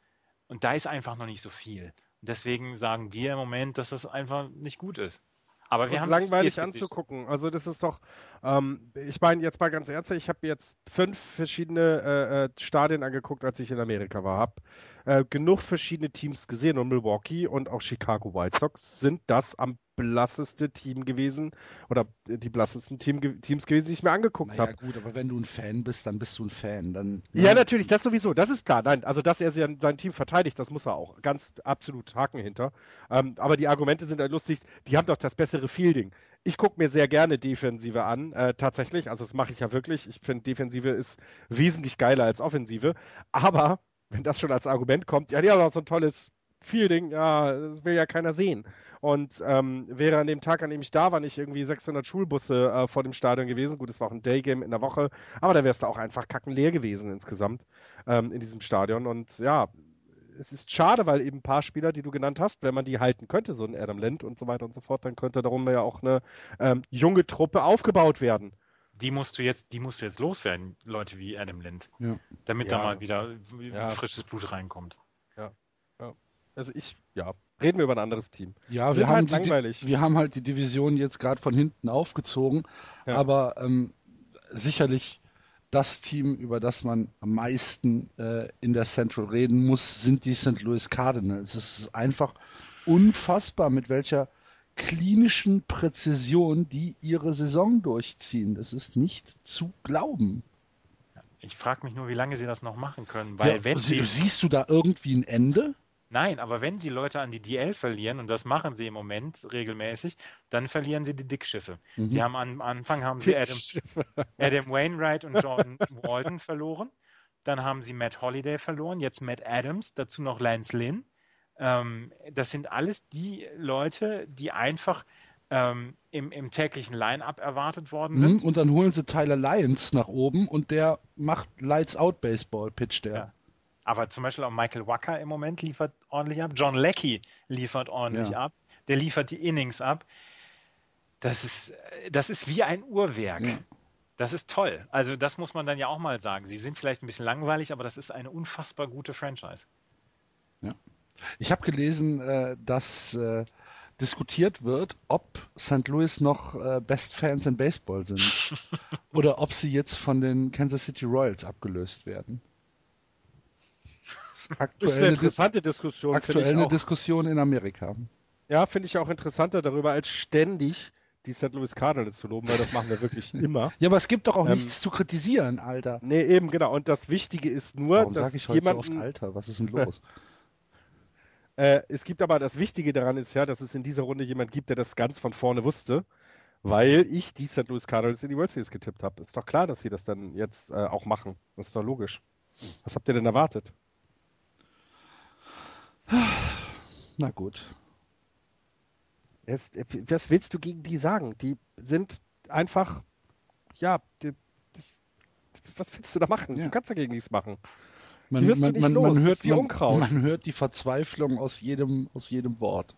Speaker 3: Und da ist einfach noch nicht so viel. Und deswegen sagen wir im Moment, dass das einfach nicht gut ist. Aber wir haben
Speaker 2: langweilig anzugucken. Also das ist doch, ähm, ich meine jetzt mal ganz ernsthaft, ich habe jetzt fünf verschiedene äh, äh, Stadien angeguckt, als ich in Amerika war. Hab äh, genug verschiedene Teams gesehen und Milwaukee und auch Chicago White Sox sind das am blasseste Team gewesen oder die blassesten Team, Teams gewesen, die ich mir angeguckt
Speaker 1: naja,
Speaker 2: habe.
Speaker 1: gut, aber wenn du ein Fan bist, dann bist du ein Fan. Dann,
Speaker 2: ja, natürlich, das sowieso, das ist klar. Nein, also dass er sein, sein Team verteidigt, das muss er auch. Ganz absolut Haken hinter. Ähm, aber die Argumente sind halt lustig, die haben doch das bessere Fielding. Ich gucke mir sehr gerne Defensive an, äh, tatsächlich. Also das mache ich ja wirklich. Ich finde, Defensive ist wesentlich geiler als Offensive. Aber wenn das schon als Argument kommt, ja, die haben auch so ein tolles Fielding, ja, das will ja keiner sehen. Und ähm, wäre an dem Tag, an dem ich da war, nicht irgendwie 600 Schulbusse äh, vor dem Stadion gewesen. Gut, es war auch ein Daygame in der Woche, aber da wärst du auch einfach kackenleer gewesen insgesamt ähm, in diesem Stadion. Und ja, es ist schade, weil eben ein paar Spieler, die du genannt hast, wenn man die halten könnte, so ein Adam Lent und so weiter und so fort, dann könnte darum ja auch eine ähm, junge Truppe aufgebaut werden.
Speaker 3: Die musst du jetzt, die musst du jetzt loswerden, Leute wie Adam Lind,
Speaker 1: ja.
Speaker 3: damit
Speaker 2: Ja.
Speaker 3: da mal wieder
Speaker 2: Ja.
Speaker 3: frisches Blut reinkommt.
Speaker 2: Also ich, ja, reden wir über ein anderes Team.
Speaker 1: Ja, wir haben,
Speaker 2: halt
Speaker 1: die,
Speaker 2: langweilig.
Speaker 1: wir haben halt die Division jetzt gerade von hinten aufgezogen,
Speaker 2: Ja.
Speaker 1: aber ähm, sicherlich das Team, über das man am meisten äh, in der Central reden muss, sind die St. Louis Cardinals. Es ist einfach unfassbar, mit welcher klinischen Präzision die ihre Saison durchziehen. Das ist nicht zu glauben.
Speaker 3: Ich frage mich nur, wie lange sie das noch machen können, weil
Speaker 1: Ja,
Speaker 3: wenn
Speaker 1: sie,
Speaker 3: sie,
Speaker 1: siehst du da irgendwie ein Ende?
Speaker 3: nein, aber wenn sie Leute an die DL verlieren, und das machen sie im Moment regelmäßig, dann verlieren sie die Dickschiffe.
Speaker 1: Mhm.
Speaker 3: Sie haben am Anfang haben sie Adam, Adam Wainwright und John Walden verloren. Dann haben sie Matt Holliday verloren, jetzt Matt Adams, dazu noch Lance Lynn. Ähm, das sind alles die Leute, die einfach ähm, im, im täglichen Line-Up erwartet worden
Speaker 1: Mhm.
Speaker 3: sind.
Speaker 1: Und dann holen sie Tyler Lyons nach oben und der macht Lights Out Baseball, pitcht der.
Speaker 3: Ja. Aber zum Beispiel auch Michael Wacker im Moment liefert ordentlich ab. John Leckie liefert ordentlich
Speaker 1: Ja.
Speaker 3: ab. Der liefert die Innings ab. Das ist, das ist wie ein Uhrwerk.
Speaker 1: Ja.
Speaker 3: Das ist toll. Also das muss man dann ja auch mal sagen. Sie sind vielleicht ein bisschen langweilig, aber das ist eine unfassbar gute Franchise.
Speaker 1: Ich habe gelesen, äh, dass äh, diskutiert wird, ob St. Louis noch äh, Best Fans in Baseball sind oder ob sie jetzt von den Kansas City Royals abgelöst werden. Das ist
Speaker 2: Das ist
Speaker 1: aktuell
Speaker 2: eine
Speaker 1: Dis
Speaker 2: interessante Diskussion.
Speaker 1: aktuell eine. Diskussion in Amerika.
Speaker 2: Ja, finde ich auch interessanter darüber, als ständig die St. Louis Cardinals zu loben, weil das machen wir wirklich immer.
Speaker 1: Ja, aber es gibt doch auch
Speaker 2: Ähm,
Speaker 1: nichts zu kritisieren, Alter.
Speaker 2: Nee, eben, genau. Und das Wichtige ist nur,
Speaker 1: Warum
Speaker 2: dass
Speaker 1: ich heute so oft
Speaker 2: jemanden,
Speaker 1: Alter? Was ist denn los?
Speaker 2: äh, es gibt aber das Wichtige daran ist ja, dass es in dieser Runde jemand gibt, der das ganz von vorne wusste, weil ich die St. Louis Cardinals in die World Series getippt habe. Ist doch klar, dass sie das dann jetzt äh, auch machen. Das ist doch logisch. Was habt ihr denn erwartet?
Speaker 1: Na gut.
Speaker 2: Es, äh, was willst du gegen die sagen? Die sind einfach, ja, die, das, was willst du da machen?
Speaker 1: Ja.
Speaker 2: Du kannst dagegen nichts machen.
Speaker 1: Man,
Speaker 2: wirst du
Speaker 1: man,
Speaker 2: nicht
Speaker 1: man,
Speaker 2: los.
Speaker 1: man, hört,
Speaker 2: wie
Speaker 1: man,
Speaker 2: Unkraut.
Speaker 1: man hört die Verzweiflung aus jedem, aus jedem Wort.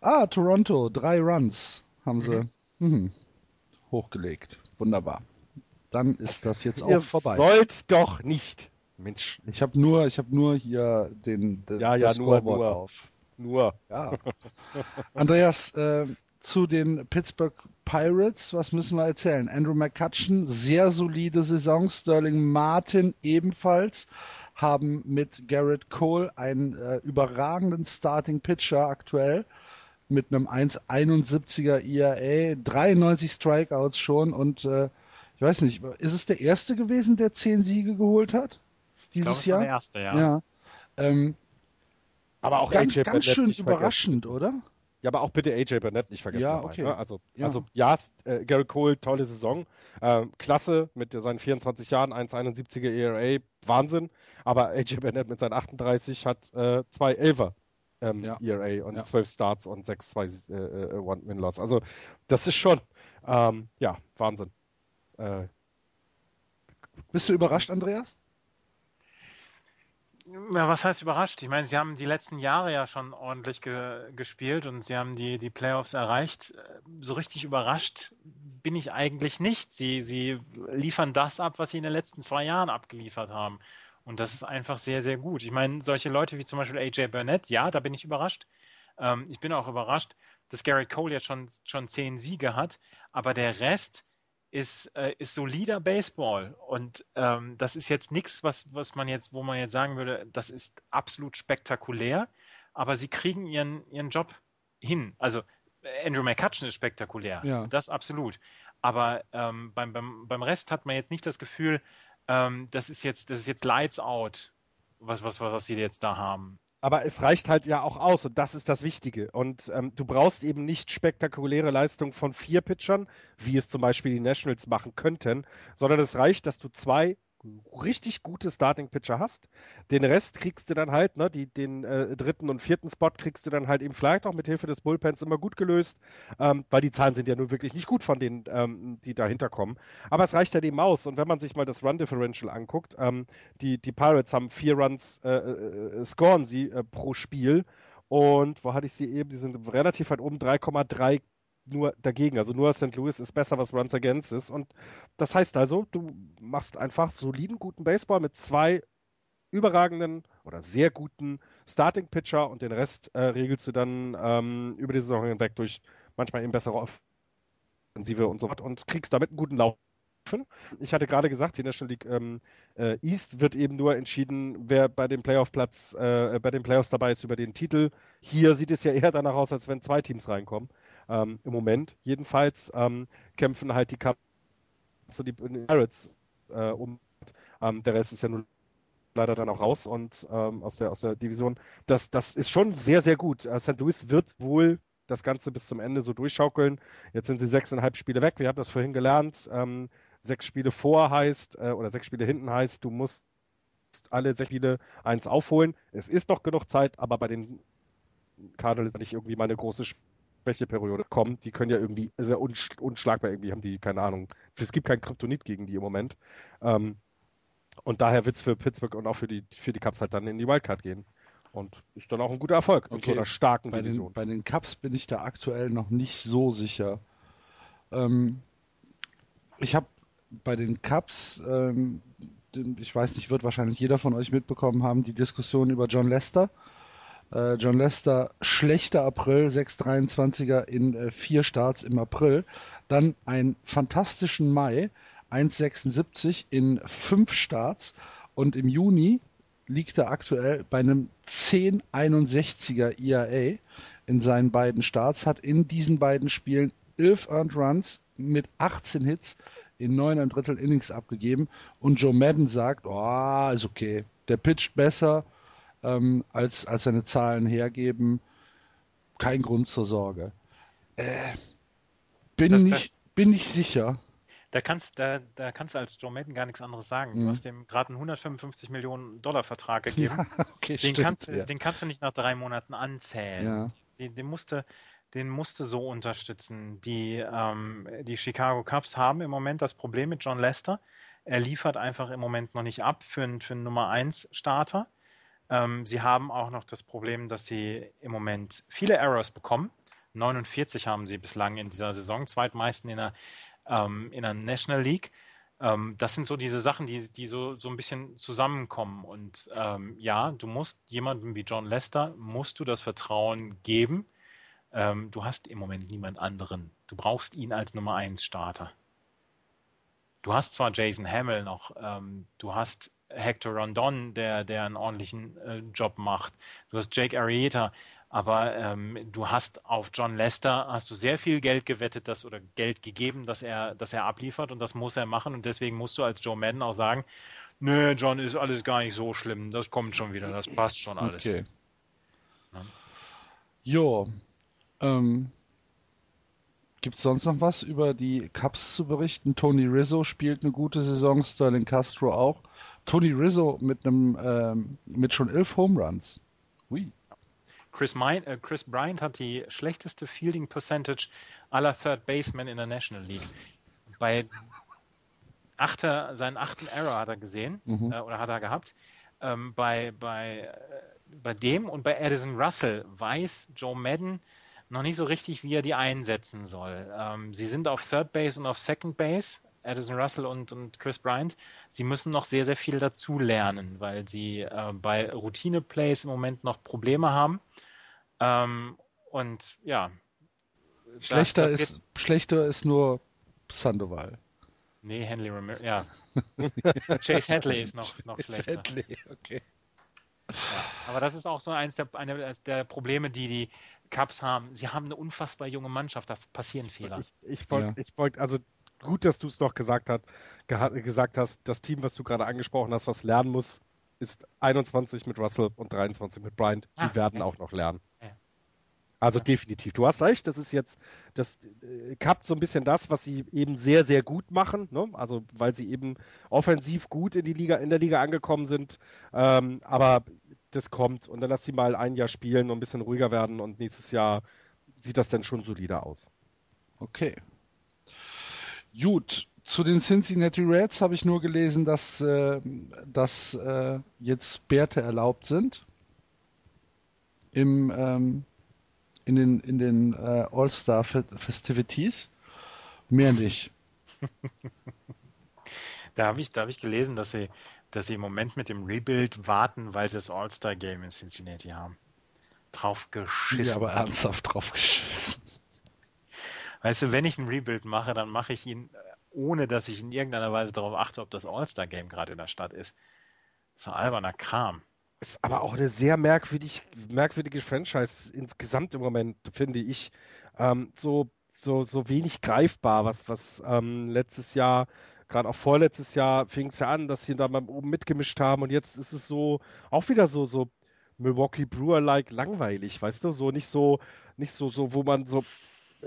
Speaker 1: Ah, Toronto, drei Runs haben sie mhm. hochgelegt. Wunderbar. Dann ist das jetzt auch
Speaker 2: Ihr
Speaker 1: vorbei.
Speaker 2: sollt doch nicht. Mensch,
Speaker 1: Ich habe nur, ich habe nur hier den, den
Speaker 2: Ja, ja, nur,
Speaker 1: Scoreboard
Speaker 2: nur.
Speaker 1: auf.
Speaker 2: nur.
Speaker 1: Ja. Andreas, äh, zu den Pittsburgh Pirates, was müssen wir erzählen? Andrew McCutcheon, sehr solide Saison. Sterling Martin ebenfalls haben mit Garrett Cole einen äh, überragenden Starting Pitcher aktuell mit einem 1,71er ERA, 93 Strikeouts schon und äh, ich weiß nicht, ist es der erste gewesen, der zehn Siege geholt hat
Speaker 3: Ich glaube,
Speaker 1: dieses
Speaker 3: war der
Speaker 1: Jahr?
Speaker 3: erste, ja.
Speaker 1: Ja. Ähm,
Speaker 2: Aber auch
Speaker 1: ganz,
Speaker 2: AJ
Speaker 1: ganz schön
Speaker 2: nicht vergessen.
Speaker 1: überraschend, oder?
Speaker 2: Ja, aber auch bitte AJ Burnett nicht vergessen.
Speaker 1: Ja,
Speaker 2: dabei,
Speaker 1: okay.
Speaker 2: ne? Also,
Speaker 1: Ja.
Speaker 2: also ja, äh, Garrett Cole, tolle Saison. Ähm, klasse mit seinen 24 Jahren, 1,71er ERA, Wahnsinn. Aber AJ Burnett mit seinen 38 hat äh, zwei Elfer ähm,
Speaker 1: Ja.
Speaker 2: ERA und
Speaker 1: Ja.
Speaker 2: 12 Starts und 6 2 äh, äh, One-Win-Loss. Also das ist schon, ähm, ja, Wahnsinn. Äh,
Speaker 1: Bist du überrascht, Andreas?
Speaker 3: Ja, was heißt überrascht? Ich meine, sie haben die letzten Jahre ja schon ordentlich ge gespielt und sie haben die, die Playoffs erreicht. So richtig überrascht bin ich eigentlich nicht. Sie, sie liefern das ab, was sie in den letzten zwei Jahren abgeliefert haben. Und das ist einfach sehr, sehr gut. Ich meine, solche Leute wie zum Beispiel AJ Burnett, ja, da bin ich überrascht. Ähm, ich bin auch überrascht, dass Gary Cole jetzt schon, schon zehn Siege hat, aber der Rest ist, äh, ist solider Baseball. Und ähm, das ist jetzt nichts, was, was man jetzt, wo man jetzt sagen würde, das ist absolut spektakulär, aber sie kriegen ihren, ihren Job hin. Also Andrew McCutcheon ist spektakulär.
Speaker 1: Ja.
Speaker 3: Das absolut. Aber ähm, beim, beim, beim Rest hat man jetzt nicht das Gefühl, ähm, das ist jetzt, das ist jetzt Lights out, was, was, was, was sie jetzt da haben.
Speaker 2: Aber es reicht halt ja auch aus und das ist das Wichtige. Und ähm, du brauchst eben nicht spektakuläre Leistung von vier Pitchern, wie es zum Beispiel die Nationals machen könnten, sondern es reicht, dass du zwei richtig gute Starting-Pitcher hast. Den Rest kriegst du dann halt, ne, die, den äh, dritten und vierten Spot kriegst du dann halt eben vielleicht auch mit Hilfe des Bullpens immer gut gelöst, ähm, weil die Zahlen sind ja nur wirklich nicht gut von denen, ähm, die dahinter kommen. Aber es reicht halt eben aus. Und wenn man sich mal das Run-Differential anguckt, ähm, die, die Pirates haben vier Runs, äh, äh, scoren sie äh, pro Spiel. Und wo hatte ich sie eben? Die sind relativ weit oben, 3,3 nur dagegen. Also nur St. Louis ist besser, was Runs Against ist. Und das heißt also, du machst einfach soliden, guten Baseball mit zwei überragenden oder sehr guten Starting Pitcher und den Rest äh, regelst du dann ähm, über die Saison hinweg durch manchmal eben bessere Offensive und so weiter und kriegst damit einen guten Lauf. Ich hatte gerade gesagt, die National League ähm, äh, East wird eben nur entschieden, wer bei dem Playoff-Platz, äh, bei den Playoffs dabei ist über den Titel. Hier sieht es ja eher danach aus, als wenn zwei Teams reinkommen. Ähm, Im Moment jedenfalls ähm, kämpfen halt die Cubs und die Pirates äh, um. Ähm, der Rest ist ja nun leider dann auch raus und ähm, aus, der, aus der Division. Das, das ist schon sehr, sehr gut. Uh, St. Louis wird wohl das Ganze bis zum Ende so durchschaukeln. Jetzt sind sie sechseinhalb Spiele weg. Wir haben das vorhin gelernt. Ähm, sechs Spiele vor heißt, äh, oder sechs Spiele hinten heißt, du musst alle sechs Spiele eins aufholen. Es ist noch genug Zeit, aber bei den Cardinals nicht irgendwie mal eine große Schwächeperiode kommen. Die können ja irgendwie sehr unschlagbar irgendwie, haben die, keine Ahnung. Es gibt kein Kryptonit gegen die im Moment. Ähm, und daher wird es für Pittsburgh und auch für die, für die Cubs halt dann in die Wildcard gehen. Und ist dann auch ein guter Erfolg
Speaker 1: Okay.
Speaker 2: in so einer starken
Speaker 1: Bei
Speaker 2: Division.
Speaker 1: den, bei den Cups bin ich da aktuell noch nicht so sicher. Ähm, ich habe bei den Cups, ähm, ich weiß nicht, wird wahrscheinlich jeder von euch mitbekommen haben, die Diskussion über John Lester. Äh, John Lester, schlechter April, 6,23er in äh, vier Starts im April. Dann einen fantastischen Mai, 1,76 in fünf Starts. Und im Juni liegt er aktuell bei einem 10,61er ERA E in seinen beiden Starts, hat in diesen beiden Spielen 11 Earned Runs mit 18 Hits in 9 Drittel Innings abgegeben und Joe Madden sagt, oh, ist okay, der pitcht besser, ähm, als, als seine Zahlen hergeben, kein Grund zur Sorge. Äh, bin,
Speaker 3: Das-
Speaker 1: nicht, bin nicht sicher.
Speaker 3: Da kannst, da, da kannst du als Joe Madden gar nichts anderes sagen.
Speaker 1: Mhm.
Speaker 3: Du hast dem gerade einen 155 Millionen Dollar Vertrag gegeben.
Speaker 1: Ja, okay,
Speaker 3: den,
Speaker 1: stimmt,
Speaker 3: kannst, du-
Speaker 1: ja.
Speaker 3: den kannst du nicht nach drei Monaten anzählen.
Speaker 1: Ja.
Speaker 3: Den, den, musste, den musste so unterstützen. Die, ähm, die Chicago Cubs haben im Moment das Problem mit John Lester. Er liefert einfach im Moment noch nicht ab für, einen- für einen Nummer 1 Starter. Ähm, sie haben auch noch das Problem, dass sie im Moment viele Errors bekommen. 49 haben sie bislang in dieser Saison, zweitmeisten in der, ähm, in der National League. Ähm, das sind so diese Sachen, die, die so, so ein bisschen zusammenkommen. Und ähm, ja, du musst jemandem wie John Lester, musst du das Vertrauen geben. Ähm, du hast im Moment niemand anderen. Du brauchst ihn als Nummer 1 Starter. Du hast zwar Jason Hamill noch, ähm, du hast Hector Rondon, der, der einen ordentlichen äh, Job macht. Du hast Jake Arrieta, aber ähm, du hast auf John Lester hast du sehr viel Geld gewettet, dass oder Geld gegeben, dass er, dass er abliefert und das muss er machen und deswegen musst du als Joe Madden auch sagen, nö, John ist alles gar nicht so schlimm, das kommt schon wieder, das passt schon alles.
Speaker 1: Okay.
Speaker 3: Ja.
Speaker 1: Jo. Ähm, Gibt es sonst noch was über die Cubs zu berichten? Tony Rizzo spielt eine gute Saison, Sterling Castro auch. Tony Rizzo mit einem ähm, mit schon elf Home Runs. Ui.
Speaker 3: Chris, Mein, äh, Chris Bryant hat die schlechteste Fielding Percentage aller Third Basemen in der National League. Bei achter, seinen achten Error hat er gesehen
Speaker 1: Mhm.
Speaker 3: äh, oder hat er gehabt. Ähm, bei, bei, äh, bei dem und bei Addison Russell weiß Joe Madden noch nicht so richtig, wie er die einsetzen soll. Ähm, sie sind auf Third Base und auf Second Base, Addison Russell und, und Chris Bryant. Sie müssen noch sehr, sehr viel dazu lernen, weil sie äh, bei Routine-Plays im Moment noch Probleme haben. Ähm, und ja. das-
Speaker 1: Schlechter
Speaker 3: das
Speaker 1: ist
Speaker 3: wird-
Speaker 1: schlechter ist nur Sandoval.
Speaker 3: Nee, Henley Ramirez, ja. Chase Hadley ist noch, noch schlechter.
Speaker 1: Sadly, okay.
Speaker 3: Ja, aber das ist auch so eins der, eine der Probleme, die die Cubs haben. Sie haben eine unfassbar junge Mannschaft, da passieren Fehler.
Speaker 2: Ich, ich wollte,
Speaker 1: Ja.
Speaker 2: ich wollte, also gut, dass du es noch gesagt, hat, gesagt hast, das Team, was du gerade angesprochen hast, was lernen muss, ist 21 mit Russell und 23 mit Bryant. Die
Speaker 3: Ah,
Speaker 2: werden
Speaker 3: ja.
Speaker 2: auch noch lernen.
Speaker 3: Ja.
Speaker 2: Also
Speaker 3: Ja.
Speaker 2: definitiv. Du hast recht, das ist jetzt, das äh, kappt so ein bisschen das, was sie eben sehr, sehr gut machen. Ne? Also weil sie eben offensiv gut in die Liga, in der Liga angekommen sind. Ähm, aber das kommt und dann lass sie mal ein Jahr spielen und ein bisschen ruhiger werden und nächstes Jahr sieht das dann schon solider aus.
Speaker 1: Okay. Gut, zu den Cincinnati Reds habe ich nur gelesen, dass, äh, dass äh, jetzt Bärte erlaubt sind. Im, ähm, in den, in den äh, All-Star Fe- Festivities. Mehr nicht.
Speaker 3: Da habe ich, da hab ich gelesen, dass sie, dass sie im Moment mit dem Rebuild warten, weil sie das All-Star-Game in Cincinnati haben. Drauf geschissen.
Speaker 1: Ja, aber ernsthaft drauf geschissen.
Speaker 3: Weißt du, wenn ich ein Rebuild mache, dann mache ich ihn, äh, ohne dass ich in irgendeiner Weise darauf achte, ob das All-Star-Game gerade in der Stadt ist. So alberner Kram.
Speaker 2: Ist aber auch eine sehr merkwürdig, merkwürdige Franchise insgesamt im Moment, finde ich. Ähm, so, so, so wenig greifbar, was, was ähm, letztes Jahr, gerade auch vorletztes Jahr, fing es ja an, dass sie da mal oben mitgemischt haben und jetzt ist es so, auch wieder so, so Milwaukee Brewer-like langweilig, weißt du? So nicht so, nicht so, so, wo man so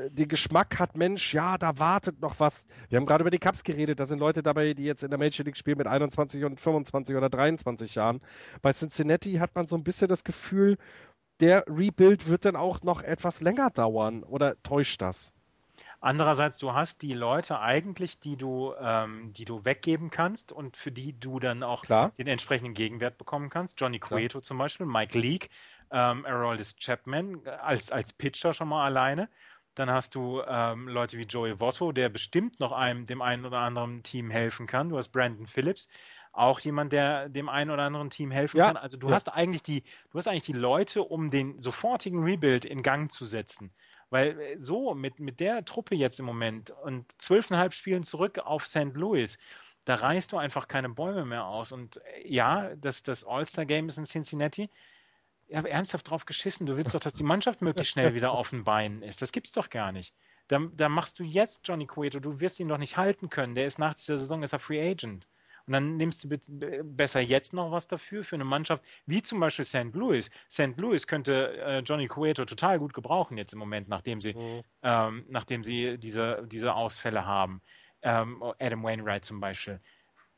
Speaker 2: den Geschmack hat, Mensch, ja, da wartet noch was. Wir haben gerade über die Cups geredet, da sind Leute dabei, die jetzt in der Major League spielen mit 21 und 25 oder 23 Jahren. Bei Cincinnati hat man so ein bisschen das Gefühl, der Rebuild wird dann auch noch etwas länger dauern oder täuscht das?
Speaker 3: Andererseits, du hast die Leute eigentlich, die du, ähm, die du weggeben kannst und für die du dann auch
Speaker 2: Klar.
Speaker 3: den entsprechenden Gegenwert bekommen kannst. Johnny
Speaker 2: Klar.
Speaker 3: Cueto zum Beispiel, Mike Leake, ähm, Aroldis Chapman äh, als, als Pitcher schon mal alleine. Dann hast du ähm, Leute wie Joey Votto, der bestimmt noch einem, dem einen oder anderen Team helfen kann. Du hast Brandon Phillips, auch jemand, der dem einen oder anderen Team helfen
Speaker 2: Ja,
Speaker 3: kann. Also du
Speaker 2: ja.
Speaker 3: hast eigentlich die, du hast eigentlich die Leute, um den sofortigen Rebuild in Gang zu setzen. Weil äh, so mit, mit der Truppe jetzt im Moment und zwölfeinhalb Spielen zurück auf St. Louis, da reißt du einfach keine Bäume mehr aus. Und äh, ja, das, das All-Star-Game ist in Cincinnati. Ernsthaft drauf geschissen. Du willst doch, dass die Mannschaft möglichst schnell wieder auf den Beinen ist. Das gibt's doch gar nicht. Da, da machst du jetzt Johnny Cueto. Du wirst ihn doch nicht halten können. Der ist nach dieser Saison ist er Free Agent. Und dann nimmst du besser jetzt noch was dafür, für eine Mannschaft wie zum Beispiel St. Louis. St. Louis könnte äh, Johnny Cueto total gut gebrauchen jetzt im Moment, nachdem sie, ähm, nachdem sie diese, diese Ausfälle haben. Ähm, Adam Wainwright zum Beispiel.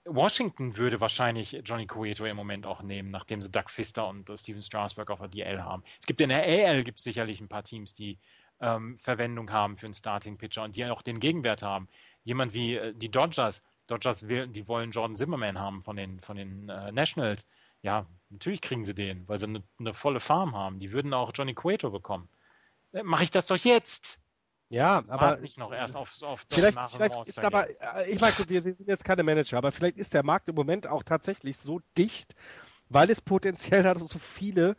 Speaker 3: Washington würde wahrscheinlich Johnny Cueto im Moment auch nehmen, nachdem sie Doug Fister und äh, Steven Strasburg auf der DL haben. Es gibt in der AL gibt sicherlich ein paar Teams, die ähm, Verwendung haben für einen Starting Pitcher und die auch den Gegenwert haben. Jemand wie äh, die Dodgers. Dodgers will, die wollen Jordan Zimmerman haben von den, von den äh, Nationals. Ja, natürlich kriegen sie den, weil sie eine, eine volle Farm haben. Die würden auch Johnny Cueto bekommen. Äh, Mache ich das doch jetzt.
Speaker 2: Ja, aber
Speaker 3: nicht noch erst auf, auf das
Speaker 2: vielleicht, vielleicht ist aber, äh, ich meine, gut, wir, wir sind jetzt keine Manager, aber vielleicht ist der Markt im Moment auch tatsächlich so dicht, weil es potenziell halt so viele,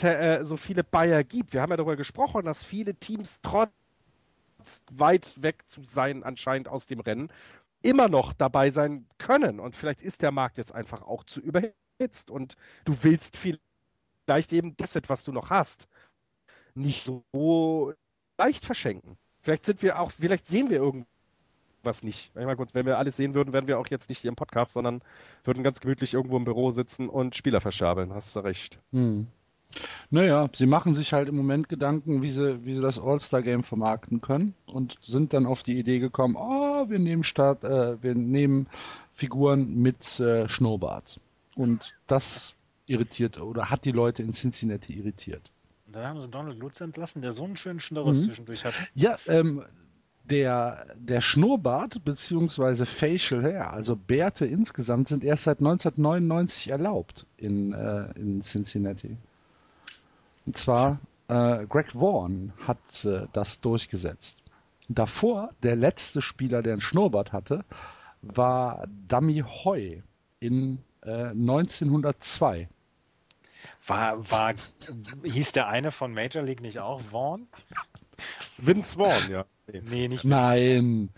Speaker 2: äh, so viele Bayer gibt. Wir haben ja darüber gesprochen, dass viele Teams trotz weit weg zu sein anscheinend aus dem Rennen immer noch dabei sein können. Und vielleicht ist der Markt jetzt einfach auch zu überhitzt und du willst vielleicht eben das, was du noch hast, nicht so leicht verschenken. Vielleicht sind wir auch, vielleicht sehen wir irgendwas nicht. Ich meine, wenn wir alles sehen würden, wären wir auch jetzt nicht hier im Podcast, sondern würden ganz gemütlich irgendwo im Büro sitzen und Spieler verschabeln. Hast du recht.
Speaker 1: Hm. Naja, sie machen sich halt im Moment Gedanken, wie sie, wie sie das All-Star-Game vermarkten können und sind dann auf die Idee gekommen, oh, wir nehmen Start, äh, wir nehmen Figuren mit äh, Schnurrbart. Und das irritiert oder hat die Leute in Cincinnati irritiert.
Speaker 3: Dann haben sie Donald Lutz entlassen, der so einen schönen Schnurres
Speaker 1: Mhm.
Speaker 3: zwischendurch hat.
Speaker 1: Ja, ähm, der, der Schnurrbart beziehungsweise Facial Hair, also Bärte insgesamt, sind erst seit 1999 erlaubt in, äh, in Cincinnati. Und zwar äh, Greg Vaughn hat äh, das durchgesetzt. Davor, der letzte Spieler, der einen Schnurrbart hatte, war Dummy Hoy in äh, 1902.
Speaker 3: War, war, hieß der eine von Major League nicht auch Vaughn?
Speaker 2: Vince Vaughn, ja.
Speaker 3: Nee, nicht
Speaker 1: Nein.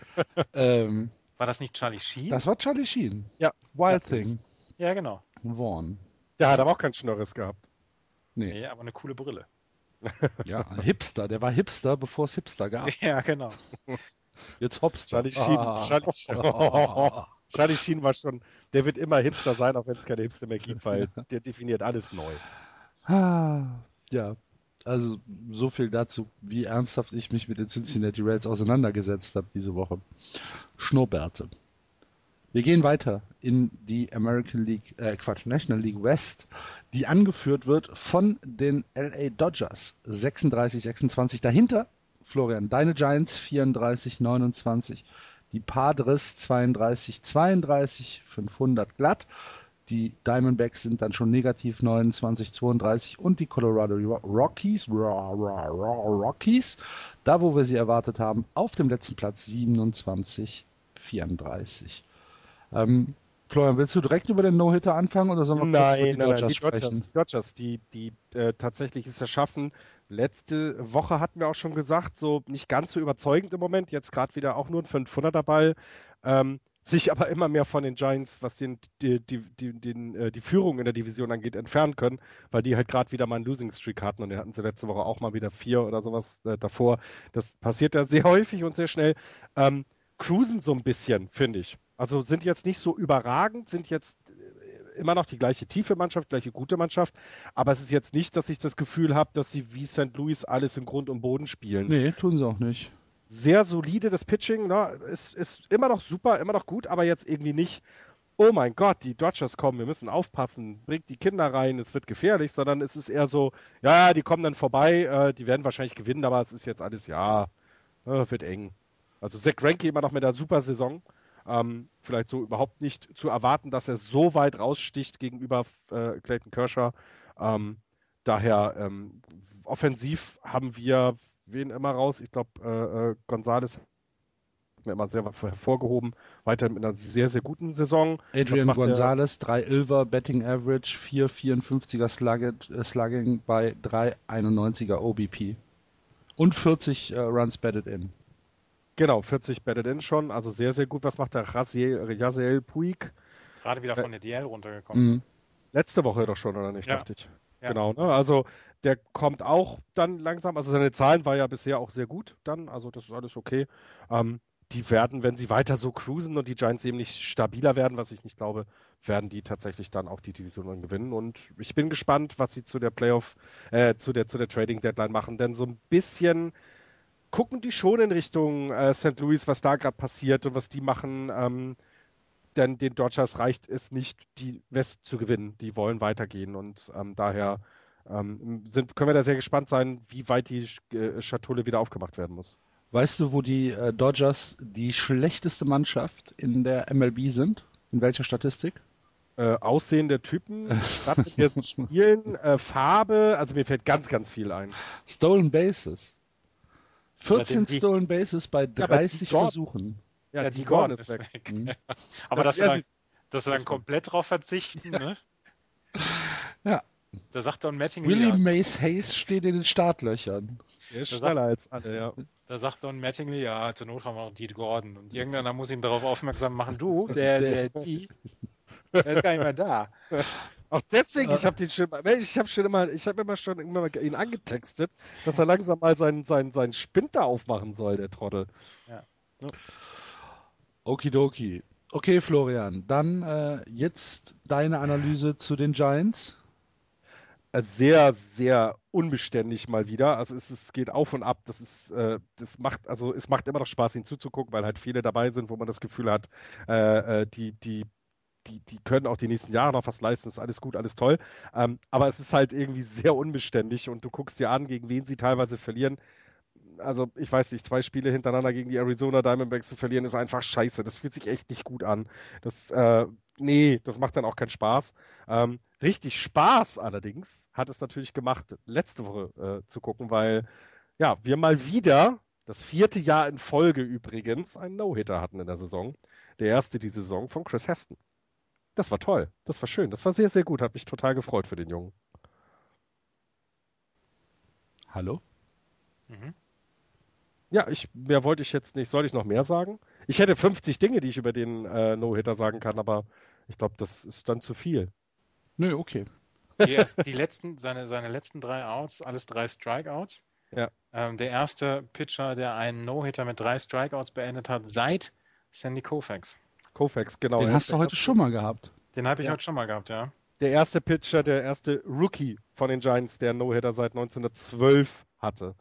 Speaker 1: ähm,
Speaker 3: War das nicht Charlie Sheen?
Speaker 1: Das war Charlie Sheen.
Speaker 2: Ja.
Speaker 1: Wild
Speaker 2: Ja.
Speaker 1: Thing.
Speaker 3: ja, genau.
Speaker 1: Vaughn.
Speaker 2: Der hat aber auch keinen Schnörres gehabt.
Speaker 1: Nee.
Speaker 3: Nee, aber eine coole Brille.
Speaker 1: Ja, ein Hipster. Der war Hipster, bevor es Hipster gab.
Speaker 3: Ja, genau.
Speaker 1: Jetzt Hopster.
Speaker 2: Charlie Sheen,
Speaker 1: Ah.
Speaker 2: Charlie, Charlie Sheen war schon, der wird immer Hipster sein, auch wenn es keine Hipster mehr gibt, weil der definiert alles neu.
Speaker 1: Ah, Ja, also so viel dazu, wie ernsthaft ich mich mit den Cincinnati Reds auseinandergesetzt habe diese Woche. Schnurrbärte. Wir gehen weiter in die American League, äh Quatsch, National League West, die angeführt wird von den LA Dodgers 36-26. Dahinter Florian, deine Giants 34-29, die Padres 32-32, 500 glatt. Die Diamondbacks sind dann schon negativ 29, 32 und die Colorado Rockies, Ra- Ra- Ra- Rockies, da wo wir sie erwartet haben, auf dem letzten Platz 27, 34. Ähm, Florian, willst du direkt über den No-Hitter anfangen oder sollen wir kurz über die
Speaker 2: Nein, nein, nein,
Speaker 1: Dodgers
Speaker 2: die Dodgers,
Speaker 1: sprechen?
Speaker 2: die Dodgers, die, die äh, tatsächlich es erschaffen. Letzte Woche hatten wir auch schon gesagt, so nicht ganz so überzeugend im Moment, jetzt gerade wieder auch nur ein 500er Ball, ähm, sich aber immer mehr von den Giants, was den, die, die, die, den, äh, die Führung in der Division angeht, entfernen können, weil die halt gerade wieder mal einen Losing Streak hatten und den hatten sie letzte Woche auch mal wieder vier oder sowas äh, davor. Das passiert ja sehr häufig und sehr schnell. Ähm, cruisen so ein bisschen, finde ich. Also sind jetzt nicht so überragend, sind jetzt äh, immer noch die gleiche tiefe Mannschaft, gleiche gute Mannschaft, aber es ist jetzt nicht, dass ich das Gefühl habe, dass sie wie St. Louis alles im Grund und Boden spielen.
Speaker 1: Nee, tun sie auch nicht.
Speaker 2: Sehr solide das Pitching, ne? ist, ist immer noch super, immer noch gut, aber jetzt irgendwie nicht, oh mein Gott, die Dodgers kommen, wir müssen aufpassen, bringt die Kinder rein, es wird gefährlich, sondern es ist eher so, ja, die kommen dann vorbei, äh, die werden wahrscheinlich gewinnen, aber es ist jetzt alles, ja, äh, wird eng. Also Zach Greinke immer noch mit einer super Saison. Ähm, vielleicht so überhaupt nicht zu erwarten, dass er so weit raussticht gegenüber äh, Clayton Kershaw. Ähm, daher ähm, offensiv haben wir wen immer raus. Ich glaube, äh, äh, Gonzales hat mir immer sehr hervorgehoben. Weiter mit einer sehr, sehr guten Saison.
Speaker 1: Adrian Gonzalez, 3 11er Betting Average, 4,54er Slugging, äh, Slugging bei 3,91er OBP. Und 40 äh, Runs batted in.
Speaker 2: Genau, 40 batted in schon. Also sehr, sehr gut. Was macht der Raziel, Puig?
Speaker 3: Gerade wieder von der DL runtergekommen.
Speaker 1: Mhm.
Speaker 2: Letzte Woche doch schon, oder nicht,
Speaker 3: Ja.
Speaker 2: dachte ich.
Speaker 3: Ja.
Speaker 2: Genau, ne? Also der kommt auch dann langsam, also seine Zahlen war ja bisher auch sehr gut dann, also das ist alles okay. Ähm, die werden, wenn sie weiter so cruisen und die Giants eben nicht stabiler werden, was ich nicht glaube, werden die tatsächlich dann auch die Division dann gewinnen. Und ich bin gespannt, was sie zu der Playoff, äh, zu der, zu der Trading Deadline machen, denn so ein bisschen gucken die schon in Richtung äh, St. Louis, was da gerade passiert und was die machen. Ähm, denn den Dodgers reicht es nicht, die West zu gewinnen. Die wollen weitergehen und ähm, daher ähm, sind, können wir da sehr gespannt sein, wie weit die äh, Schatulle wieder aufgemacht werden muss.
Speaker 1: Weißt du, wo die äh, Dodgers die schlechteste Mannschaft in der MLB sind? In welcher Statistik?
Speaker 2: Äh, Aussehen der Typen, Stadt spielen, äh, Farbe, also mir fällt ganz, ganz viel ein.
Speaker 1: Stolen Bases. 14
Speaker 3: Seitdem die-
Speaker 1: Stolen Bases bei
Speaker 2: aber die
Speaker 1: 30
Speaker 2: Gordon-
Speaker 1: Versuchen.
Speaker 2: Ja,
Speaker 3: Ja,
Speaker 2: die
Speaker 3: die
Speaker 2: Gordon
Speaker 3: Gordon
Speaker 2: ist weg.
Speaker 1: Mhm.
Speaker 3: Aber
Speaker 2: Das ist
Speaker 3: dann, dass wir dann komplett drauf verzichten, ne?
Speaker 1: Ja.
Speaker 3: Da sagt Don Mattingly,
Speaker 1: Willie
Speaker 3: ja,
Speaker 1: Mays Hayes steht in den Startlöchern.
Speaker 2: Der ist
Speaker 3: Das
Speaker 2: schneller als alle, ja.
Speaker 3: da sagt Don Mattingly, ja, zur Not haben wir auch die Gordon. Und irgendeiner muss ihn darauf aufmerksam machen, du, der, der, die, der ist gar nicht mehr da.
Speaker 2: Auch deswegen, ich habe den schon, ich habe schon immer, ich habe immer schon immer mal ihn angetextet, dass er langsam mal seinen, seinen, seinen Spind da aufmachen soll, der Trottel.
Speaker 1: Okidoki. Okay, Florian, dann äh, jetzt deine Analyse zu den Giants.
Speaker 2: Äh, Sehr, sehr unbeständig mal wieder. Also es, es geht auf und ab. Das ist, äh, das macht, also es macht immer noch Spaß, ihn zuzugucken, weil halt viele dabei sind, wo man das Gefühl hat, äh, äh, die, die, die, die können auch die nächsten Jahre noch was leisten, ist alles gut, alles toll. Ähm, aber es ist halt irgendwie sehr unbeständig und du guckst dir an, gegen wen sie teilweise verlieren. Also, ich weiß nicht, zwei Spiele hintereinander gegen die Arizona Diamondbacks zu verlieren, ist einfach scheiße. Das fühlt sich echt nicht gut an. Das, äh, nee, das macht dann auch keinen Spaß. Ähm, richtig Spaß allerdings hat es natürlich gemacht, letzte Woche äh, zu gucken, weil ja, wir mal wieder, das vierte Jahr in Folge übrigens, einen No-Hitter hatten in der Saison. Der erste die Saison von Chris Heston. Das war toll. Das war schön. Das war sehr, sehr gut. Hat mich total gefreut für den Jungen.
Speaker 1: Hallo?
Speaker 3: Mhm.
Speaker 2: Ja, ich, mehr wollte ich jetzt nicht. Soll ich noch mehr sagen? Ich hätte 50 Dinge, die ich über den äh, No-Hitter sagen kann, aber ich glaube, das ist dann zu viel.
Speaker 1: Nö, okay.
Speaker 3: Die, die letzten, seine, seine letzten drei Outs, alles drei Strikeouts.
Speaker 2: Ja.
Speaker 3: Ähm, der erste Pitcher, der einen No-Hitter mit drei Strikeouts beendet hat, seit Sandy Koufax.
Speaker 2: Koufax, genau.
Speaker 1: Den hast du
Speaker 2: der
Speaker 1: heute
Speaker 2: erste-
Speaker 1: schon mal gehabt.
Speaker 3: Den habe ich
Speaker 2: Ja.
Speaker 3: heute schon mal gehabt, ja.
Speaker 2: Der erste Pitcher, der erste Rookie von den Giants, der einen No-Hitter seit 1912 hatte.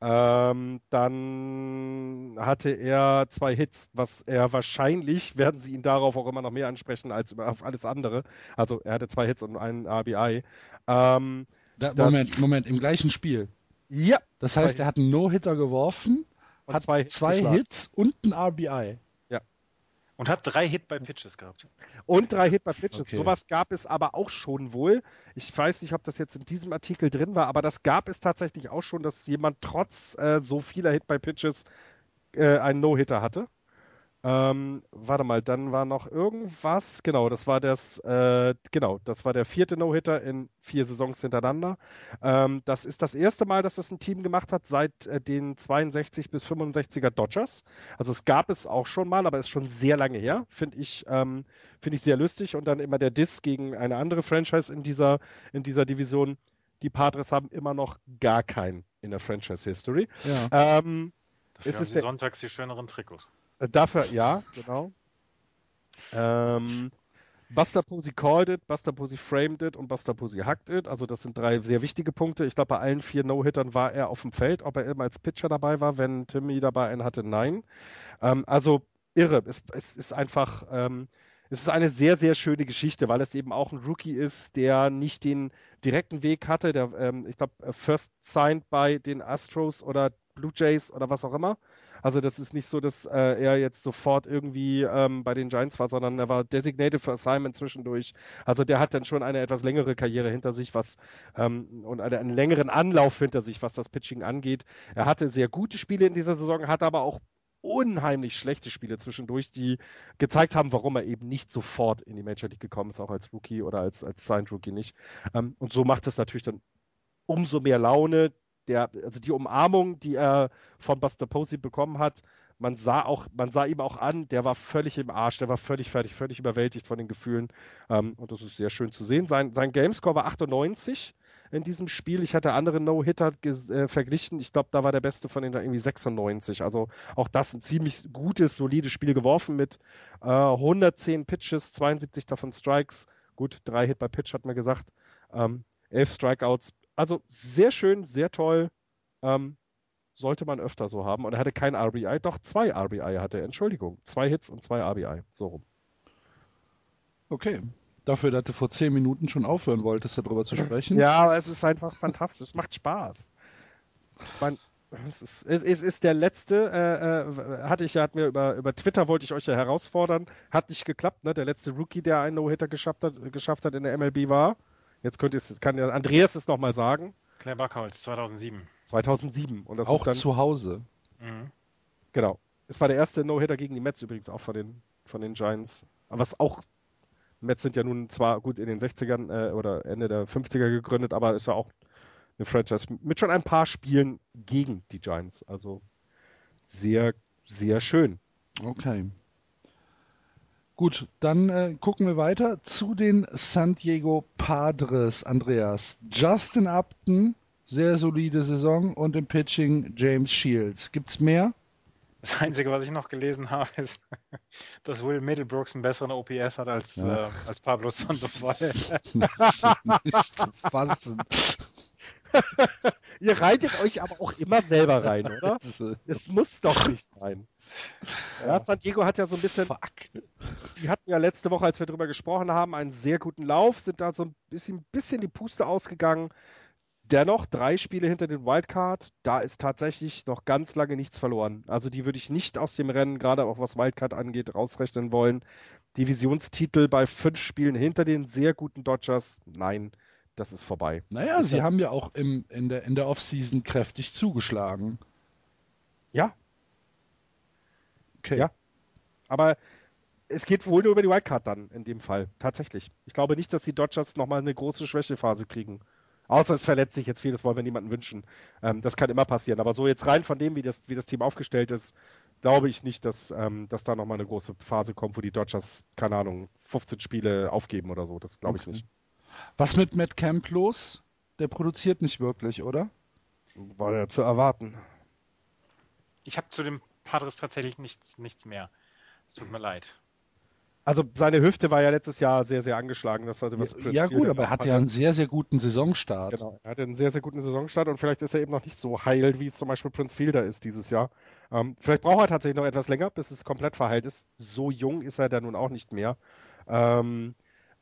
Speaker 2: Ähm, dann hatte er zwei Hits, was er wahrscheinlich, werden sie ihn darauf auch immer noch mehr ansprechen als auf alles andere. Also er hatte zwei Hits und einen RBI. Ähm,
Speaker 1: Da,
Speaker 2: Das-
Speaker 1: Moment, Moment, im gleichen Spiel.
Speaker 2: ja,
Speaker 1: Das
Speaker 2: Zwei
Speaker 1: heißt, er hat einen No-Hitter geworfen,
Speaker 2: und
Speaker 1: hat
Speaker 2: zwei
Speaker 1: zwei,
Speaker 2: Hits geschlagen.
Speaker 1: Hits und ein RBI.
Speaker 3: Und hat drei Hit bei Pitches gehabt.
Speaker 2: Und drei Hit by Pitches.
Speaker 1: Okay.
Speaker 2: Sowas gab es aber auch schon wohl. Ich weiß nicht, ob das jetzt in diesem Artikel drin war, aber das gab es tatsächlich auch schon, dass jemand trotz äh, so vieler Hit by Pitches äh, einen No-Hitter hatte. Ähm, warte mal, dann war noch irgendwas. Genau, das war das, äh, genau, das war der vierte No-Hitter in vier Saisons hintereinander. Ähm, das ist das erste Mal, dass das ein Team gemacht hat seit äh, den 62 bis 65er Dodgers. Also es gab es auch schon mal, aber ist schon sehr lange her. Finde ich, ähm, finde ich sehr lustig. Und dann immer der Diss gegen eine andere Franchise in dieser, in dieser Division. Die Padres haben immer noch gar keinen in der Franchise-History.
Speaker 1: Ja.
Speaker 2: Ähm,
Speaker 3: Dafür
Speaker 2: Es
Speaker 3: haben
Speaker 2: ist
Speaker 3: sie sonntags die schöneren Trikots.
Speaker 2: Äh, Dafür, ja, genau. Ähm, Buster Posey called it, Buster Posey framed it und Buster Posey hucked it. Also das sind drei sehr wichtige Punkte. Ich glaube, bei allen vier No-Hittern war er auf dem Feld. Ob er immer als Pitcher dabei war, wenn Timmy dabei einen hatte, nein. Ähm, also irre. Es, es ist einfach, ähm, es ist eine sehr, sehr schöne Geschichte, weil es eben auch ein Rookie ist, der nicht den direkten Weg hatte. Der, ähm, ich glaube, first signed bei den Astros oder Blue Jays oder was auch immer. Also das ist nicht so, dass äh, er jetzt sofort irgendwie ähm, bei den Giants war, sondern er war designated for assignment zwischendurch. Also der hat dann schon eine etwas längere Karriere hinter sich, was ähm, und eine, einen längeren Anlauf hinter sich, was das Pitching angeht. Er hatte sehr gute Spiele in dieser Saison, hat aber auch unheimlich schlechte Spiele zwischendurch, die gezeigt haben, warum er eben nicht sofort in die Major League gekommen ist, auch als Rookie oder als, als Signed Rookie nicht. Ähm, und so macht es natürlich dann umso mehr Laune. Der, also die Umarmung, die er von Buster Posey bekommen hat, man sah auch, man sah ihm auch an, der war völlig im Arsch, der war völlig fertig, völlig überwältigt von den Gefühlen. Ähm, und das ist sehr schön zu sehen. Sein, sein Gamescore war 98 in diesem Spiel. Ich hatte andere No-Hitter äh, verglichen. Ich glaube, da war der beste von denen irgendwie 96. Also auch das ein ziemlich gutes, solides Spiel geworfen mit äh, 110 Pitches, 72 davon Strikes. Gut, drei Hit bei Pitch hat man gesagt. Ähm, elf Strikeouts. Also sehr schön, sehr toll. Ähm, sollte man öfter so haben. Und er hatte kein RBI, doch zwei RBI hatte er. Entschuldigung. Zwei Hits und zwei RBI. So rum.
Speaker 1: Okay. Dafür, dass du vor zehn Minuten schon aufhören wolltest, darüber zu sprechen.
Speaker 2: Ja, aber es ist einfach fantastisch. Es macht Spaß. Man, es, ist, es, ist der letzte, äh, äh, hatte ich ja, hat mir über, über Twitter wollte ich euch ja herausfordern. Hat nicht geklappt, ne? Der letzte Rookie, der einen No-Hitter geschafft hat, geschafft hat in der MLB war. Jetzt könnt ihr es, kann Andreas es nochmal sagen.
Speaker 3: Claire Backholz, 2007.
Speaker 2: 2007. Und das
Speaker 1: Auch
Speaker 2: ist dann,
Speaker 1: zu Hause.
Speaker 3: Mhm.
Speaker 2: genau. Es war der erste No-Hitter gegen die Mets übrigens auch von den, von den Giants. Aber was auch, Mets sind ja nun zwar gut in den 60ern äh, oder Ende der 50er gegründet, aber ist ja auch eine Franchise mit schon ein paar Spielen gegen die Giants. Also sehr, sehr schön.
Speaker 1: Okay. Gut, dann äh, gucken wir weiter zu den San Diego Padres, Andreas. Justin Upton, sehr solide Saison und im Pitching James Shields. Gibt's mehr?
Speaker 3: Das Einzige, was ich noch gelesen habe, ist, dass Will Middlebrooks einen besseren OPS hat als,
Speaker 1: Ja.
Speaker 3: äh, als Pablo Sandoval.
Speaker 1: Das ist nicht zu fassen.
Speaker 2: Ihr reitet euch aber auch immer selber rein, oder?
Speaker 1: Das,
Speaker 2: Es muss doch nicht sein. Ja, San Diego hat ja so ein bisschen,
Speaker 1: Fuck.
Speaker 2: die hatten ja letzte Woche, als wir drüber gesprochen haben, einen sehr guten Lauf, sind da so ein bisschen, bisschen die Puste ausgegangen. Dennoch drei Spiele hinter den Wildcard, da ist tatsächlich noch ganz lange nichts verloren. Also die würde ich nicht aus dem Rennen, gerade auch was Wildcard angeht, rausrechnen wollen. Divisionstitel bei fünf Spielen hinter den sehr guten Dodgers, nein, das ist vorbei.
Speaker 1: Naja,
Speaker 2: Ist
Speaker 1: sie
Speaker 2: ja-
Speaker 1: haben ja auch im, in der, in der Offseason kräftig zugeschlagen.
Speaker 2: Ja,
Speaker 1: Okay.
Speaker 2: Ja. aber es geht wohl nur über die Wildcard dann in dem Fall, tatsächlich. Ich glaube nicht, dass die Dodgers nochmal eine große Schwächephase kriegen. Außer es verletzt sich jetzt viel, das wollen wir niemandem wünschen. Ähm, das kann immer passieren. Aber so jetzt rein von dem, wie das, wie das Team aufgestellt ist, glaube ich nicht, dass, ähm, dass da nochmal eine große Phase kommt, wo die Dodgers, keine Ahnung, 15 Spiele aufgeben oder so. Das glaube ich
Speaker 1: Okay.
Speaker 2: nicht.
Speaker 1: Was mit Matt Camp los? Der produziert nicht wirklich, oder?
Speaker 2: War ja zu erwarten.
Speaker 3: Ich habe zu dem Padres tatsächlich nichts, nichts mehr. Es tut mir leid.
Speaker 2: Also seine Hüfte war ja letztes Jahr sehr, sehr angeschlagen. Das war so was Prince
Speaker 1: ja gut, aber er hatte ja einen sehr, sehr guten Saisonstart.
Speaker 2: Genau, er hatte einen sehr, sehr guten Saisonstart und vielleicht ist er eben noch nicht so heil, wie es zum Beispiel Prince Fielder ist dieses Jahr. Ähm, vielleicht braucht er tatsächlich noch etwas länger, bis es komplett verheilt ist. So jung ist er da nun auch nicht mehr. Ähm,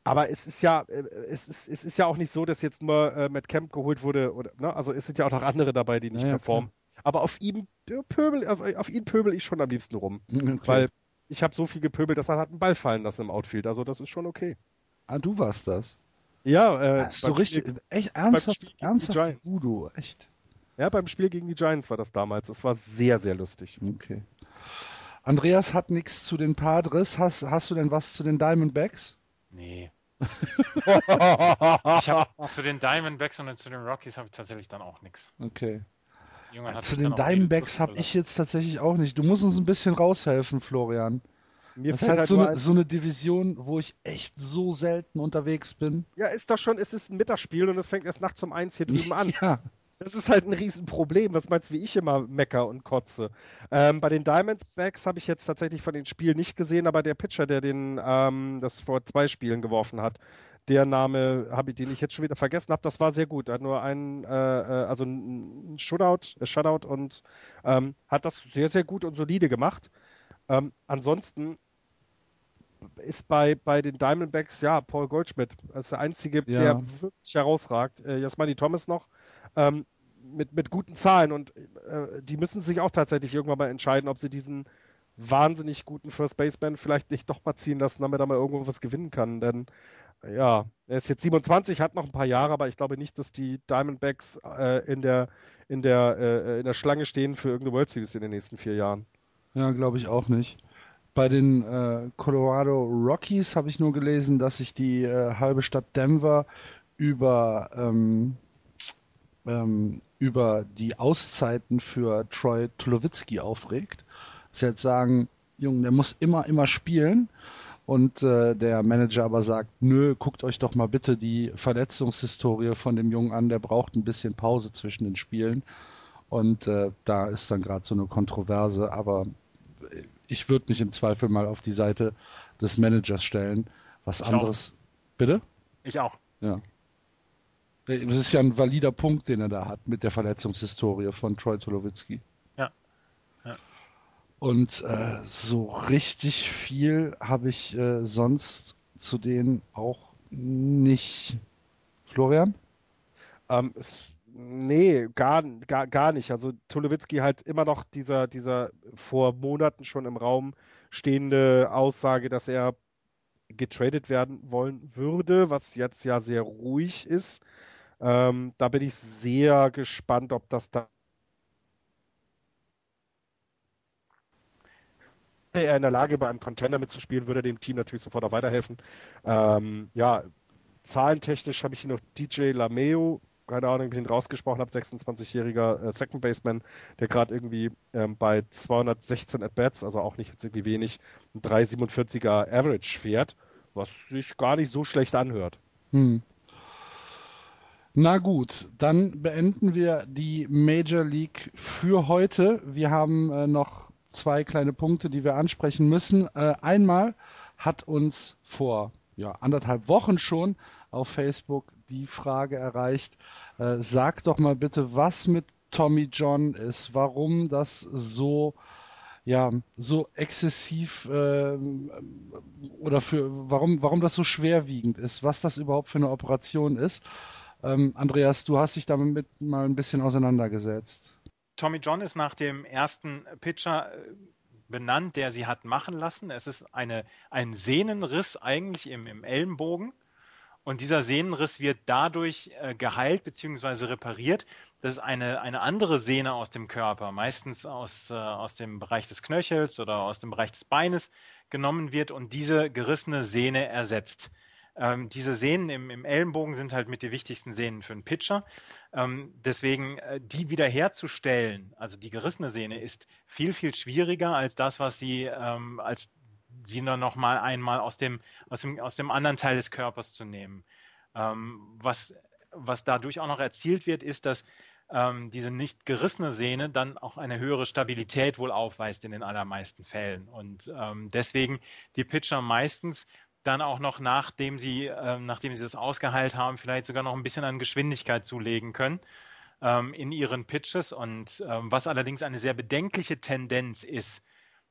Speaker 2: aber es ist ja, äh, es ist, es ist ja auch nicht so, dass jetzt nur äh, Matt Camp geholt wurde. Oder, ne? Also es sind ja auch noch andere dabei, die nicht
Speaker 1: Ja,
Speaker 2: performen. Aber auf ihm äh, pöbel, auf, auf ihn pöbel ich schon am liebsten rum.
Speaker 1: Okay.
Speaker 2: Weil ich habe so viel gepöbelt, dass er hat einen Ball fallen lassen im Outfield. Also das ist schon okay.
Speaker 1: ah, du warst das.
Speaker 2: Ja, äh,
Speaker 1: Das ist so
Speaker 2: beim
Speaker 1: richtig,
Speaker 2: Spiel-
Speaker 1: echt ernsthaft,
Speaker 2: Spiel gegen die
Speaker 1: ernsthaft
Speaker 2: Giants.
Speaker 1: Voodoo, echt.
Speaker 2: Ja, beim Spiel gegen die Giants war das damals. Das war sehr, sehr lustig.
Speaker 1: Okay. Andreas hat nichts zu den Padres. Hast, hast du denn was zu den Diamondbacks?
Speaker 3: Nee. Ich habe zu den Diamondbacks und zu den Rockies habe ich tatsächlich dann auch nichts.
Speaker 1: Okay.
Speaker 3: Hat
Speaker 1: Zu den Diamondbacks habe ich jetzt tatsächlich auch nicht. Du musst uns ein bisschen raushelfen, Florian.
Speaker 2: Mir
Speaker 1: Das ist halt
Speaker 2: halt
Speaker 1: so eine,
Speaker 2: ein,
Speaker 1: so eine Division, wo ich echt so selten unterwegs bin.
Speaker 2: ja, ist doch schon, es ist ein Mittagsspiel und es fängt erst nachts um eins hier drüben an.
Speaker 1: Ja,
Speaker 2: Das ist halt ein Riesenproblem. Was meinst du, wie ich immer mecker und kotze? Ähm, bei den Diamondbacks habe ich jetzt tatsächlich von den Spielen nicht gesehen, aber der Pitcher, der den, ähm, das vor zwei Spielen geworfen hat, der Name, habe ich, den ich jetzt schon wieder vergessen habe, das war sehr gut. Er hat nur einen, äh, äh, also ein Shutout, äh, Shutout und ähm, hat das sehr, sehr gut und solide gemacht. Ähm, ansonsten ist bei, bei den Diamondbacks, ja, Paul Goldschmidt. Das ist der Einzige,
Speaker 1: Ja.
Speaker 2: der wirklich herausragt. Äh, Jasmani Thomas noch. Ähm, mit, mit guten Zahlen und äh, die müssen sich auch tatsächlich irgendwann mal entscheiden, ob sie diesen wahnsinnig guten First Baseman vielleicht nicht doch mal ziehen lassen, damit er mal irgendwo was gewinnen kann. Denn ja, er ist jetzt 27, hat noch ein paar Jahre, aber ich glaube nicht, dass die Diamondbacks äh, in der in der äh, in der Schlange stehen für irgendeine World Series in den nächsten vier Jahren.
Speaker 1: ja glaube ich auch nicht. Bei den äh, Colorado Rockies habe ich nur gelesen, dass sich die äh, halbe Stadt Denver über, ähm, ähm, über die Auszeiten für Troy Tulowitzki aufregt. Sie jetzt sagen, Junge, der muss immer, immer spielen. Und äh, der Manager aber sagt, nö, guckt euch doch mal bitte die Verletzungshistorie von dem Jungen an, der braucht ein bisschen Pause zwischen den Spielen. Und äh, da ist dann gerade so eine Kontroverse, aber ich würde mich im Zweifel mal auf die Seite des Managers stellen. Was
Speaker 3: Ich auch.
Speaker 1: anderes. Bitte?
Speaker 3: Ich auch.
Speaker 1: Ja. Das ist ja ein valider Punkt, den er da hat mit der Verletzungshistorie von Troy Tulowitzki.
Speaker 3: Ja. Ja.
Speaker 1: Und äh, so richtig viel habe ich äh, sonst zu denen auch nicht. Florian?
Speaker 2: Ähm, es, nee, gar, gar, gar nicht. Also Tulowitzki halt immer noch dieser, dieser vor Monaten schon im Raum stehende Aussage, dass er getradet werden wollen würde, was jetzt ja sehr ruhig ist. Ähm, da bin ich sehr gespannt, ob das da er in der Lage, bei einem Contender mitzuspielen, würde dem Team natürlich sofort auch weiterhelfen. Ähm, ja, zahlentechnisch habe ich hier noch DJ Lameo, keine Ahnung, wie ich ihn rausgesprochen habe, 26-jähriger äh, Second Baseman, der gerade irgendwie ähm, bei 216 At-Bats, also auch nicht jetzt irgendwie wenig, ein 3,47er Average fährt, was sich gar nicht so schlecht anhört.
Speaker 1: Hm. Na gut, dann beenden wir die Major League für heute. Wir haben äh, noch zwei kleine Punkte, die wir ansprechen müssen. Äh, einmal hat uns vor ja, anderthalb Wochen schon auf Facebook die Frage erreicht, äh, sag doch mal bitte, was mit Tommy John ist, warum das so ja, so exzessiv äh, oder für warum, warum das so schwerwiegend ist, was das überhaupt für eine Operation ist. Ähm, Andreas, du hast dich damit mal ein bisschen auseinandergesetzt.
Speaker 3: Tommy John ist nach dem ersten Pitcher äh, benannt, der sie hat machen lassen. Es ist eine, ein Sehnenriss eigentlich im, im Ellenbogen. Und dieser Sehnenriss wird dadurch äh, geheilt bzw. repariert, dass eine, eine andere Sehne aus dem Körper, meistens aus, äh, aus dem Bereich des Knöchels oder aus dem Bereich des Beines, genommen wird und diese gerissene Sehne ersetzt. Ähm, diese Sehnen im, im, Ellenbogen sind halt mit die wichtigsten Sehnen für einen Pitcher. Ähm, deswegen äh, die wiederherzustellen, also die gerissene Sehne, ist viel, viel schwieriger als das, was sie, ähm, als sie nur noch mal einmal aus dem, aus dem, aus dem anderen Teil des Körpers zu nehmen. Ähm, was, was dadurch auch noch erzielt wird, ist, dass ähm, diese nicht gerissene Sehne dann auch eine höhere Stabilität wohl aufweist in den allermeisten Fällen. Und ähm, deswegen die Pitcher meistens dann auch noch, nachdem sie, äh, nachdem sie das ausgeheilt haben, vielleicht sogar noch ein bisschen an Geschwindigkeit zulegen können ähm, in ihren Pitches. Und ähm, was allerdings eine sehr bedenkliche Tendenz ist,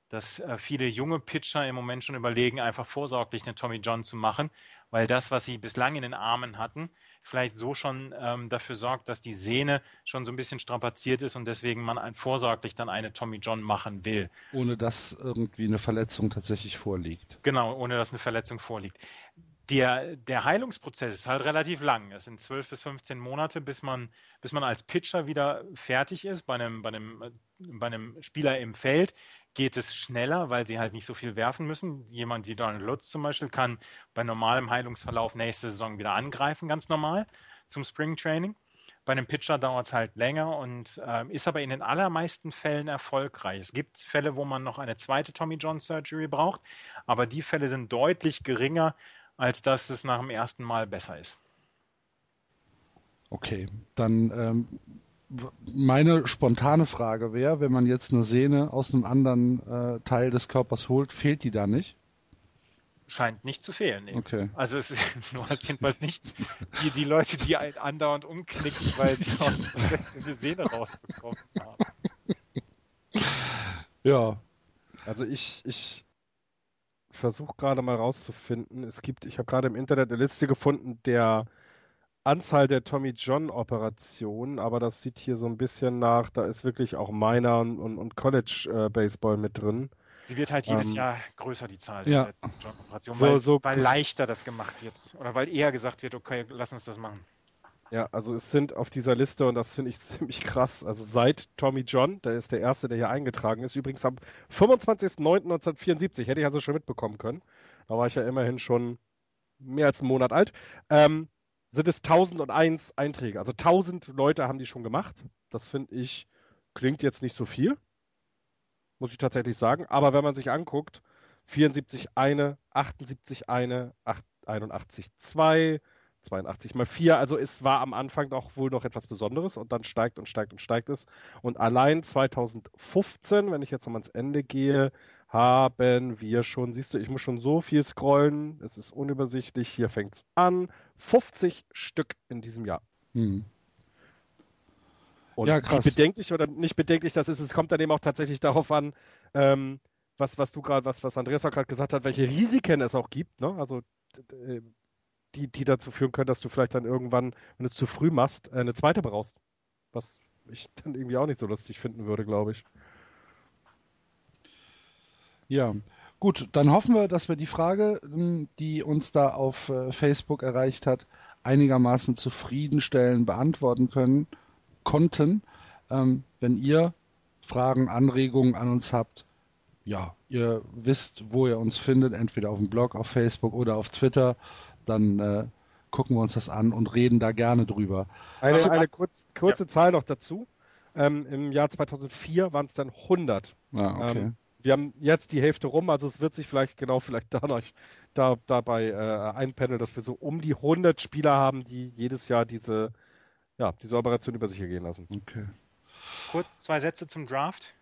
Speaker 3: dass äh, viele junge Pitcher im Moment schon überlegen, einfach vorsorglich eine Tommy John zu machen, weil das, was sie bislang in den Armen hatten, vielleicht so schon ähm, dafür sorgt, dass die Sehne schon so ein bisschen strapaziert ist und deswegen man ein, vorsorglich dann eine Tommy John machen will.
Speaker 1: Ohne dass irgendwie eine Verletzung tatsächlich vorliegt.
Speaker 3: Genau, ohne dass eine Verletzung vorliegt. Der, der Heilungsprozess ist halt relativ lang. Es sind 12 bis 15 Monate, bis man, bis man als Pitcher wieder fertig ist. Bei einem, bei, einem, bei einem Spieler im Feld geht es schneller, weil sie halt nicht so viel werfen müssen. Jemand wie Donald Lutz zum Beispiel kann bei normalem Heilungsverlauf nächste Saison wieder angreifen, ganz normal zum Spring Training. Bei einem Pitcher dauert es halt länger und äh, ist aber in den allermeisten Fällen erfolgreich. Es gibt Fälle, wo man noch eine zweite Tommy John Surgery braucht, aber die Fälle sind deutlich geringer, als dass es nach dem ersten Mal besser ist.
Speaker 1: Okay, dann ähm, meine spontane Frage wäre, wenn man jetzt eine Sehne aus einem anderen äh, Teil des Körpers holt, fehlt die da nicht?
Speaker 3: Scheint nicht zu fehlen.
Speaker 1: Nee. Okay.
Speaker 3: Also es, du hast jedenfalls nicht die, die Leute, die andauernd umknicken, weil sie aus dem eine Sehne rausbekommen haben.
Speaker 2: Ja. Also ich, ich versuche gerade mal rauszufinden. Es gibt, ich habe gerade im Internet eine Liste gefunden der Anzahl der Tommy John Operationen, aber das sieht hier so ein bisschen nach, da ist wirklich auch Minor und, und, und College äh, Baseball mit drin.
Speaker 3: Sie wird halt jedes ähm, Jahr größer, die Zahl
Speaker 1: ja. der
Speaker 3: John Operationen, weil, so, so weil leichter das gemacht wird. Oder weil eher gesagt wird, okay, lass uns das machen.
Speaker 2: Ja, also es sind auf dieser Liste, und das finde ich ziemlich krass, also seit Tommy John, der ist der Erste, der hier eingetragen ist, übrigens am 25.09.1974, hätte ich also schon mitbekommen können, da war ich ja immerhin schon mehr als einen Monat alt, ähm, sind es 1001 Einträge. Also 1000 Leute haben die schon gemacht. Das finde ich, klingt jetzt nicht so viel, muss ich tatsächlich sagen. Aber wenn man sich anguckt, 74 eine, 78 eine, 81 zwei, 82 mal 4. Also es war am Anfang doch wohl noch etwas Besonderes und dann steigt und steigt und steigt es. Und allein 2015, wenn ich jetzt nochmal ans Ende gehe, haben wir schon, siehst du, ich muss schon so viel scrollen, es ist unübersichtlich, hier fängt es an, 50 Stück in diesem Jahr. Hm. Und ja, krass. bedenklich oder nicht bedenklich das ist, es kommt dann eben auch tatsächlich darauf an, ähm, was, was du gerade, was, was Andreas auch gerade gesagt hat, welche Risiken es auch gibt, ne? Also äh, die, die dazu führen können, dass du vielleicht dann irgendwann, wenn du es zu früh machst, äh, eine zweite brauchst. Was ich dann irgendwie auch nicht so lustig finden würde, glaube ich.
Speaker 1: Ja, gut, dann hoffen wir, dass wir die Frage, ähm, die uns da auf äh, Facebook erreicht hat, einigermaßen zufriedenstellend beantworten können, konnten. Ähm, wenn ihr Fragen, Anregungen an uns habt, ja, ihr wisst, wo ihr uns findet, entweder auf dem Blog, auf Facebook oder auf Twitter, dann äh, gucken wir uns das an und reden da gerne drüber.
Speaker 2: Eine, also, eine kurz, kurze ja. Zahl noch dazu. Ähm, Im Jahr 2004 waren es dann 100.
Speaker 1: Ah, okay. Ähm,
Speaker 2: wir haben jetzt die Hälfte rum, also es wird sich vielleicht genau vielleicht dadurch da, dabei äh, einpendeln, dass wir so um die 100 Spieler haben, die jedes Jahr diese, ja, diese Operation über sich ergehen lassen.
Speaker 1: Okay.
Speaker 3: Kurz zwei Sätze zum Draft.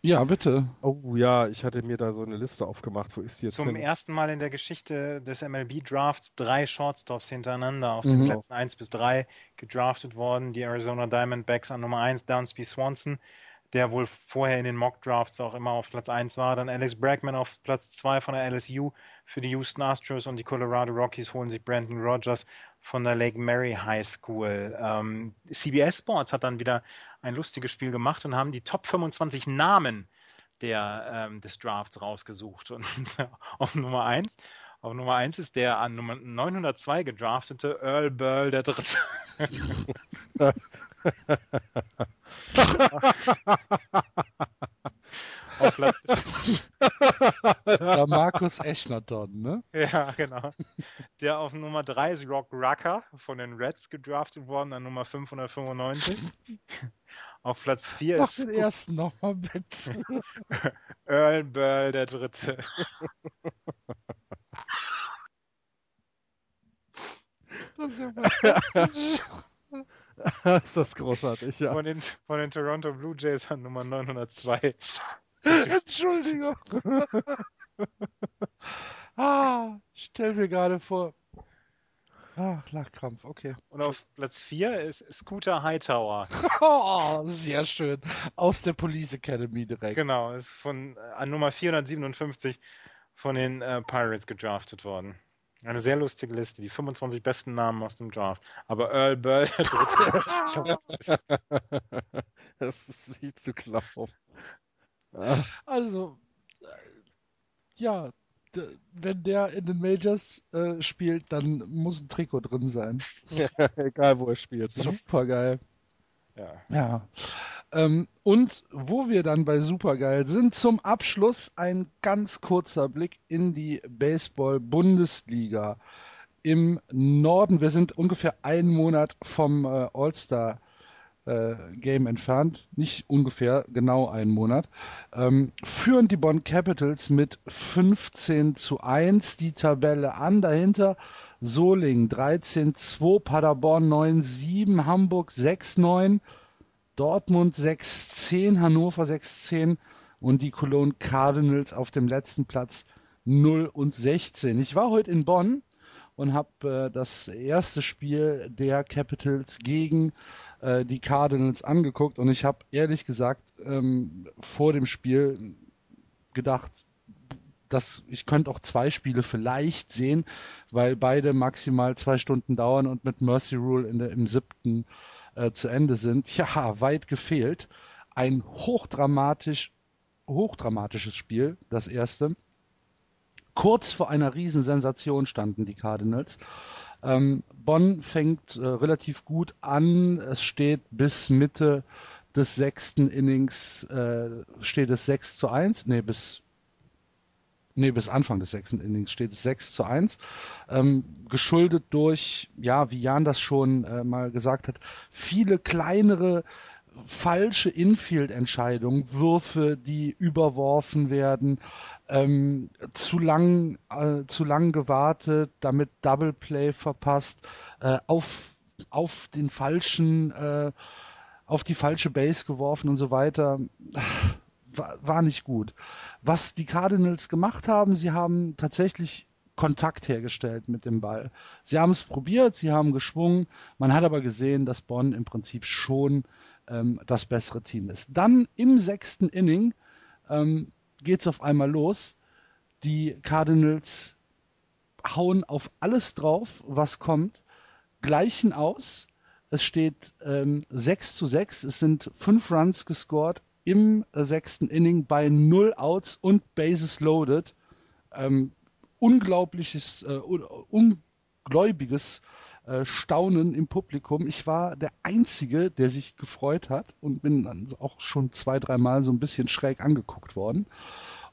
Speaker 1: Ja, bitte.
Speaker 2: Oh ja, ich hatte mir da so eine Liste aufgemacht. Wo ist die jetzt?
Speaker 3: Zum
Speaker 2: hin?
Speaker 3: ersten Mal in der Geschichte des MLB Drafts drei Shortstops hintereinander auf mhm. den Plätzen 1 bis 3 gedraftet worden. Die Arizona Diamondbacks an Nummer 1, Downsby Swanson, der wohl vorher in den Mock Drafts auch immer auf Platz 1 war. Dann Alex Bregman auf Platz 2 von der LSU für die Houston Astros und die Colorado Rockies holen sich Brandon Rogers von der Lake Mary High School. Ähm, CBS Sports hat dann wieder ein lustiges Spiel gemacht und haben die Top 25 Namen der, ähm, des Drafts rausgesucht. Und auf Nummer 1 auf Nummer 1 ist der an Nummer 902 gedraftete Earl Burl der Dritte. Auf Platz,
Speaker 1: Der Markus Echnerton, ne?
Speaker 3: ja, genau. Der auf Nummer 3 ist Rock Rucker von den Reds gedraftet worden, an Nummer 595. Auf Platz 4
Speaker 1: Sag
Speaker 3: ist
Speaker 1: den ersten nochmal bitte.
Speaker 3: Earl Burl der Dritte.
Speaker 1: Das ist ja fantastisch.
Speaker 2: ist das großartig, ja.
Speaker 3: Von den, von den Toronto Blue Jays an Nummer 902.
Speaker 1: Entschuldigung. ah, stell mir gerade vor. Ach, Lachkrampf, okay.
Speaker 3: Und auf Platz 4 ist Scooter Hightower.
Speaker 1: Oh, sehr schön. Aus der Police Academy direkt.
Speaker 3: Genau, ist von äh, an Nummer 457 von den äh, Pirates gedraftet worden. Eine sehr lustige Liste, die 25 besten Namen aus dem Draft. Aber Earl Burl, der Dritte,
Speaker 2: Das ist nicht zu glauben.
Speaker 1: Also, äh, ja, wenn der in den Majors äh, spielt, dann muss ein Trikot drin sein.
Speaker 2: egal, wo er spielt.
Speaker 1: Super geil.
Speaker 3: ja.
Speaker 1: Ja. Ähm, und wo wir dann bei Supergeil sind, zum Abschluss ein ganz kurzer Blick in die Baseball-Bundesliga im Norden. Wir sind ungefähr einen Monat vom äh, All-Star äh, Game entfernt, nicht ungefähr, genau einen Monat, ähm, führen die Bonn Capitals mit 15 zu 1 die Tabelle an. Dahinter Solingen 13-2, Paderborn 9-7, Hamburg 6-9, Dortmund 6-10, Hannover 6-10 und die Cologne Cardinals auf dem letzten Platz 0 und 16. Ich war heute in Bonn und habe äh, das erste Spiel der Capitals gegen äh, die Cardinals angeguckt und ich habe ehrlich gesagt ähm, vor dem Spiel gedacht, dass ich könnte auch zwei Spiele vielleicht sehen, weil beide maximal zwei Stunden dauern und mit Mercy Rule der, im siebten äh, zu Ende sind. Ja, weit gefehlt. Ein hochdramatisch, hochdramatisches Spiel, das erste. Kurz vor einer Riesensensation standen die Cardinals. Ähm, Bonn fängt äh, relativ gut an. Es steht bis Mitte des sechsten Innings äh, steht es 6 zu 1. Nee, bis nee, bis Anfang des sechsten Innings steht es 6 zu 1. Ähm, geschuldet durch, ja, wie Jan das schon äh, mal gesagt hat, viele kleinere falsche Infield-Entscheidungen, Würfe, die überworfen werden, ähm, zu lang, äh, zu lang gewartet, damit Double Play verpasst, äh, auf, auf den falschen, äh, auf die falsche Base geworfen und so weiter. War, war nicht gut. Was die Cardinals gemacht haben, sie haben tatsächlich Kontakt hergestellt mit dem Ball. Sie haben es probiert, sie haben geschwungen. Man hat aber gesehen, dass Bonn im Prinzip schon ähm, das bessere Team ist. Dann im sechsten Inning ähm, geht es auf einmal los. Die Cardinals hauen auf alles drauf, was kommt, gleichen aus. Es steht ähm, 6 zu 6. Es sind fünf Runs gescored im äh, sechsten Inning bei null Outs und Bases loaded. Ähm, unglaubliches, äh, un ungläubiges äh, Staunen im Publikum. Ich war der Einzige, der sich gefreut hat und bin dann auch schon zwei, dreimal so ein bisschen schräg angeguckt worden.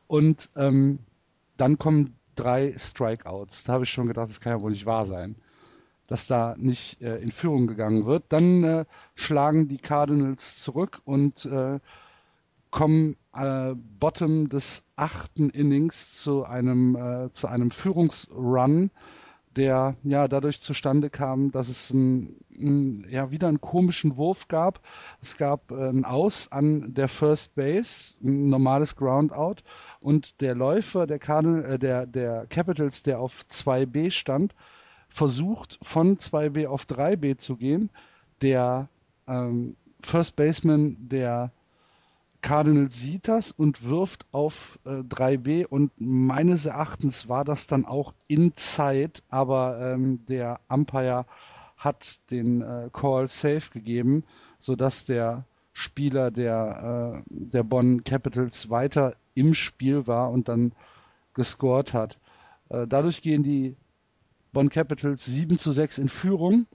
Speaker 1: Und ähm, dann kommen drei Strikeouts. Da habe ich schon gedacht, das kann ja wohl nicht wahr sein, dass da nicht äh, in Führung gegangen wird. Dann äh, schlagen die Cardinals zurück und äh, kommen äh, Bottom des achten Innings zu einem, äh, zu einem Führungsrun, der ja dadurch zustande kam, dass es ein, ein, ja wieder einen komischen Wurf gab. Es gab ein Aus an der First Base, ein normales Groundout und der Läufer der, Cardinal, äh, der, der Capitals, der auf 2B stand, versucht von 2B auf 3B zu gehen. Der ähm, First Baseman der Cardinals sieht das und wirft auf äh, 3B und meines Erachtens war das dann auch in Zeit, aber ähm, der Umpire hat den äh, Call safe gegeben, sodass der Spieler der, äh, der Bonn Capitals weiter im Spiel war und dann gescored hat. Äh, dadurch gehen die Bonn Capitals 7 zu 6 in Führung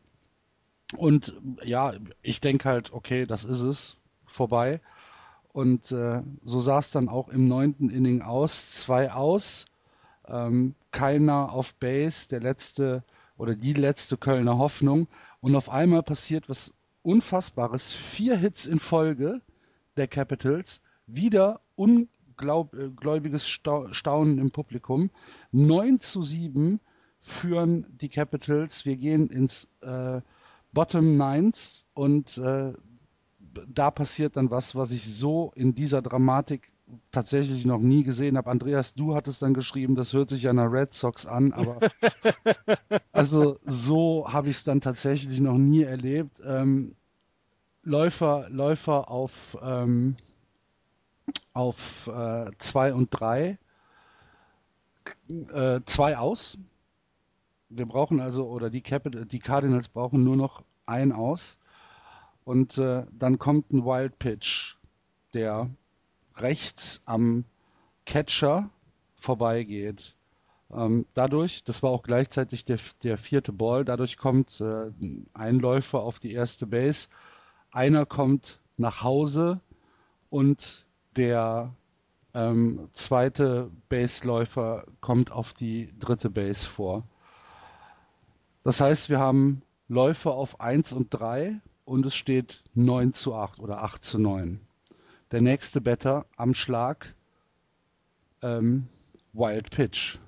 Speaker 1: und ja, ich denke halt, okay, das ist es, vorbei. Und äh, so sah es dann auch im neunten Inning aus. Zwei aus, ähm, keiner auf Base, der letzte oder die letzte Kölner Hoffnung. Und auf einmal passiert was Unfassbares. Vier Hits in Folge der Capitals. Wieder ungläubiges Staunen im Publikum. 9 zu 7 führen die Capitals. Wir gehen ins äh, Bottom Nines und äh, da passiert dann was, was ich so in dieser Dramatik tatsächlich noch nie gesehen habe. Andreas, du hattest dann geschrieben, das hört sich ja nach Red Sox an, aber also so habe ich es dann tatsächlich noch nie erlebt. Ähm, Läufer, Läufer auf ähm, auf äh, zwei und drei, äh, zwei aus. Wir brauchen also, oder die, Capital, die Cardinals brauchen nur noch ein aus. Und äh, dann kommt ein Wild Pitch, der rechts am Catcher vorbeigeht. Ähm, dadurch, das war auch gleichzeitig der, der vierte Ball, dadurch kommt äh, ein Läufer auf die erste Base, einer kommt nach Hause und der ähm, zweite Baseläufer kommt auf die dritte Base vor. Das heißt, wir haben Läufer auf 1 und 3 und es steht 9 zu 8 oder 8 zu 9. Der nächste Better am Schlag ähm, Wild Pitch.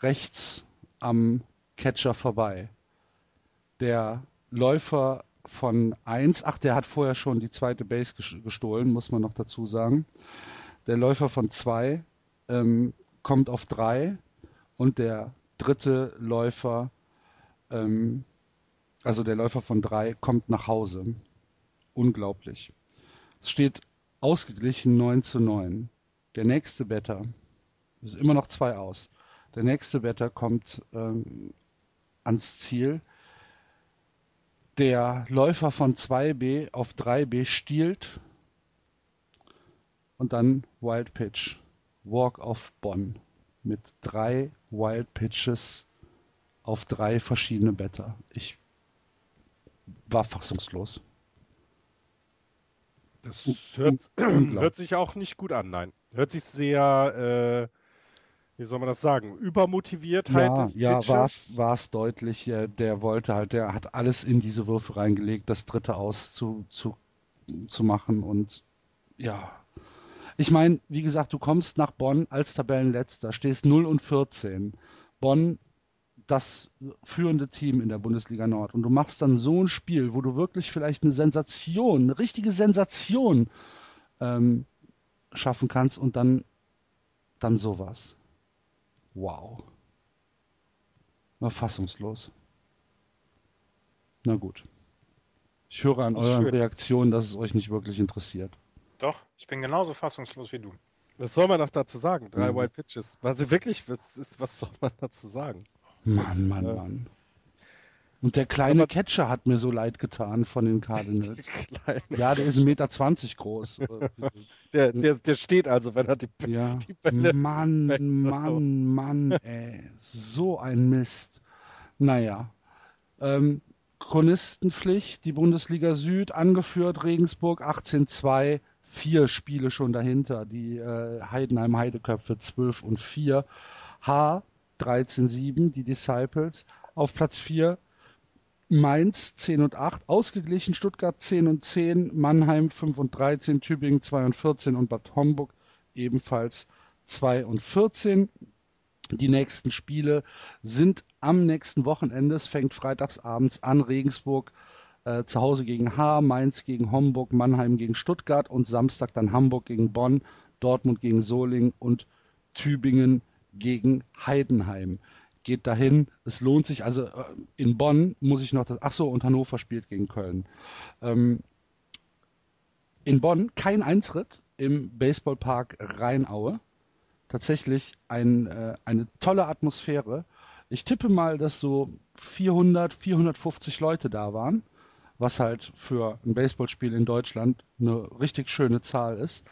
Speaker 1: Rechts am Catcher vorbei. Der Läufer von 1, ach, der hat vorher schon die zweite Base gestohlen, muss man noch dazu sagen. Der Läufer von 2 ähm, kommt auf 3 und der dritte Läufer ähm, also der Läufer von drei, kommt nach Hause. Unglaublich. Es steht ausgeglichen 9 zu 9. Der nächste Better, ist immer noch zwei aus. Der nächste Better kommt ähm, ans Ziel. Der Läufer von 2b auf 3b stiehlt und dann Wild Pitch. Walk of Bonn mit drei Wild Pitches auf drei verschiedene Better. Ich war fassungslos.
Speaker 2: Das hört, hört, sich auch nicht gut an, nein. Hört sich sehr, äh, wie soll man das sagen, übermotiviert
Speaker 1: ja, halt. Ja, war es deutlich. Der wollte halt, der hat alles in diese Würfe reingelegt, das dritte aus zu, zu, zu machen und ja. Ich meine, wie gesagt, du kommst nach Bonn als Tabellenletzter, stehst 0 und 14. Bonn das führende Team in der Bundesliga Nord und du machst dann so ein Spiel, wo du wirklich vielleicht eine Sensation, eine richtige Sensation ähm, schaffen kannst und dann, dann sowas. Wow. War fassungslos. Na gut. Ich höre an euren Reaktionen, dass es euch nicht wirklich interessiert.
Speaker 3: Doch, ich bin genauso fassungslos wie du.
Speaker 2: Was soll man noch dazu sagen? Drei mhm. White Pitches. Also wirklich, was, ist, was soll man dazu sagen?
Speaker 1: Mann, Mann, äh, Mann. Und der kleine Catcher hat mir so leid getan von den Cardinals. ja, der ist 1,20 Meter groß.
Speaker 2: der, der, der steht also, wenn er die,
Speaker 1: ja. die Bälle. Mann, Mann, Mann, ey. So ein Mist. Naja. Ähm, Chronistenpflicht, die Bundesliga Süd, angeführt, Regensburg 18-2, vier Spiele schon dahinter. Die äh, Heidenheim Heideköpfe 12 und 4. H 13-7, die Disciples. Auf Platz 4 Mainz 10 und 8, ausgeglichen Stuttgart 10 und 10, Mannheim 5 und 13, Tübingen 2 und 14 und Bad Homburg ebenfalls 2 und 14. Die nächsten Spiele sind am nächsten Wochenende. Es fängt freitags abends an. Regensburg äh, zu Hause gegen Haar, Mainz gegen Homburg, Mannheim gegen Stuttgart und Samstag dann Hamburg gegen Bonn, Dortmund gegen Solingen und Tübingen gegen Heidenheim. Geht dahin, es lohnt sich. Also äh, in Bonn muss ich noch das. Ach so, und Hannover spielt gegen Köln. Ähm, in Bonn kein Eintritt im Baseballpark Rheinaue. Tatsächlich ein, äh, eine tolle Atmosphäre. Ich tippe mal, dass so 400, 450 Leute da waren, was halt für ein Baseballspiel in Deutschland eine richtig schöne Zahl ist.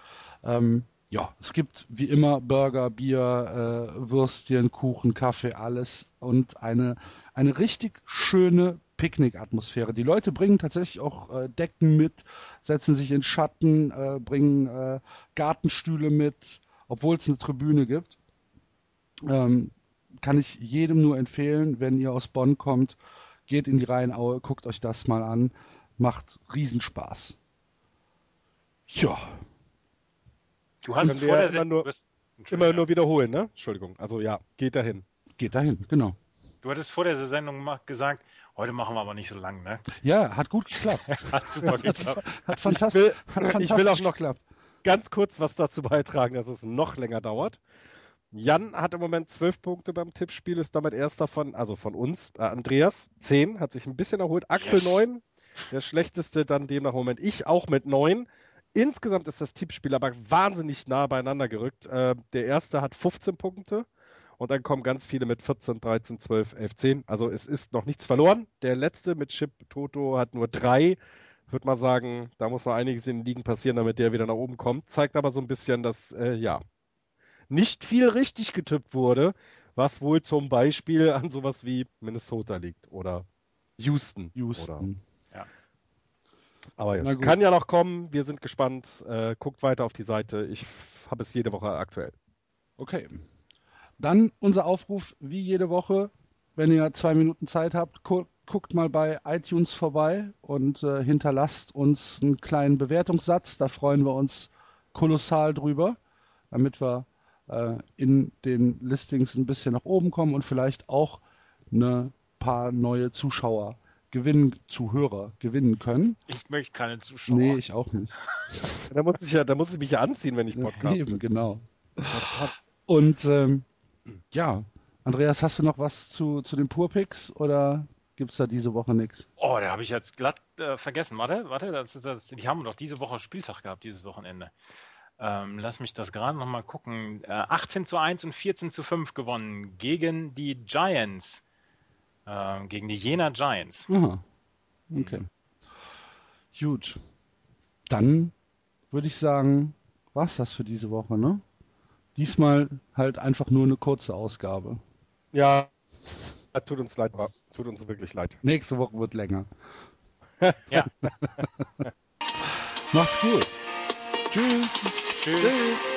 Speaker 1: Ähm, ja, es gibt wie immer Burger, Bier, äh, Würstchen, Kuchen, Kaffee, alles und eine, eine richtig schöne Picknick-Atmosphäre. Die Leute bringen tatsächlich auch äh, Decken mit, setzen sich in Schatten, äh, bringen äh, Gartenstühle mit, obwohl es eine Tribüne gibt. Ähm, kann ich jedem nur empfehlen, wenn ihr aus Bonn kommt, geht in die Rheinaue, guckt euch das mal an. Macht Riesenspaß. Ja.
Speaker 3: Du hast vor der
Speaker 2: immer
Speaker 3: Sendung,
Speaker 2: nur- Immer nur wiederholen, ne? Entschuldigung. Also ja, geht dahin.
Speaker 1: Geht dahin, genau.
Speaker 3: Du hattest vor der Sendung gesagt, heute machen wir aber nicht so lang, ne?
Speaker 1: Ja, hat gut geklappt.
Speaker 3: Hat super geklappt.
Speaker 1: Hat fantastisch,
Speaker 2: will-
Speaker 1: hat
Speaker 2: ich
Speaker 1: fantastisch
Speaker 2: will auch noch-
Speaker 1: geklappt.
Speaker 2: Ganz kurz was dazu beitragen, dass es noch länger dauert. Jan hat im Moment zwölf Punkte beim Tippspiel, ist damit erster von, also von uns. Äh, Andreas, zehn, hat sich ein bisschen erholt. Axel
Speaker 3: Yes.
Speaker 2: neun, der schlechteste dann demnach im Moment. Ich auch mit neun. Insgesamt ist das Tippspiel aber wahnsinnig nah beieinander gerückt. Äh, der erste hat 15 Punkte und dann kommen ganz viele mit 14, 13, 12, 11, 10. Also es ist noch nichts verloren. Der letzte mit Chip Toto hat nur drei. Würde mal sagen, da muss noch einiges in den Ligen passieren, damit der wieder nach oben kommt. Zeigt aber so ein bisschen, dass äh, ja nicht viel richtig getippt wurde, was wohl zum Beispiel an sowas wie Minnesota liegt oder Houston. Oder
Speaker 1: Houston.
Speaker 2: Aber
Speaker 1: gut.
Speaker 2: kann ja noch kommen. Wir sind gespannt. Äh, guckt weiter auf die Seite. Ich habe es jede Woche aktuell.
Speaker 1: Okay. Dann unser Aufruf, wie jede Woche, wenn ihr zwei Minuten Zeit habt, gu guckt mal bei iTunes vorbei und äh, hinterlasst uns einen kleinen Bewertungssatz. Da freuen wir uns kolossal drüber, damit wir äh, in den Listings ein bisschen nach oben kommen und vielleicht auch ein paar neue Zuschauer gewinnen, Zuhörer gewinnen können.
Speaker 3: Ich möchte keine Zuschauer.
Speaker 1: Nee, ich auch nicht.
Speaker 2: Da muss ich ja, da muss ich mich ja anziehen, wenn ich Podcast.
Speaker 1: Eben, genau. Und ähm, ja, Andreas, hast du noch was zu, zu den Purpicks oder gibt's da diese Woche nichts?
Speaker 3: Oh, da habe ich jetzt glatt äh, vergessen. Warte, warte, das ist das, die haben doch diese Woche Spieltag gehabt, dieses Wochenende. Ähm, lass mich das gerade nochmal gucken. Äh, 18 zu 1 und 14 zu 5 gewonnen gegen die Giants. Ähm, gegen die Jena Giants.
Speaker 1: Aha. Okay. Gut. Dann würde ich sagen, war's das für diese Woche, ne? Diesmal halt einfach nur eine kurze Ausgabe.
Speaker 2: Ja, tut uns leid, war- tut uns wirklich leid.
Speaker 1: Nächste Woche wird länger.
Speaker 3: Ja.
Speaker 1: Macht's gut. Tschüss.
Speaker 3: Tschüss.
Speaker 2: Tschüss.